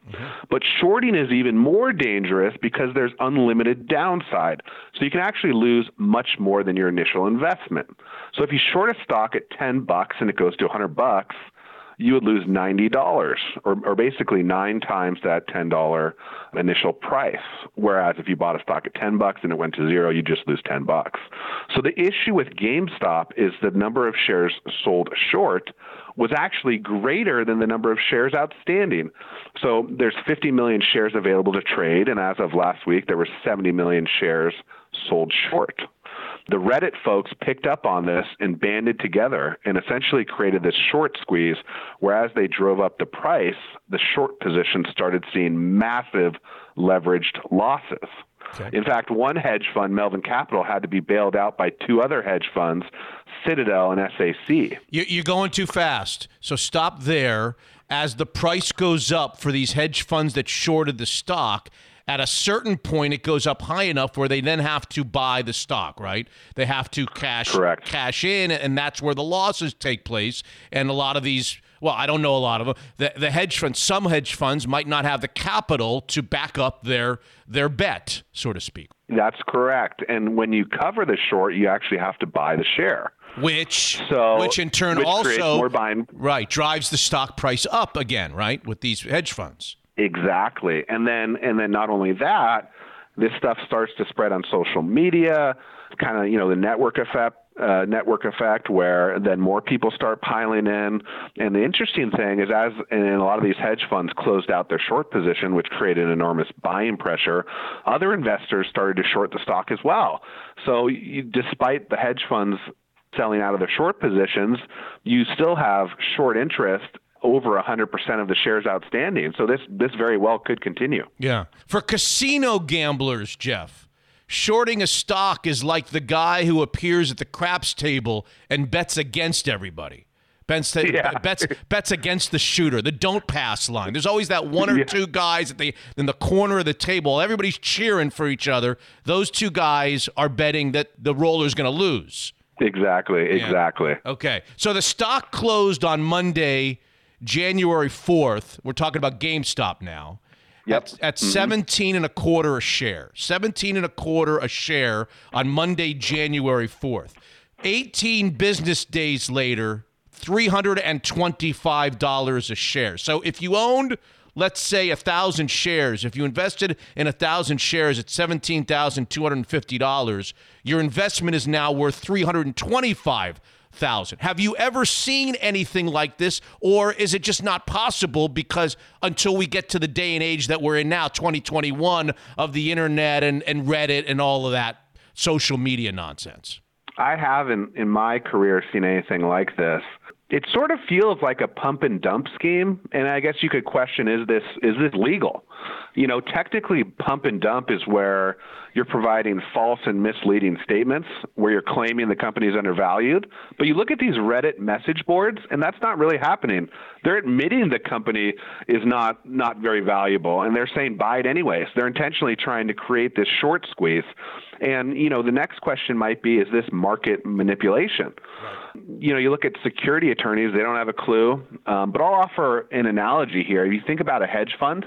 But shorting is even more dangerous because there's unlimited downside. So you can actually lose much more than your initial investment. So if you short a stock at 10 bucks and it goes to 100 bucks, you would lose ninety dollars, or, or basically nine times that ten dollar initial price. Whereas if you bought a stock at ten bucks and it went to zero, you just lose ten bucks. So the issue with GameStop is the number of shares sold short was actually greater than the number of shares outstanding. So there's 50 million shares available to trade, and as of last week, there were 70 million shares sold short. The Reddit folks picked up on this and banded together and essentially created this short squeeze, whereas they drove up the price, the short position started seeing massive leveraged losses. Okay. In fact, one hedge fund, Melvin Capital, had to be bailed out by two other hedge funds, Citadel and SAC. You're going too fast. So stop there. As the price goes up for these hedge funds that shorted the stock, at a certain point it goes up high enough where they then have to buy the stock, right? They have to cash Correct. cash in, and that's where the losses take place. And a lot of these well, I don't know a lot of them. The, the hedge funds, some hedge funds might not have the capital to back up their their bet, so to speak. That's correct. And when you cover the short, you actually have to buy the share. Which so, which in turn which also right drives the stock price up again, right? With these hedge funds. Exactly. And then and then not only that, this stuff starts to spread on social media, kind of, you know, the network effect uh, network effect where then more people start piling in. And the interesting thing is, as and a lot of these hedge funds closed out their short position, which created enormous buying pressure, other investors started to short the stock as well. So, you, despite the hedge funds selling out of their short positions, you still have short interest over 100% of the shares outstanding. So this this very well could continue. Yeah. For casino gamblers, Jeff, shorting a stock is like the guy who appears at the craps table and bets against everybody. Bets, Yeah. bets, bets against the shooter, the don't pass line. There's always that one or Yeah. two guys at the in the corner of the table. Everybody's cheering for each other. Those two guys are betting that the roller's going to lose. Exactly, exactly. Okay. So the stock closed on Monday, January 4th. We're talking about GameStop now. Yep. At, at Mhm. 17 and a quarter a share. 17 and a quarter a share on Monday, January 4th. 18 business days later, $325 a share. So if you owned let's say a thousand shares if you invested in a thousand shares at $17250 your investment is now worth 325000 have you ever seen anything like this or is it just not possible because until we get to the day and age that we're in now 2021 of the internet and, and reddit and all of that social media nonsense I haven't in my career seen anything like this. It sort of feels like a pump and dump scheme, and I guess you could question is this is this legal? You know, technically pump and dump is where you're providing false and misleading statements where you're claiming the company is undervalued. But you look at these Reddit message boards and that's not really happening. They're admitting the company is not not very valuable and they're saying buy it anyways. They're intentionally trying to create this short squeeze. And you know, the next question might be is this market manipulation? You know, you look at security attorneys, they don't have a clue. Um, but I'll offer an analogy here. If you think about a hedge fund,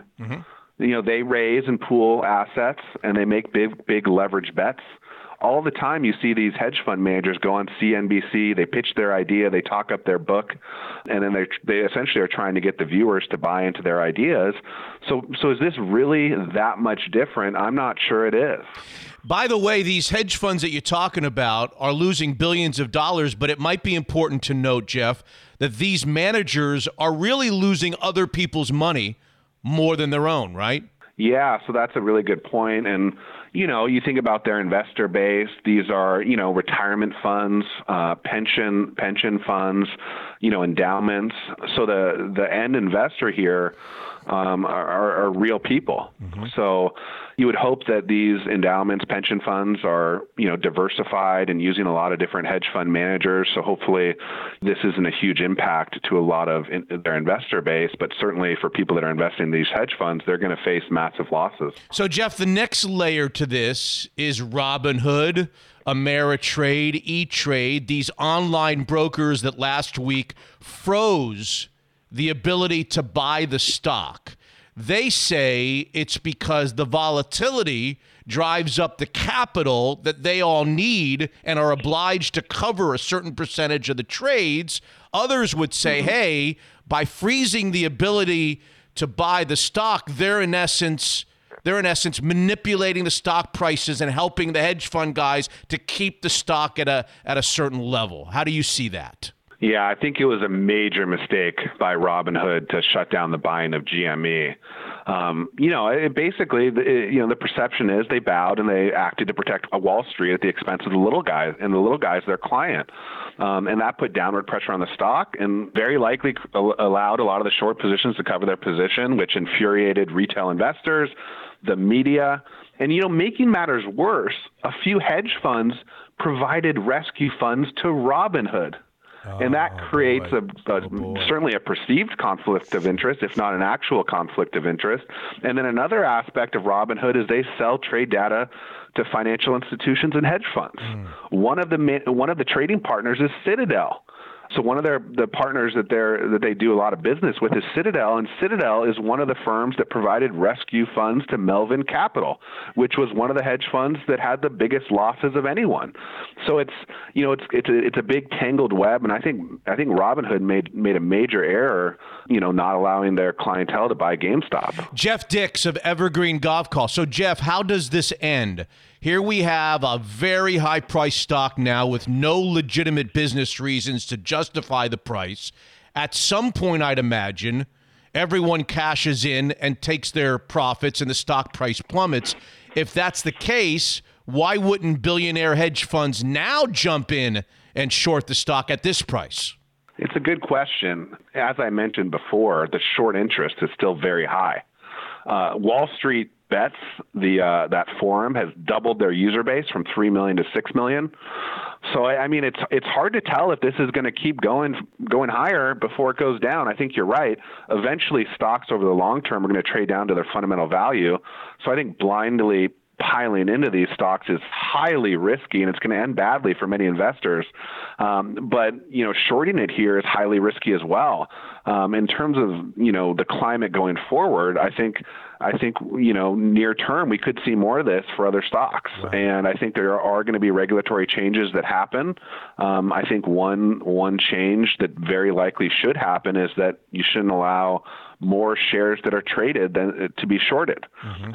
you know they raise and pool assets and they make big big leverage bets. All the time you see these hedge fund managers go on CNBC they pitch their idea they talk up their book and then they they essentially are trying to get the viewers to buy into their ideas. So so is this really that much different? I'm not sure it is. By the way, these hedge funds that you're talking about are losing billions of dollars, but it might be important to note, Jeff, that these managers are really losing other people's money more than their own, right? Yeah, so that's a really good point. And you know, you think about their investor base. These are you know retirement funds, uh, pension pension funds, you know endowments. So the the end investor here um, are, are, are real people. So you would hope that these endowments, pension funds are, you know, diversified and using a lot of different hedge fund managers. So hopefully this isn't a huge impact to a lot of in, their investor base, but certainly for people that are investing in these hedge funds, they're going to face massive losses. So, Jeff, the next layer to this is Robinhood, Ameritrade, E Trade, these online brokers that last week froze the ability to buy the stock. They say it's because the volatility drives up the capital that they all need and are obliged to cover a certain percentage of the trades. Others would say, mm-hmm. hey, by freezing the ability to buy the stock, they're in essence they're in essence manipulating the stock prices and helping the hedge fund guys to keep the stock at a at a certain level. How do you see that? Yeah, I think it was a major mistake by Robinhood to shut down the buying of GME. Um, you know, it basically, it, you know, the perception is they bowed and they acted to protect Wall Street at the expense of the little guys, and the little guys their client, um, and that put downward pressure on the stock, and very likely allowed a lot of the short positions to cover their position, which infuriated retail investors, the media, and you know, making matters worse, a few hedge funds provided rescue funds to Robinhood. And that Oh, creates a, a oh, certainly a perceived conflict of interest, if not an actual conflict of interest. And then another aspect of Robinhood is they sell trade data to financial institutions and hedge funds. Hmm. One of the one of the trading partners is Citadel. So one of their the partners that they're that they do a lot of business with is Citadel, and Citadel is one of the firms that provided rescue funds to Melvin Capital, which was one of the hedge funds that had the biggest losses of anyone. So it's you know it's it's a, it's a big tangled web, and I think I think Robinhood made made a major error, you know, not allowing their clientele to buy GameStop. Jeff Dicks of Evergreen Gavekal. So, Jeff, how does this end? Here we have a very high price stock now with no legitimate business reasons to justify the price. At some point, I'd imagine everyone cashes in and takes their profits and the stock price plummets. If that's the case, why wouldn't billionaire hedge funds now jump in and short the stock at this price? It's a good question. As I mentioned before, the short interest is still very high. Uh, Wall Street Bets, the uh, that forum has doubled their user base from three million to six million. So I, I mean, it's it's hard to tell if this is going to keep going going higher before it goes down. I think you're right. Eventually, stocks over the long term are going to trade down to their fundamental value. So I think blindly piling into these stocks is highly risky and it's going to end badly for many investors. Um, but you know, shorting it here is highly risky as well. Um, in terms of you know the climate going forward, I think I think you know near term we could see more of this for other stocks, and I think there are going to be regulatory changes that happen. Um, I think one one change that very likely should happen is that you shouldn't allow more shares that are traded than to be shorted.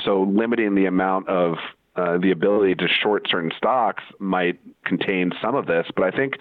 So limiting the amount of uh, the ability to short certain stocks might contain some of this, but I think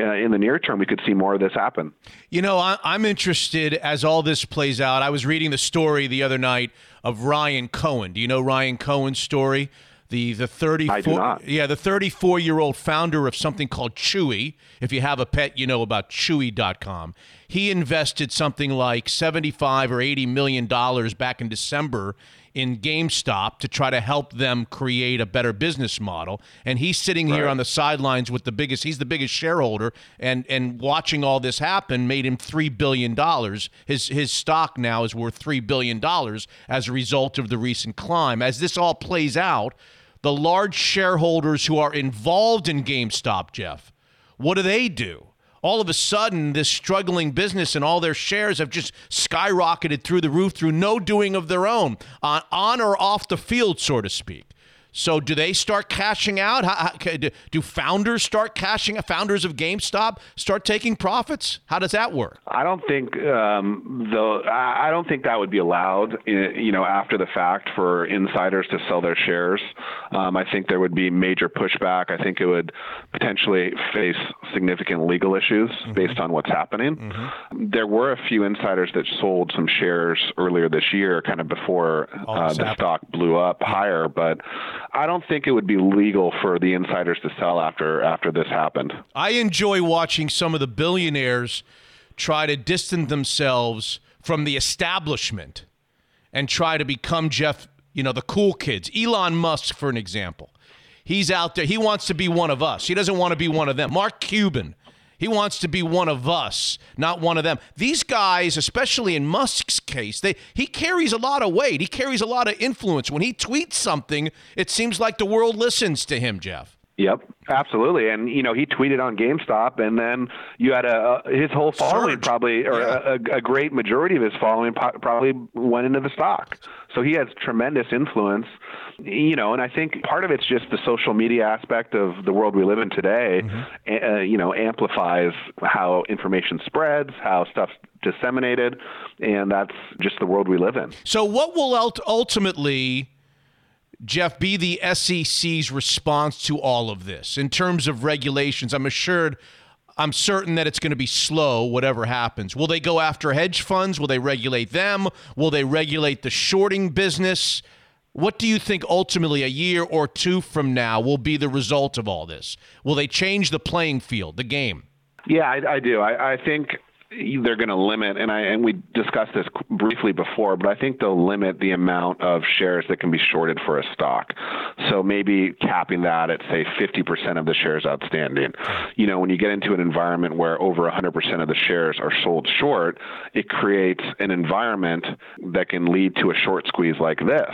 uh, in the near term we could see more of this happen. You know, I, I'm interested as all this plays out. I was reading the story the other night of Ryan Cohen. Do you know Ryan Cohen's story? The the 34 yeah the 34 year old founder of something called Chewy. If you have a pet, you know about Chewy.com. He invested something like 75 or 80 million dollars back in December in GameStop to try to help them create a better business model. And he's sitting here on the sidelines with the biggest he's the biggest shareholder and and watching all this happen made him 3 billion dollars. His his stock now is worth 3 billion dollars as a result of the recent climb. As this all plays out, the large shareholders who are involved in GameStop, Jeff, what do they do? All of a sudden, this struggling business and all their shares have just skyrocketed through the roof through no doing of their own, on, on or off the field, so to speak. So, do they start cashing out? How, how, do- founders start cashing? Out founders of GameStop start taking profits? How does that work? I don't think um, the I don't think that would be allowed. You know, after the fact for insiders to sell their shares. Um, I think there would be major pushback. I think it would potentially face significant legal issues based on what's happening. There were a few insiders that sold some shares earlier this year, kind of before uh, the happened. stock blew up higher. But I don't think it would be legal for the insiders to sell after after this happened. I enjoy watching some of the billionaires try to distance themselves from the establishment and try to become Jeff, you know, the cool kids. Elon Musk, for an example. He's out there. He wants to be one of us. He doesn't want to be one of them. Mark Cuban. He wants to be one of us, not one of them. These guys, especially in Musk's case, they he carries a lot of weight. He carries a lot of influence. When he tweets something, it seems like the world listens to him, Jeff. Yep, absolutely. And you know, he tweeted on GameStop, and then you had a his whole following probably, or a, a great majority of his following po- probably went into the stock. So he has tremendous influence. You know, and I think part of it's just the social media aspect of the world we live in today. Uh, you know, amplifies how information spreads, how stuff's disseminated, and that's just the world we live in. So, what will ult- ultimately, Jeff, be the SEC's response to all of this in terms of regulations? I'm assured I'm certain that it's going to be slow, whatever happens. Will they go after hedge funds? Will they regulate them? Will they regulate the shorting business? What do you think ultimately, a year or two from now, will be the result of all this? Will they change the playing field, the game? Yeah, I, I do. I, I think they're going to limit, and I and we discussed this briefly before, but I think they'll limit the amount of shares that can be shorted for a stock. So maybe capping that at say 50% of the shares outstanding. You know, when you get into an environment where over 100% of the shares are sold short, it creates an environment that can lead to a short squeeze like this,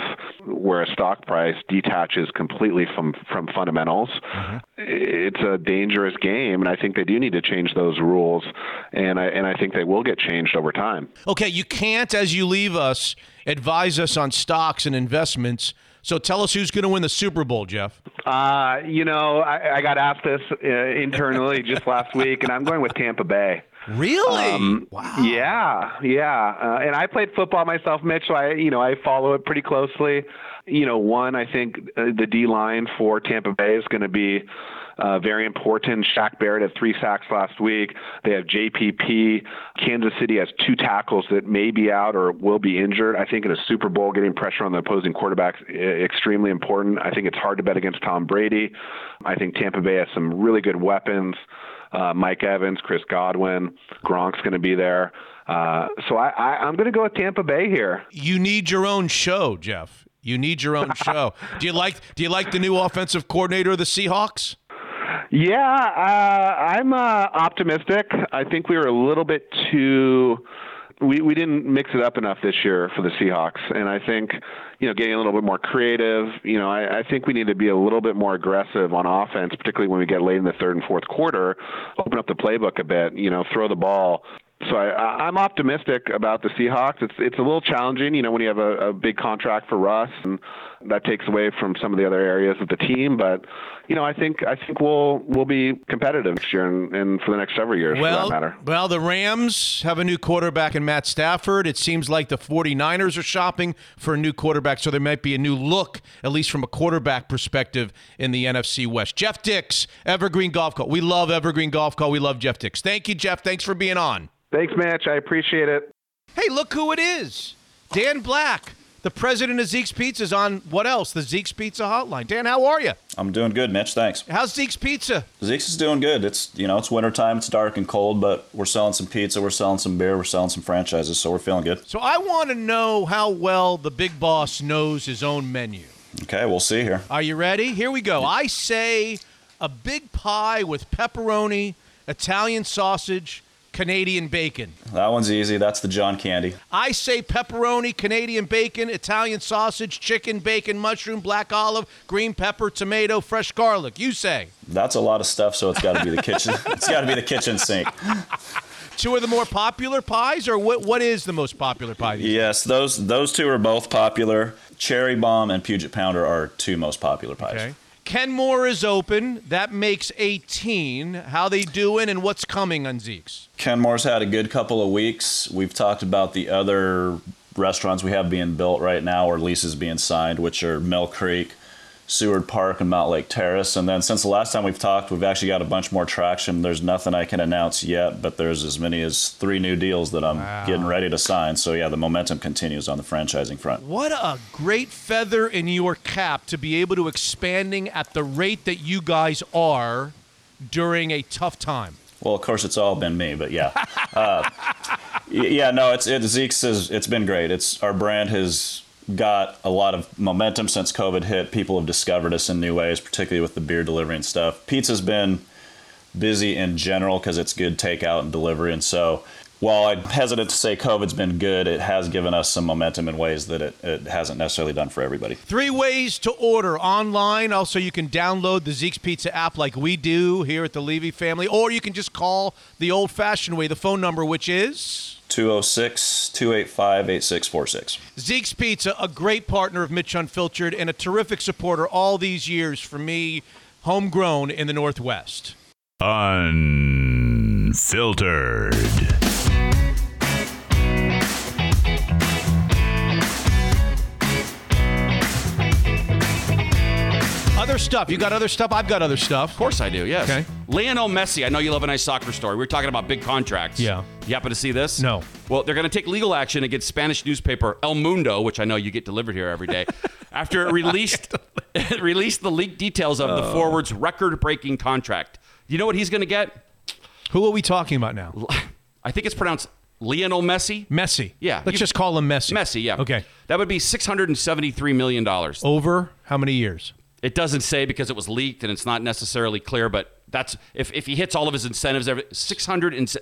where a stock price detaches completely from from fundamentals. Mm-hmm. It's a dangerous game, and I think they do need to change those rules, and I and I think they will get changed over time. Okay, you can't, as you leave us, advise us on stocks and investments. So tell us who's going to win the Super Bowl, Jeff. Uh, you know, I, I got asked this uh, internally just last week, and I'm going with Tampa Bay. Really? wow. Yeah, yeah. Uh, and I played football myself, Mitch. So I, you know, I follow it pretty closely. You know, one, I think uh, the D line for Tampa Bay is going to be uh, very important. Shaq Barrett had three sacks last week. They have JPP. Kansas City has two tackles that may be out or will be injured. I think in a Super Bowl, getting pressure on the opposing quarterback is extremely important. I think it's hard to bet against Tom Brady. I think Tampa Bay has some really good weapons. Uh, Mike Evans, Chris Godwin, Gronk's going to be there. Uh, so I, I, I'm going to go with Tampa Bay here. You need your own show, Jeff. You need your own show. do you like Do you like the new offensive coordinator of the Seahawks? Yeah, uh, I'm uh, optimistic. I think we were a little bit too. We, we didn't mix it up enough this year for the Seahawks, and I think you know getting a little bit more creative. You know, I, I think we need to be a little bit more aggressive on offense, particularly when we get late in the third and fourth quarter. Open up the playbook a bit. You know, throw the ball. So I, I'm optimistic about the Seahawks. It's it's a little challenging, you know, when you have a, a big contract for Russ, and that takes away from some of the other areas of the team. But you know, I think I think we'll we'll be competitive next year and, and for the next several years well, for that matter. Well, the Rams have a new quarterback in Matt Stafford. It seems like the 49ers are shopping for a new quarterback, so there might be a new look, at least from a quarterback perspective, in the NFC West. Jeff Dicks, Evergreen Gavekal. We love Evergreen Gavekal. We love Jeff Dicks. Thank you, Jeff. Thanks for being on. Thanks, Mitch. I appreciate it. Hey, look who it is. Dan Black, the president of Zeke's Pizza is on what else? The Zeke's Pizza hotline. Dan, how are you? I'm doing good, Mitch. Thanks. How's Zeke's Pizza? Zeke's is doing good. It's you know it's wintertime, it's dark and cold, but we're selling some pizza, we're selling some beer, we're selling some franchises, so we're feeling good. So I want to know how well the big boss knows his own menu. Okay, we'll see here. Are you ready? Here we go. I say a big pie with pepperoni, Italian sausage, Canadian bacon. That one's easy. That's the John Candy. I say pepperoni, Canadian bacon, Italian sausage, chicken, bacon, mushroom, black olive, green pepper, tomato, fresh garlic. You say. That's a lot of stuff, so it's got to be the kitchen. it's got to be the kitchen sink. Two of the more popular pies, or what? What is the most popular pie? Yes, those those two are both popular. Cherry Bomb and Puget Pounder are two most popular pies. Okay. Kenmore is open. That makes 18. How they doing and what's coming on Zeke's? Kenmore's had a good couple of weeks. We've talked about the other restaurants we have being built right now or leases being signed, which are Mill Creek, Seward Park, and Mountlake Terrace. And then since the last time we've talked, we've actually got a bunch more traction. There's nothing I can announce yet, but there's as many as three new deals that I'm Wow. getting ready to sign. So yeah, the momentum continues on the franchising front. What a great feather in your cap to be able to expanding at the rate that you guys are during a tough time. Well, of course, it's all been me, but yeah, uh, yeah. No, it's it, Zeke's is it's been great. It's our brand has got a lot of momentum since COVID hit. People have discovered us in new ways, particularly with the beer delivery and stuff. Pizza's been busy in general because it's good takeout and delivery, and so. While I'm hesitant to say COVID's been good, it has given us some momentum in ways that it, it hasn't necessarily done for everybody. Three ways to order online. Also, you can download the Zeke's Pizza app like we do here at the Levy family, or you can just call the old fashioned way, the phone number, which is 206 285 8646. Zeke's Pizza, a great partner of Mitch Unfiltered and a terrific supporter all these years for me, homegrown in the Northwest. Unfiltered. Other stuff. You got other stuff. I've got other stuff. Of course I do. Yes. Okay. Lionel Messi. I know you love a nice soccer story. We were talking about big contracts. Yeah. You happen to see this? No. Well, they're going to take legal action against Spanish newspaper El Mundo, which I know you get delivered here every day, after it released it released the leaked details of the Oh. forward's record-breaking contract. You know what he's going to get? Who are we talking about now? I think it's pronounced Lionel Messi. Messi. Yeah. Let's You- just call him Messi. Messi, yeah. Okay. That would be $673 million. Over how many years? It doesn't say because it was leaked and it's not necessarily clear, but that's if, if he hits all of his incentives, every 600 and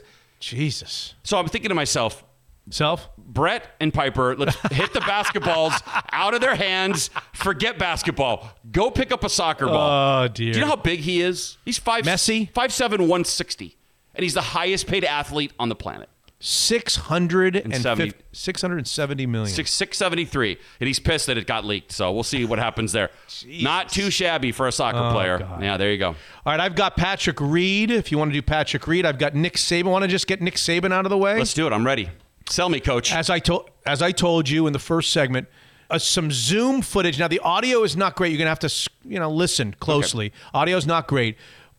Jesus. So I'm thinking to myself, self, Brett and Piper, let's hit the basketballs out of their hands. Forget basketball. Go pick up a soccer ball. Oh, dear. Do you know how big he is? He's five Messi? five seven, 160. And he's the highest paid athlete on the planet. 670, Seventy. 670 million. Six six seventy three, and he's pissed that it got leaked. So we'll see what happens there. Not too shabby for a soccer Oh, player. God. Yeah, there you go. All right, I've got Patrick Reed. If you want to do Patrick Reed, I've got Nick Saban. Want to just get Nick Saban out of the way? Let's do it. I'm ready. Sell me, coach. As I told, as I told you in the first segment, uh, some Zoom footage. Now the audio is not great. You're gonna have to, you know, listen closely. Audio is not great.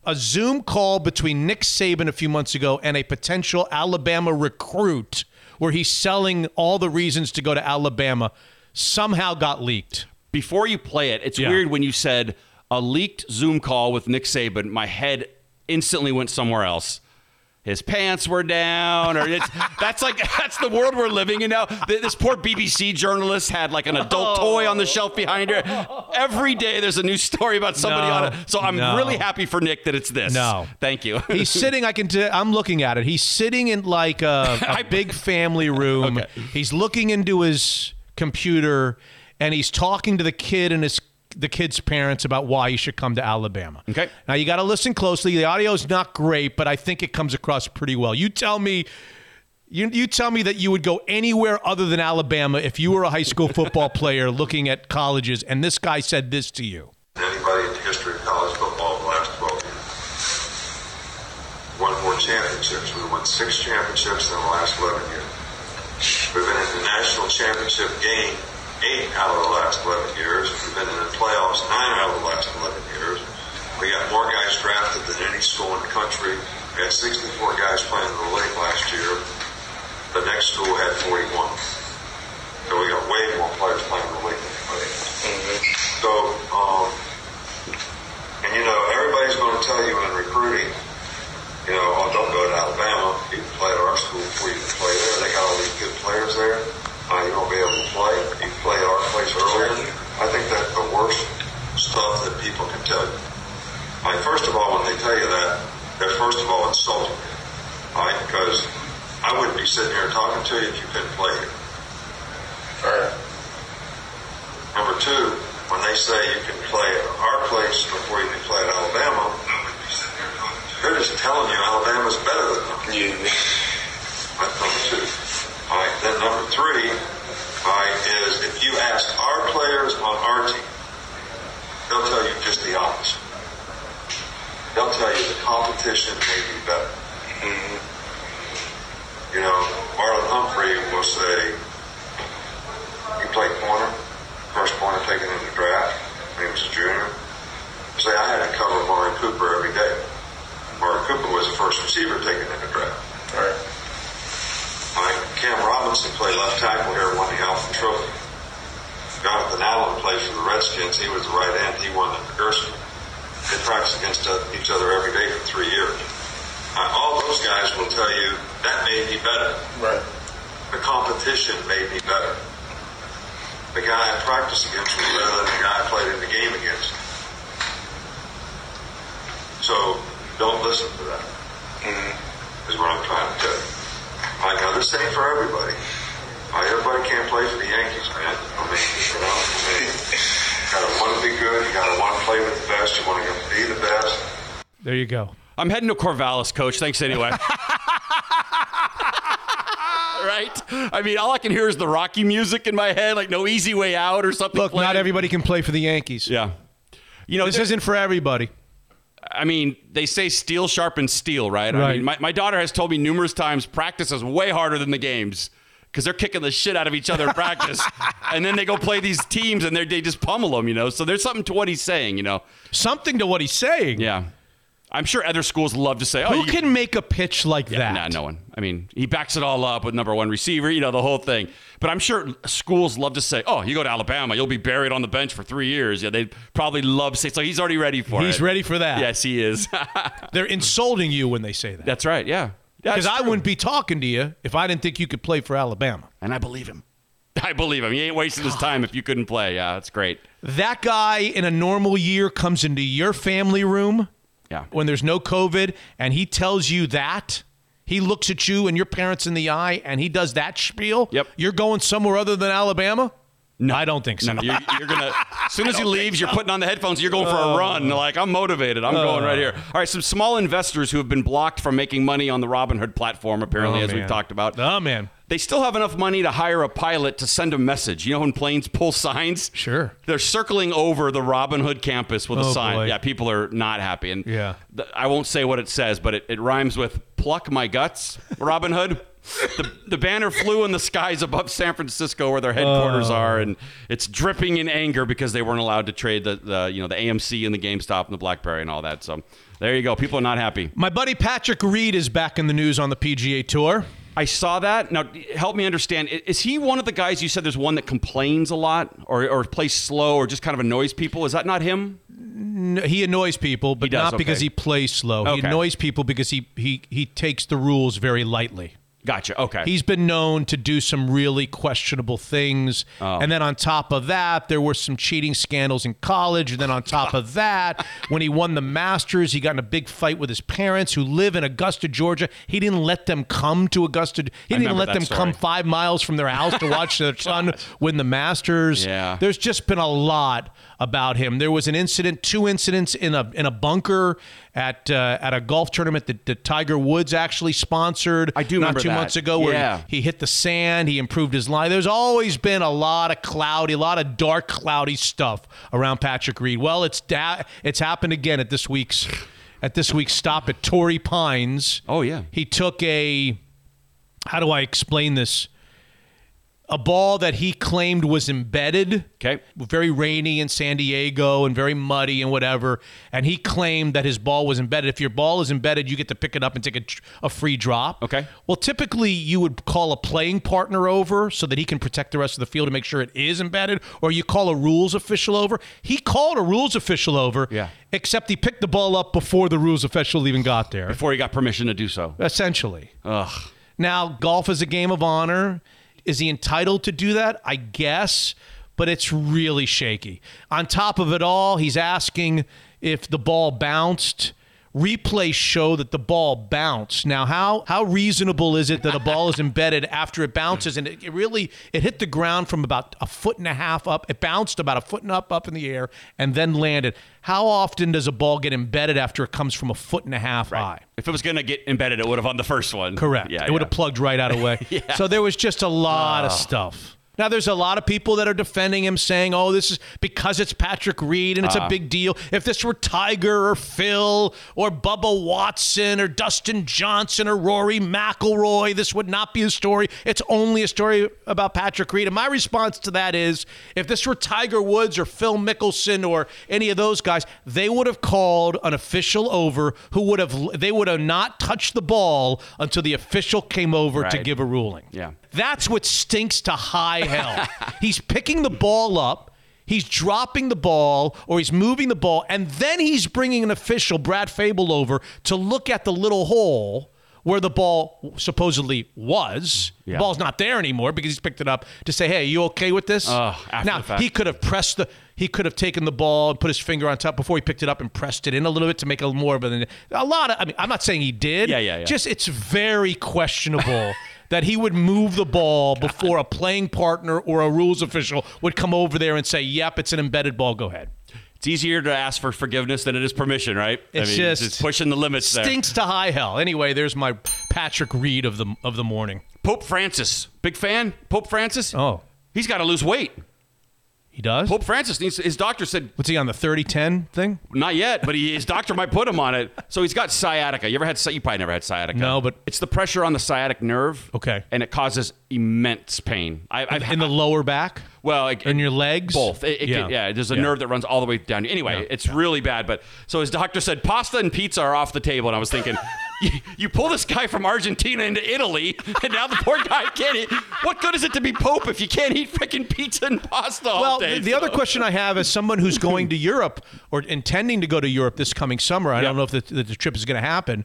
A Zoom call between Nick Saban a few months ago and a potential Alabama recruit, where he's selling all the reasons to go to Alabama, somehow got leaked. Before you play it, it's Yeah. weird when you said a leaked Zoom call with Nick Saban. My head instantly went somewhere else. His pants were down, or it's that's like that's the world we're living in now. This poor BBC journalist had like an adult toy on the oh. shelf behind her. Every day there's a new story about somebody No, on it. So I'm no. really happy for Nick that it's this. No. thank you. He's sitting. I can. T- I'm looking at it. He's sitting in like a, a big family room. He's looking into his computer, and he's talking to the kid and his the kid's parents about why you should come to Alabama. Okay. Now you got to listen closely. The audio is not great, but I think it comes across pretty well. You tell me. You, you tell me that you would go anywhere other than Alabama if you were a high school football player looking at colleges, and this guy said this to you. anybody in the history of college football in the last 12 years. Won more championships. We won six championships in the last 11 years. We've been in the national championship game eight out of the last 11 years. We've been in the playoffs nine out of the last 11 years. We got more guys drafted than any school in the country. We had 64 guys playing in the league last year. The next school had 41. So we got way more players playing in the league than anybody else. So, um, and you know, everybody's going to tell you in recruiting, you know, oh, don't go to Alabama. You can play at our school before you can play there. They got all these good players there. Uh, you won't be able to play. You can play at our place earlier. I think that's the worst stuff that people can tell you. I mean, first of all, when they tell you that, they're first of all insulting you. All right? Because I wouldn't be sitting here talking to you if you couldn't play here. All right. Number two, when they say you can play at our place before you can play at Alabama, they're just telling you Alabama's better than them. Yeah. That's number two. All right. Then number three, all right, is if you ask our players on our team, they'll tell you just the opposite. They'll tell you the competition may be better. Mm-hmm. You know, Marlon Humphrey will say, he played corner, first corner taken in the draft when he was a junior. Say I had to cover Amari Cooper every day. Amari Cooper was the first receiver taken in the draft. Right. Right. Cam Robinson played left tackle here, won the Outland Trophy. Jonathan Allen played for the Redskins. He was the right end. He won the Nagurski. They practice against each other every day for three years. Uh, all those guys will tell you that made me better. Right. The competition made me better. The guy I practiced against was better than the guy I played in the game against. So don't listen to that. Is what I'm trying to tell you. I know this ain't for everybody. Uh, everybody can't play for the Yankees, man. I mean, you know, I mean, you gotta want to be good. You gotta want to play with the best. You want to be the best. There you go. I'm heading to Corvallis, coach. Thanks anyway. right? I mean, all I can hear is the Rocky music in my head, like no easy way out or something. Look, not everybody can play for the Yankees. Yeah. You know, this isn't for everybody. I mean, they say steel sharpens steel, right? I mean, my, my daughter has told me numerous times practice is way harder than the games. because they're kicking the shit out of each other in practice, and then they go play these teams and they they just pummel them. You know, so there's something to what he's saying. You know, something to what he's saying. Yeah. I'm sure other schools love to say, "Oh, Who you can make a pitch like Yeah, that? Nah, no one. I mean, he backs it all up with number one receiver, you know, the whole thing. But I'm sure schools love to say, "Oh, you go to Alabama, you'll be buried on the bench for three years." Yeah, they probably love to say. So he's already ready for it. He's ready for that. Yes, he is. They're insulting you when they say that. That's right. Yeah. Because I wouldn't be talking to you if I didn't think you could play for Alabama. And I believe him. I believe him. He ain't wasting his time if you couldn't play. Yeah, that's great. That guy in a normal year comes into your family room Yeah. when there's no COVID and he tells you that. He looks at you and your parents in the eye and he does that spiel. Yep. You're going somewhere other than Alabama? No. I don't think so. No, no, you're, you're gonna. As soon as he leaves, you're putting on the headphones. You're going for a oh. run. Like I'm motivated. I'm going right oh. here. All right, some small investors who have been blocked from making money on the Robinhood platform, apparently, Oh, as we've talked about. Oh man, they still have enough money to hire a pilot to send a message. You know when planes pull signs? Sure. They're circling over the Robinhood campus with a Oh, sign. boy. Yeah, people are not happy. And Yeah. th- I won't say what it says, but it, it rhymes with "pluck my guts." Robinhood. the, the banner flew in the skies above San Francisco, where their headquarters Oh. are, and it's dripping in anger because they weren't allowed to trade the, the you know the AMC and the GameStop and the BlackBerry and all that. So there you go. People are not happy. My buddy Patrick Reed is back in the news on the PGA Tour. I saw that. Now, help me understand. Is he one of the guys you said there's one that complains a lot or, or plays slow or just kind of annoys people? Is that not him? N- He annoys people, but does, not because he plays slow. He annoys people because he, he, he takes the rules very lightly. Gotcha. Okay. He's been known to do some really questionable things. Oh. And then on top of that, there were some cheating scandals in college. And then on top of that, when he won the Masters, he got in a big fight with his parents who live in Augusta, Georgia. He didn't let them come to Augusta. He didn't even let them come five miles from their house to watch their son win the Masters. Yeah. There's just been a lot about him. There was an incident, two incidents in a in a bunker at uh, at a golf tournament that, that Tiger Woods actually sponsored. I do not two that. months ago, where he- he, hit the sand, he improved his line. There's always been a lot of cloudy, a lot of dark, cloudy stuff around Patrick Reed. Well, it's da- it's happened again at this week's at this week's stop at Torrey Pines. Oh yeah, he took a. How do I explain this? A ball that he claimed was embedded. Okay. Very rainy in San Diego and very muddy and whatever. And he claimed that his ball was embedded. If your ball is embedded, you get to pick it up and take a, a free drop. Okay. Well, typically you would call a playing partner over so that he can protect the rest of the field to make sure it is embedded, or you call a rules official over. He called a rules official over. Yeah. Except he picked the ball up before the rules official even got there. Before he got permission to do so. Essentially. Ugh. Now, golf is a game of honor. Is he entitled to do that? I guess, but it's really shaky. On top of it all, he's asking if the ball bounced. Replays show that the ball bounced. Now, how how reasonable is it that a ball is embedded after it bounces and it, it really it hit the ground from about a foot and a half up. It bounced about a foot and up up in the air and then landed. How often does a ball get embedded after it comes from a foot and a half high? If it was going to get embedded, it would have on the first one. Correct. Yeah. it would have plugged right out of the way. Yeah. So there was just a lot of Oh. stuff. Now there's a lot of people that are defending him, saying, "Oh, this is because it's Patrick Reed and it's a Uh. big deal. If this were Tiger or Phil or Bubba Watson or Dustin Johnson or Rory McIlroy, this would not be a story. It's only a story about Patrick Reed." And my response to that is, if this were Tiger Woods or Phil Mickelson or any of those guys, they would have called an official over who would have they would have not touched the ball until the official came over to give a ruling. Yeah. That's what stinks to high hell. he's picking the ball up, he's dropping the ball, or he's moving the ball, and then he's bringing an official, Brad Fabel, over to look at the little hole where the ball supposedly was. Yeah. The ball's not there anymore because he's picked it up to say, "Hey, you okay with this?" After now he could have pressed the. He could have taken the ball and put his finger on top before he picked it up and pressed it in a little bit to make a little more of an. A lot of. I mean, I'm not saying he did. Yeah, yeah, yeah. Just it's very questionable that he would move the ball before a playing partner or a rules official would come over there and say, "Yep, it's an embedded ball. Go ahead." It's easier to ask for forgiveness than it is permission, right? It's I mean, just it's pushing the limits there. Stinks to high hell. Anyway, there's my Patrick Reed of the of the morning. Pope Francis, big fan. Pope Francis. Oh, he's got to lose weight. He does. Pope Francis needs. His doctor said. What's he on the 30-10 thing? Not yet, but he, his doctor might put him on it. So he's got sciatica. You ever had? sci- You probably never had sciatica. No, but it's the pressure on the sciatic nerve. Okay. and it causes immense pain. I, I've in the lower back. Well, it, in your legs. both. It, it yeah. can- yeah, there's a nerve that runs all the way down. Anyway, it's really bad. But so his doctor said pasta and pizza are off the table, and I was thinking. You, you pull this guy from Argentina into Italy, and now the poor guy can't eat. What good is it to be Pope if you can't eat freaking pizza and pasta all Well, day? the, the other question I have is someone who's going to Europe or intending to go to Europe this coming summer. I don't know if the, the, the trip is going to happen.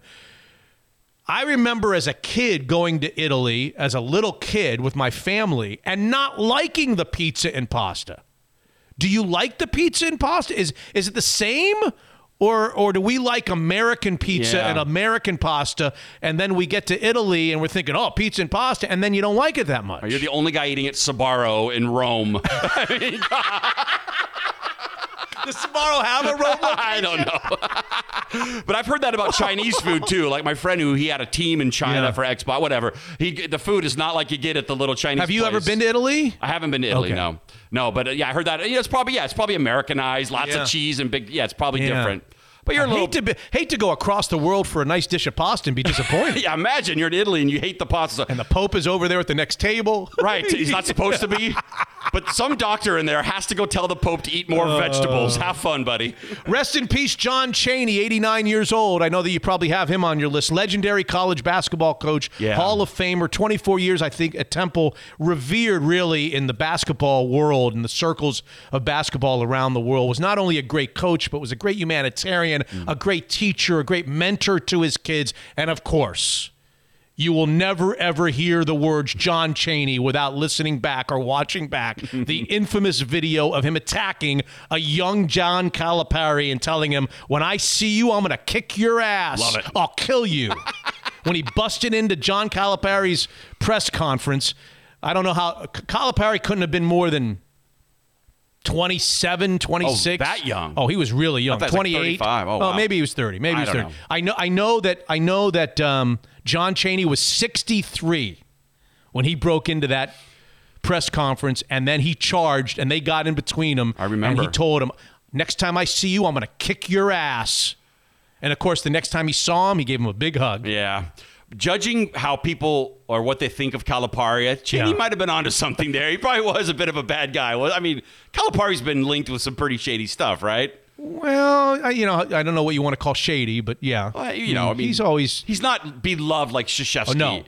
I remember as a kid going to Italy as a little kid with my family and not liking the pizza and pasta. Do you like the pizza and pasta? Is is it the same? Or, or do we like American pizza Yeah. and American pasta, and then we get to Italy and we're thinking, oh, pizza and pasta, and then you don't like it that much? You're the only guy eating at Sbarro in Rome. Does Sbarro have a Rome I don't know. but I've heard that about Chinese food too. Like my friend who he had a team in China Yeah. for Xbox, whatever. He the food is not like you get at the little Chinese. Have you ever been to Italy? I haven't been to Italy. Okay. No, no. But uh, yeah, I heard that. Yeah, it's probably yeah, it's probably Americanized. Lots Yeah. of cheese and big. Yeah, it's probably Yeah. different. But you're I a little. hate to be, hate to go across the world for a nice dish of pasta and be disappointed. yeah, imagine you're in Italy and you hate the pasta. and the Pope is over there at the next table. Right, he's not supposed to be. But some doctor in there has to go tell the Pope to eat more Uh. vegetables. Have fun, buddy. Rest in peace, John Cheney, 89 years old. I know that you probably have him on your list. Legendary college basketball coach, Yeah. Hall of Famer, 24 years, I think, at Temple, revered really in the basketball world and the circles of basketball around the world. Was not only a great coach, but was a great humanitarian, Mm. a great teacher, a great mentor to his kids, and of course, you will never ever hear the words John Cheney without listening back or watching back the infamous video of him attacking a young John Calipari and telling him, "When I see you, I'm going to kick your ass. Love it. I'll kill you." when he busted into John Calipari's press conference, I don't know how Calipari couldn't have been more than 27, 26. Oh, that young? Oh, he was really young. Was 28. 35. Oh, wow. maybe he was 30. Maybe he was 30. know. I know I know that I know that um, John Cheney was 63 when he broke into that press conference and then he charged and they got in between them. I remember. And he told him, "Next time I see you, I'm going to kick your ass." And of course, the next time he saw him, he gave him a big hug. Yeah. Judging how people or what they think of Calipari, Cheney Yeah. might have been onto something there. He probably was a bit of a bad guy. Well, I mean, Calipari's been linked with some pretty shady stuff, right? Well, I, you know, I don't know what you want to call shady, but yeah. Well, you know, I mean, he's always he's not beloved like Krzyzewski. Oh, no.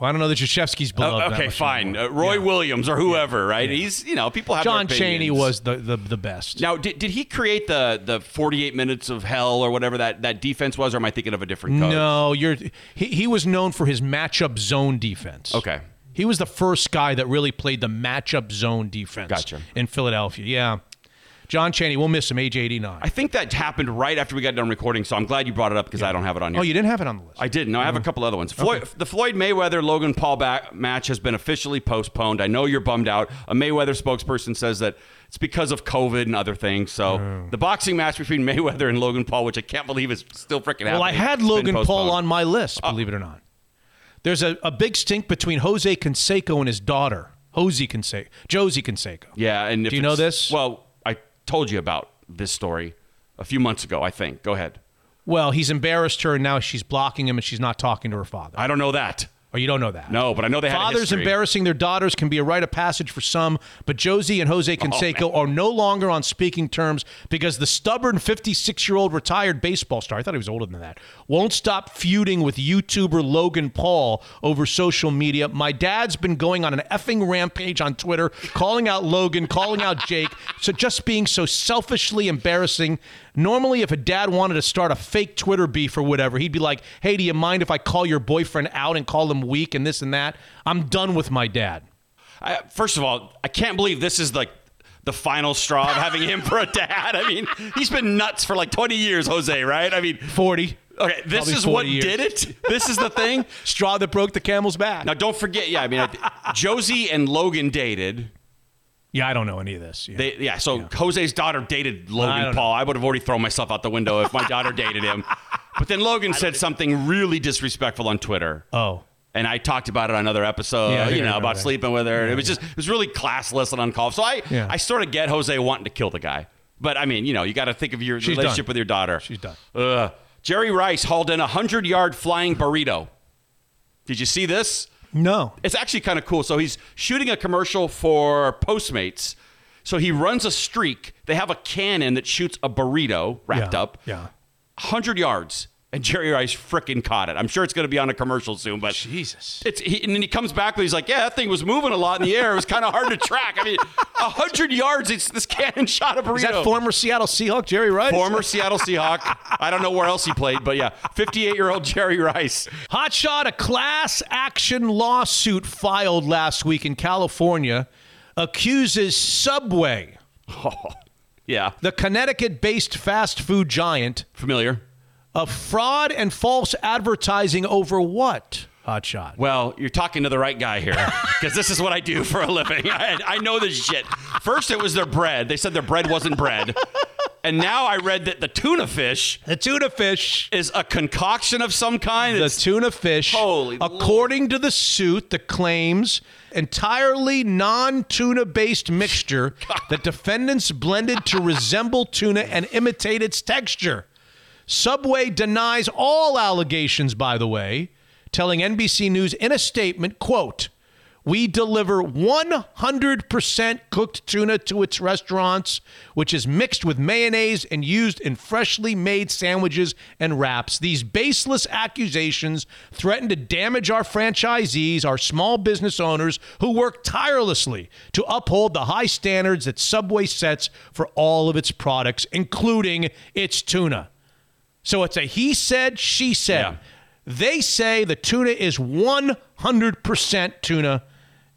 Well, I don't know that Krzyzewski's Oh, beloved. that okay, fine. Uh, Roy Yeah. Williams or whoever, right? He's you know people have John Cheney opinions. was the, the the best. Now, did, did he create the the 48 minutes of hell or whatever that, that defense was, or am I thinking of a different coach? No, you're he, he was known for his matchup zone defense. Okay. He was the first guy that really played the matchup zone defense Gotcha. in Philadelphia. Yeah. John Cheney, we'll miss him, age 89. I think that happened right after we got done recording, so I'm glad you brought it up because I don't have it on oh, here. oh, you didn't have it on the list. I didn't. No, I have a uh-huh. couple other ones. Floyd, The Floyd Mayweather Logan Paul back match has been officially postponed. I know you're bummed out. A Mayweather spokesperson says that it's because of COVID and other things. So Oh. the boxing match between Mayweather and Logan Paul, which I can't believe is still freaking happening. Well, I had Logan Paul on my list, uh, believe it or not. There's a, a big stink between Jose Canseco and his daughter, Jose Canseco. Josie Canseco. Yeah, and if Do you know this? Well, told you about this story a few months ago. I think. Go ahead. Well, he's embarrassed her, and now she's blocking him, and she's not talking to her father. I don't know that. Oh, you don't know that? No, but I know they Fathers embarrassing their daughters can be a rite of passage for some, but Josie and Oh, Jose Canseco are no longer on speaking terms because the stubborn 56 year old retired baseball star, I thought he was older than that, won't stop feuding with YouTuber Logan Paul over social media. My dad's been going on an effing rampage on Twitter, calling out Logan, calling out Jake, so just being so selfishly embarrassing. Normally, if a dad wanted to start a fake Twitter beef or whatever, he'd be like, hey, do you mind if I call your boyfriend out and call him weak and this and that? I'm done with my dad. I, first of all, I can't believe this is like the final straw of having him for a dad. I mean, he's been nuts for like 20 years, Jose, right? I mean, 40. Okay, this Probably is what years. did it. This is the thing. Straw that broke the camel's back. Now, don't forget. Yeah, I mean, I- Josie and Logan dated. Yeah, I don't know any of this. Yeah. They, yeah, so Jose's daughter dated Logan don't Paul. I would have already thrown myself out the window if my daughter dated him. But then Logan said something really disrespectful on Twitter. Oh. And I talked about it on another episode, Yeah, you know, about that. sleeping with her. Yeah, it was just, it was really classless and uncalled. So I, Yeah. I sort of get Jose wanting to kill the guy. But I mean, you know, you got to think of your She's relationship done. with your daughter. She's done. Ugh. Jerry Rice hauled in a 100 yard flying burrito. Did you see this? No. It's actually kind of cool. So he's shooting a commercial for Postmates. So he runs a streak. They have a cannon that shoots a burrito wrapped Yeah, up. Yeah. 100 yards. And Jerry Rice frickin' caught it. I'm sure it's going to be on a commercial soon, but Jesus. It's he, and then he comes back, and he's like, "Yeah, that thing was moving a lot in the air. It was kind of hard to track. I mean, 100 yards. It's this cannon shot of a burrito. Is that former Seattle Seahawk Jerry Rice? Former Seattle Seahawk. I don't know where else he played, but yeah, 58 year old Jerry Rice. Hot shot a class action lawsuit filed last week in California accuses Subway, Oh, Yeah, the Connecticut based fast food giant, familiar. Of fraud and false advertising over what? Hot shot. Well, you're talking to the right guy here because this is what I do for a living. I, I know this shit. First, it was their bread. They said their bread wasn't bread. And now I read that the tuna fish, The tuna fish. is a concoction of some kind. The It's- tuna fish, Holy according to the suit, the claims entirely non-tuna based mixture that defendants blended to resemble tuna and imitate its texture. Subway denies all allegations, by the way, telling NBC News in a statement, quote, we deliver 100% cooked tuna to its restaurants, which is mixed with mayonnaise and used in freshly made sandwiches and wraps. These baseless accusations threaten to damage our franchisees, our small business owners who work tirelessly to uphold the high standards that Subway sets for all of its products, including its tuna. So it's a he said, she said. Yeah. They say the tuna is 100% tuna,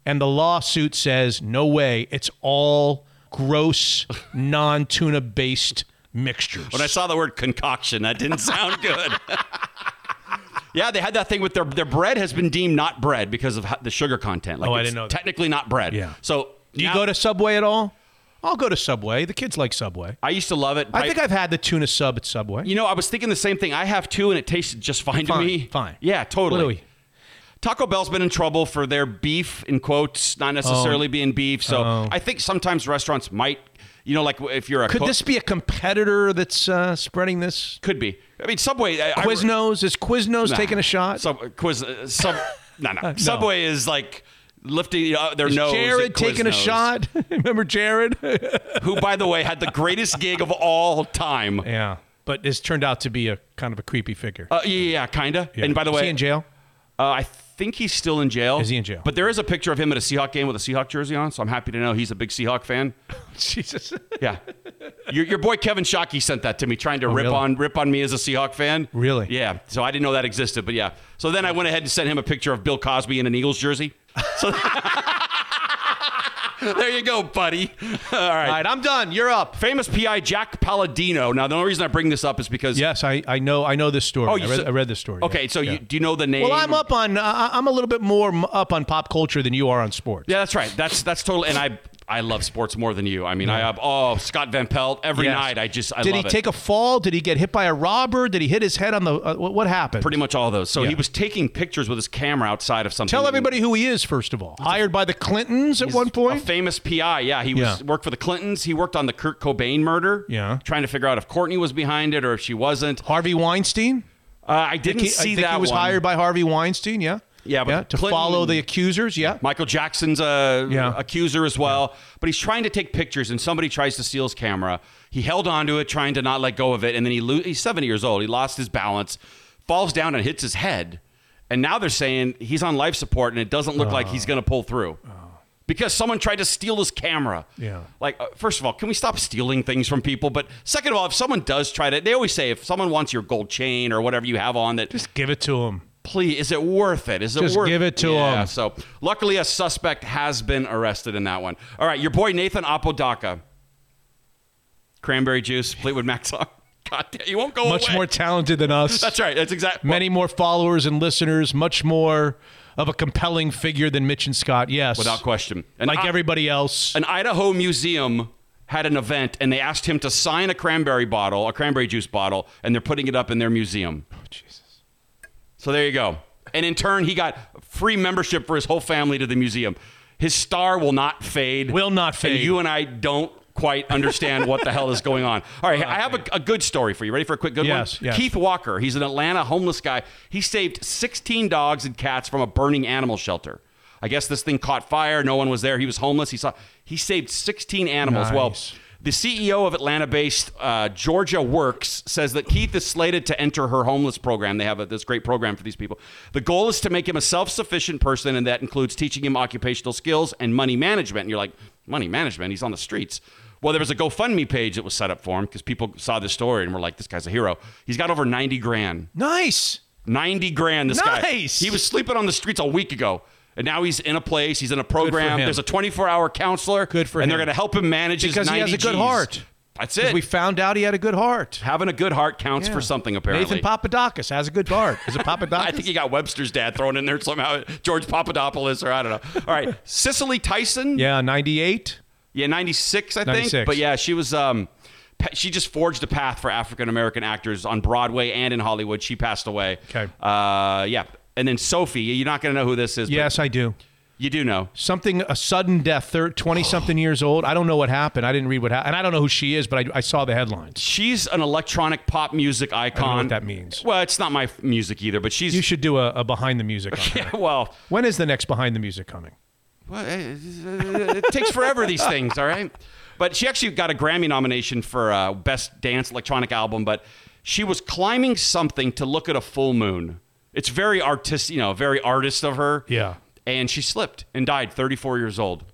and the lawsuit says, no way, it's all gross, non tuna based mixtures. when I saw the word concoction, that didn't sound good. yeah, they had that thing with their their bread has been deemed not bread because of the sugar content. Like Oh, I didn't know that. Technically not bread. Yeah. So Do you now- go to Subway at all? I'll go to Subway. The kids like Subway. I used to love it. I think I've had the tuna sub at Subway. You know, I was thinking the same thing. I have two, and it tasted just fine, Fine, to me. fine. Yeah, totally. What do we- Taco Bell's been in trouble for their beef, in quotes, not necessarily being beef. So Oh. I think sometimes restaurants might, you know, like if you're a Could cook- this be a competitor that's uh, spreading this? could be. I mean, Subway. I- I- Quiznos? Is Quiznos Nah. taking a shot? Sub, quiz, uh, sub, no. No. Subway is like lifting uh, their Is nose. Jared taking a shot? Remember Jared? Who, by the way, had the greatest gig of all time. yeah. But it's turned out to be a kind of a creepy figure. Uh, yeah, yeah, kinda. Yeah. And by the Is way, he in jail? Uh, I think he's still in jail. Is he in jail? But there is a picture of him at a Seahawk game with a Seahawk jersey on, so I'm happy to know he's a big Seahawk fan. Jesus. Yeah, your, your boy Kevin Shockey sent that to me, trying to Oh, rip really? on rip on me as a Seahawk fan. Really? Yeah. So I didn't know that existed, but yeah. So then I went ahead and sent him a picture of Bill Cosby in an Eagles jersey. So there you go, buddy. All right. All right, I'm done. You're up. Famous PI Jack Palladino. Now the only reason I bring this up is because Yes, I, I know I know this story. Oh, I, read, said- I read this story. Okay, yeah. so Yeah. you, do you know the name? well, I'm up on. Uh, I'm a little bit more up on pop culture than you are on sports. Yeah, that's right. That's that's totally. And I I love sports more than you. I mean, I have oh Scott Van Pelt every Yes. night. I just I Did he it. take a fall? Did he get hit by a robber? Did he hit his head on the? Uh, what, happened? Pretty much all those. So Yeah. he was taking pictures with his camera outside of something. Tell everybody who he is first of all. Hired by the Clintons at one A point. famous PI. Yeah, he was Yeah. worked for the Clintons. He worked on the Kurt Cobain murder. Yeah. trying to figure out if Courtney was behind it or if she wasn't. Harvey Weinstein. Uh, I didn't he, see I think that he was one. hired by Harvey Weinstein. Yeah. Yeah, but yeah, to Clinton- follow the accusers. Yeah. Michael Jackson's a Yeah. accuser as well, but he's trying to take pictures, and somebody tries to steal his camera. He held onto it, trying to not let go of it, and then he lo- he's 70 years old. He lost his balance, falls down, and hits his head. And now they're saying he's on life support, and it doesn't look like he's going to pull through because someone tried to steal his camera. Yeah. Like, uh, first of all, can we stop stealing things from people? But second of all, if someone does try to, they always say if someone wants your gold chain or whatever you have on that, Just give it to him. Please, is it worth it? Is it worth? Just worth give it to yeah, him. So, luckily, a suspect has been arrested in that one. All right, your boy Nathan Apodaca. Cranberry juice, Fleetwood Mac song. God damn, you won't go Much away. more talented than us. That's right. That's exactly. Many more followers and listeners. Much more of a compelling figure than Mitch and Scott. Yes. Without question. And like I- everybody else. An Idaho museum had an event, and they asked him to sign a cranberry bottle, a cranberry juice bottle, and they're putting it up in their museum. So there you go. and in turn, he got free membership for his whole family to the museum. His star will not fade. Will not And fade. you and I don't quite understand what the hell is going on. All right, I have a, a good story for you. Ready for a quick good Yes, one? yes. Keith Walker. He's an Atlanta homeless guy. He saved 16 dogs and cats from a burning animal shelter. I guess this thing caught fire. No one was there. He was homeless. He saw. He saved 16 animals. Well, Nice. The CEO of Atlanta-based uh, Georgia Works says that Keith is slated to enter her homeless program. They have a, this great program for these people. The goal is to make him a self-sufficient person, and that includes teaching him occupational skills and money management. And you're like, money management? He's on the streets. Well, there was a GoFundMe page that was set up for him because people saw this story and were like, "This guy's a hero." He's got over 90 grand. Nice. 90 grand. This guy. Nice. He was sleeping on the streets a week ago. And now he's in a place. He's in a program. There's a 24 hour counselor. Good for and him. they're going to help him manage his Because he has a good Gs. heart. That's it. We found out he had a good heart. Having a good heart counts Yeah. for something, apparently. Nathan Papadakis has a good heart. Is it Papadakis? I think he got Webster's dad thrown in there somehow. George Papadopoulos, or I don't know. All right. Cicely Tyson. yeah, 98. Yeah, 96, I think. But yeah, she was. Um, she just forged a path for African American actors on Broadway and in Hollywood. She passed away. Okay. Uh, yeah. And then Sophie, you're not going to know who this is. but Yes, I do. You do know. Something, a sudden death, 20 something years old. I don't know what happened. I didn't read what happened. And I don't know who she is, but I, I saw the headlines. She's an electronic pop music icon. I don't know what that means. Well, it's not my f- music either, but she's. You should do a, a behind the music on yeah, well, When is the next behind the music coming? well, it, it takes forever, these things, all right? But she actually got a Grammy nomination for uh, Best Dance Electronic Album, but she was climbing something to look at a full moon. It's very artistic, you know, very artist of her. Yeah. And she slipped and died 34 years old.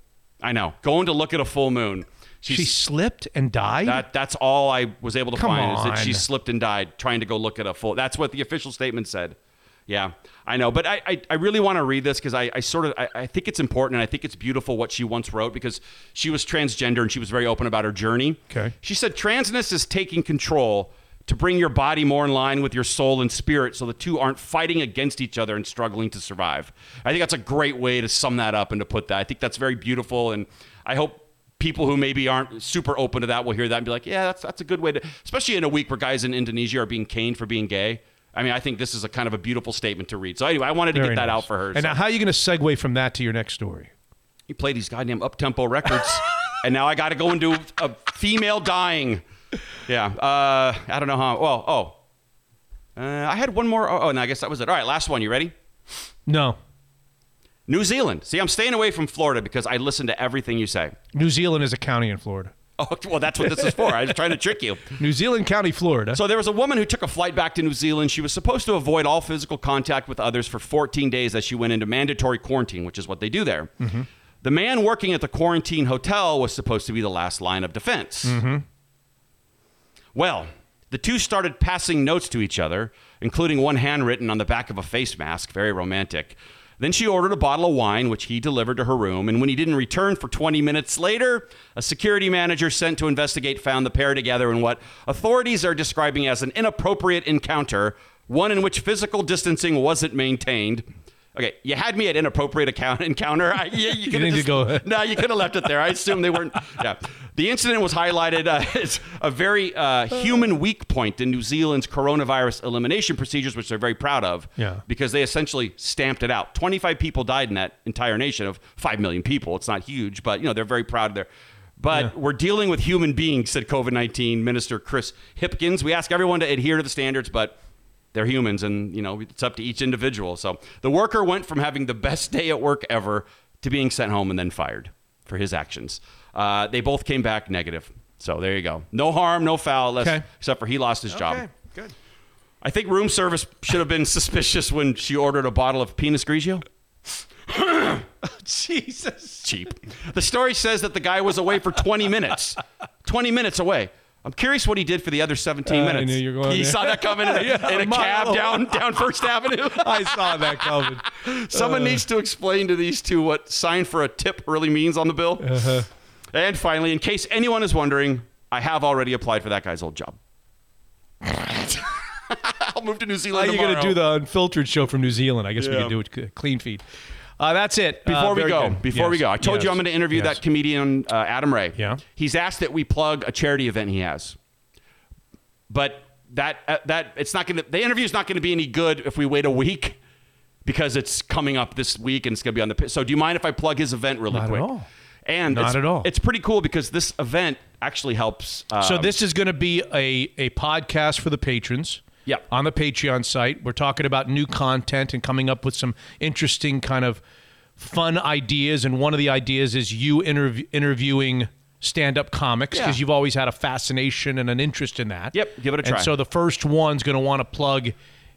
I know. Going to look at a full moon. She's, she slipped and died? That that's all I was able to Come find is that she slipped and died trying to go look at a full. That's what the official statement said. Yeah, I know, but I I, I really want to read this because I, I sort of I, I think it's important and I think it's beautiful what she once wrote because she was transgender and she was very open about her journey. Okay. She said transness is taking control to bring your body more in line with your soul and spirit so the two aren't fighting against each other and struggling to survive. I think that's a great way to sum that up and to put that. I think that's very beautiful and I hope people who maybe aren't super open to that will hear that and be like, yeah, that's that's a good way to especially in a week where guys in Indonesia are being caned for being gay. I mean, I think this is a kind of a beautiful statement to read. So anyway, I wanted to Very get that nice. out for her. And So- now, how are you going to segue from that to your next story? he played these goddamn up tempo records, and now I got to go into a female dying. Yeah, uh, I don't know how. Well, oh, uh, I had one more. Oh, oh, and I guess that was it. All right, last one. You ready? No. New Zealand. See, I'm staying away from Florida because I listen to everything you say. New Zealand is a county in Florida. Oh, well, that's what this is for. I was trying to trick you. New Zealand County, Florida. So there was a woman who took a flight back to New Zealand. She was supposed to avoid all physical contact with others for 14 days as she went into mandatory quarantine, which is what they do there. Mm-hmm. The man working at the quarantine hotel was supposed to be the last line of defense. Well, the two started passing notes to each other, including one handwritten on the back of a face mask, very romantic. Then she ordered a bottle of wine, which he delivered to her room. And when he didn't return for 20 minutes later, a security manager sent to investigate found the pair together in what authorities are describing as an inappropriate encounter, one in which physical distancing wasn't maintained. Okay, you had me at inappropriate account encounter. I, yeah, you, could need to just, go- No, you could have left it there. I assume they weren't. Yeah, the incident was highlighted uh, as a very uh, human weak point in New Zealand's coronavirus elimination procedures, which they're very proud of. Yeah. because they essentially stamped it out. Twenty-five people died in that entire nation of five million people. It's not huge, but you know they're very proud of their. But we're dealing with human beings," said COVID nineteen Minister Chris Hipkins. We ask everyone to adhere to the standards, but they're humans and you know it's up to each individual. So the worker went from having the best day at work ever to being sent home and then fired for his actions. Uh, they both came back negative. So there you go. No harm no foul less- Okay. except for he lost his job. Okay, good. i think room service should have been suspicious when she ordered a bottle of pinot grigio. Jesus. cheap. The story says that the guy was away for 20 minutes. 20 minutes away I'm curious what he did for the other 17 Uh, I minutes. knew you were going He there. saw that coming in a, Yeah, in a cab down down First Avenue. I saw that coming. Someone Uh. needs to explain to these two what sign for a tip really means on the bill. Uh-huh. And finally, in case anyone is wondering, I have already applied for that guy's old job. I'll move to New How Zealand are you going to do the unfiltered show from New Zealand? I guess we Yeah. can do it clean feed. Uh, that's it. Before Uh, we go, good. before we go, I told you I'm going to interview yes. that comedian uh, Adam Ray. Yeah. He's asked that we plug a charity event he has, but that uh, that it's not going to. The interview's not going to be any good if we wait a week because it's coming up this week and it's going to be on the. So do you mind if I plug his event really Not at quick? all. And Not at all. It's pretty cool because this event actually helps. Um, so this is going to be a, a podcast for the patrons. Yeah. On the Patreon site, we're talking about new content and coming up with some interesting kind of fun ideas. And one of the ideas is you interv- interviewing stand-up comics because Yeah. you've always had a fascination and an interest in that. Yep, give it a try. And so the first one's going to want to plug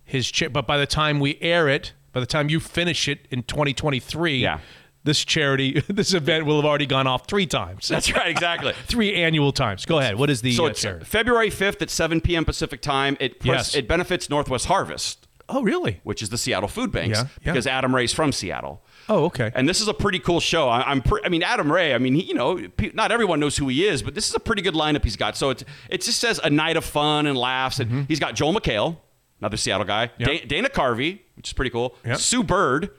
his chip, but by the time we air it, by the time you finish it in 2023, Yeah. This charity, this event will have already gone off three times. That's right, exactly. three annual times. Go ahead. What is the so uh, it's charity? February 5th at 7 p.m. Pacific time. It pres- Yes. it benefits Northwest Harvest, Oh, really? which is the Seattle Food Banks, Yeah, yeah. because Adam Ray's from Seattle. Oh, okay. And this is a pretty cool show. I, I'm, pre- I mean, Adam Ray. I mean, he, you know, pe- not everyone knows who he is, but this is a pretty good lineup he's got. So it it just says a night of fun and laughs, and he's got Joel McHale, another Seattle guy, Mm-hmm. Yep. Da- Dana Carvey, which is pretty cool, Yep. Sue Bird.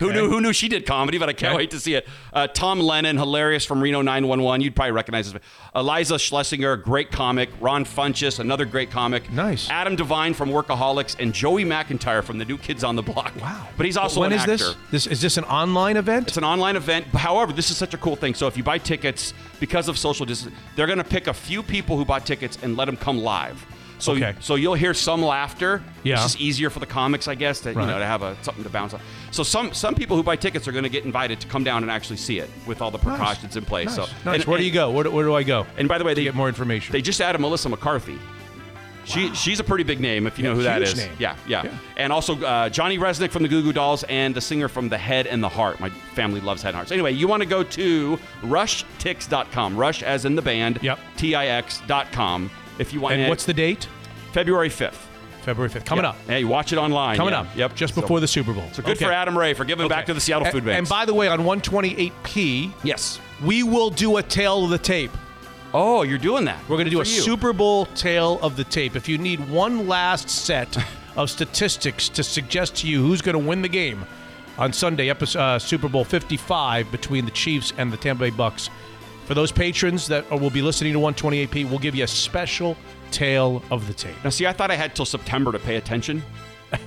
Who Okay. knew? Who knew she did comedy? But I can't Okay. wait to see it. Uh, Tom Lennon, hilarious from Reno 911. You'd probably recognize his. Iliza Shlesinger, great comic. Ron Funches, another great comic. Nice. Adam Devine from Workaholics, and Joey McIntyre from the New Kids on the Block. Wow. But he's also when an is actor. this? This is this an online event? It's an online event. However, this is such a cool thing. So if you buy tickets because of social distance, they're going to pick a few people who bought tickets and let them come live. So, Okay. so you'll hear some laughter. Yeah. It's just easier for the comics, I guess, to, you know, to have a, something to bounce on. So some some people who buy tickets are going to get invited to come down and actually see it with all the precautions in place. Nice. So nice. and- where do you go? Where, do- where do I go? And by the way, they get more information. They just added Melissa McCarthy. She she's a pretty big name if you Yeah, know who that is. Yeah, yeah, Yeah. And also uh, Johnny Rzeznik from the Goo Goo Dolls and the singer from The Head and the Heart. My family loves Head and Heart. So anyway, you want to go to rushtix.com. Rush as in the band. Yep. T-I-X.com. If you want. and what's the date? February 5th. February 5th. Coming Yeah. up. Hey, watch it online. Coming yeah. up. Yep. Just So- before the Super Bowl. So good Okay. for Adam Ray for giving back to the Seattle And- Food Bank. And by the way, on 128p, yes, we will do a tale of the tape. Oh, you're doing that. We're going to do a you. Super Bowl tale of the tape. If you need one last set of statistics to suggest to you who's going to win the game on Sunday, episode, uh, Super Bowl 55 between the Chiefs and the Tampa Bay Bucks, for those patrons that will be listening to 128p, we'll give you a special tale of the tape. Now, see, I thought I had till September to pay attention.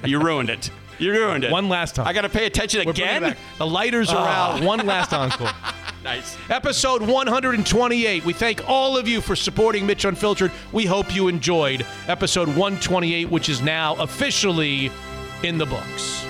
You ruined it. You ruined it. One last time. I got to pay attention We're again. The lighters are Ah. out. One last encore. Nice. Episode 128. We thank all of you for supporting Mitch Unfiltered. We hope you enjoyed episode 128, which is now officially in the books.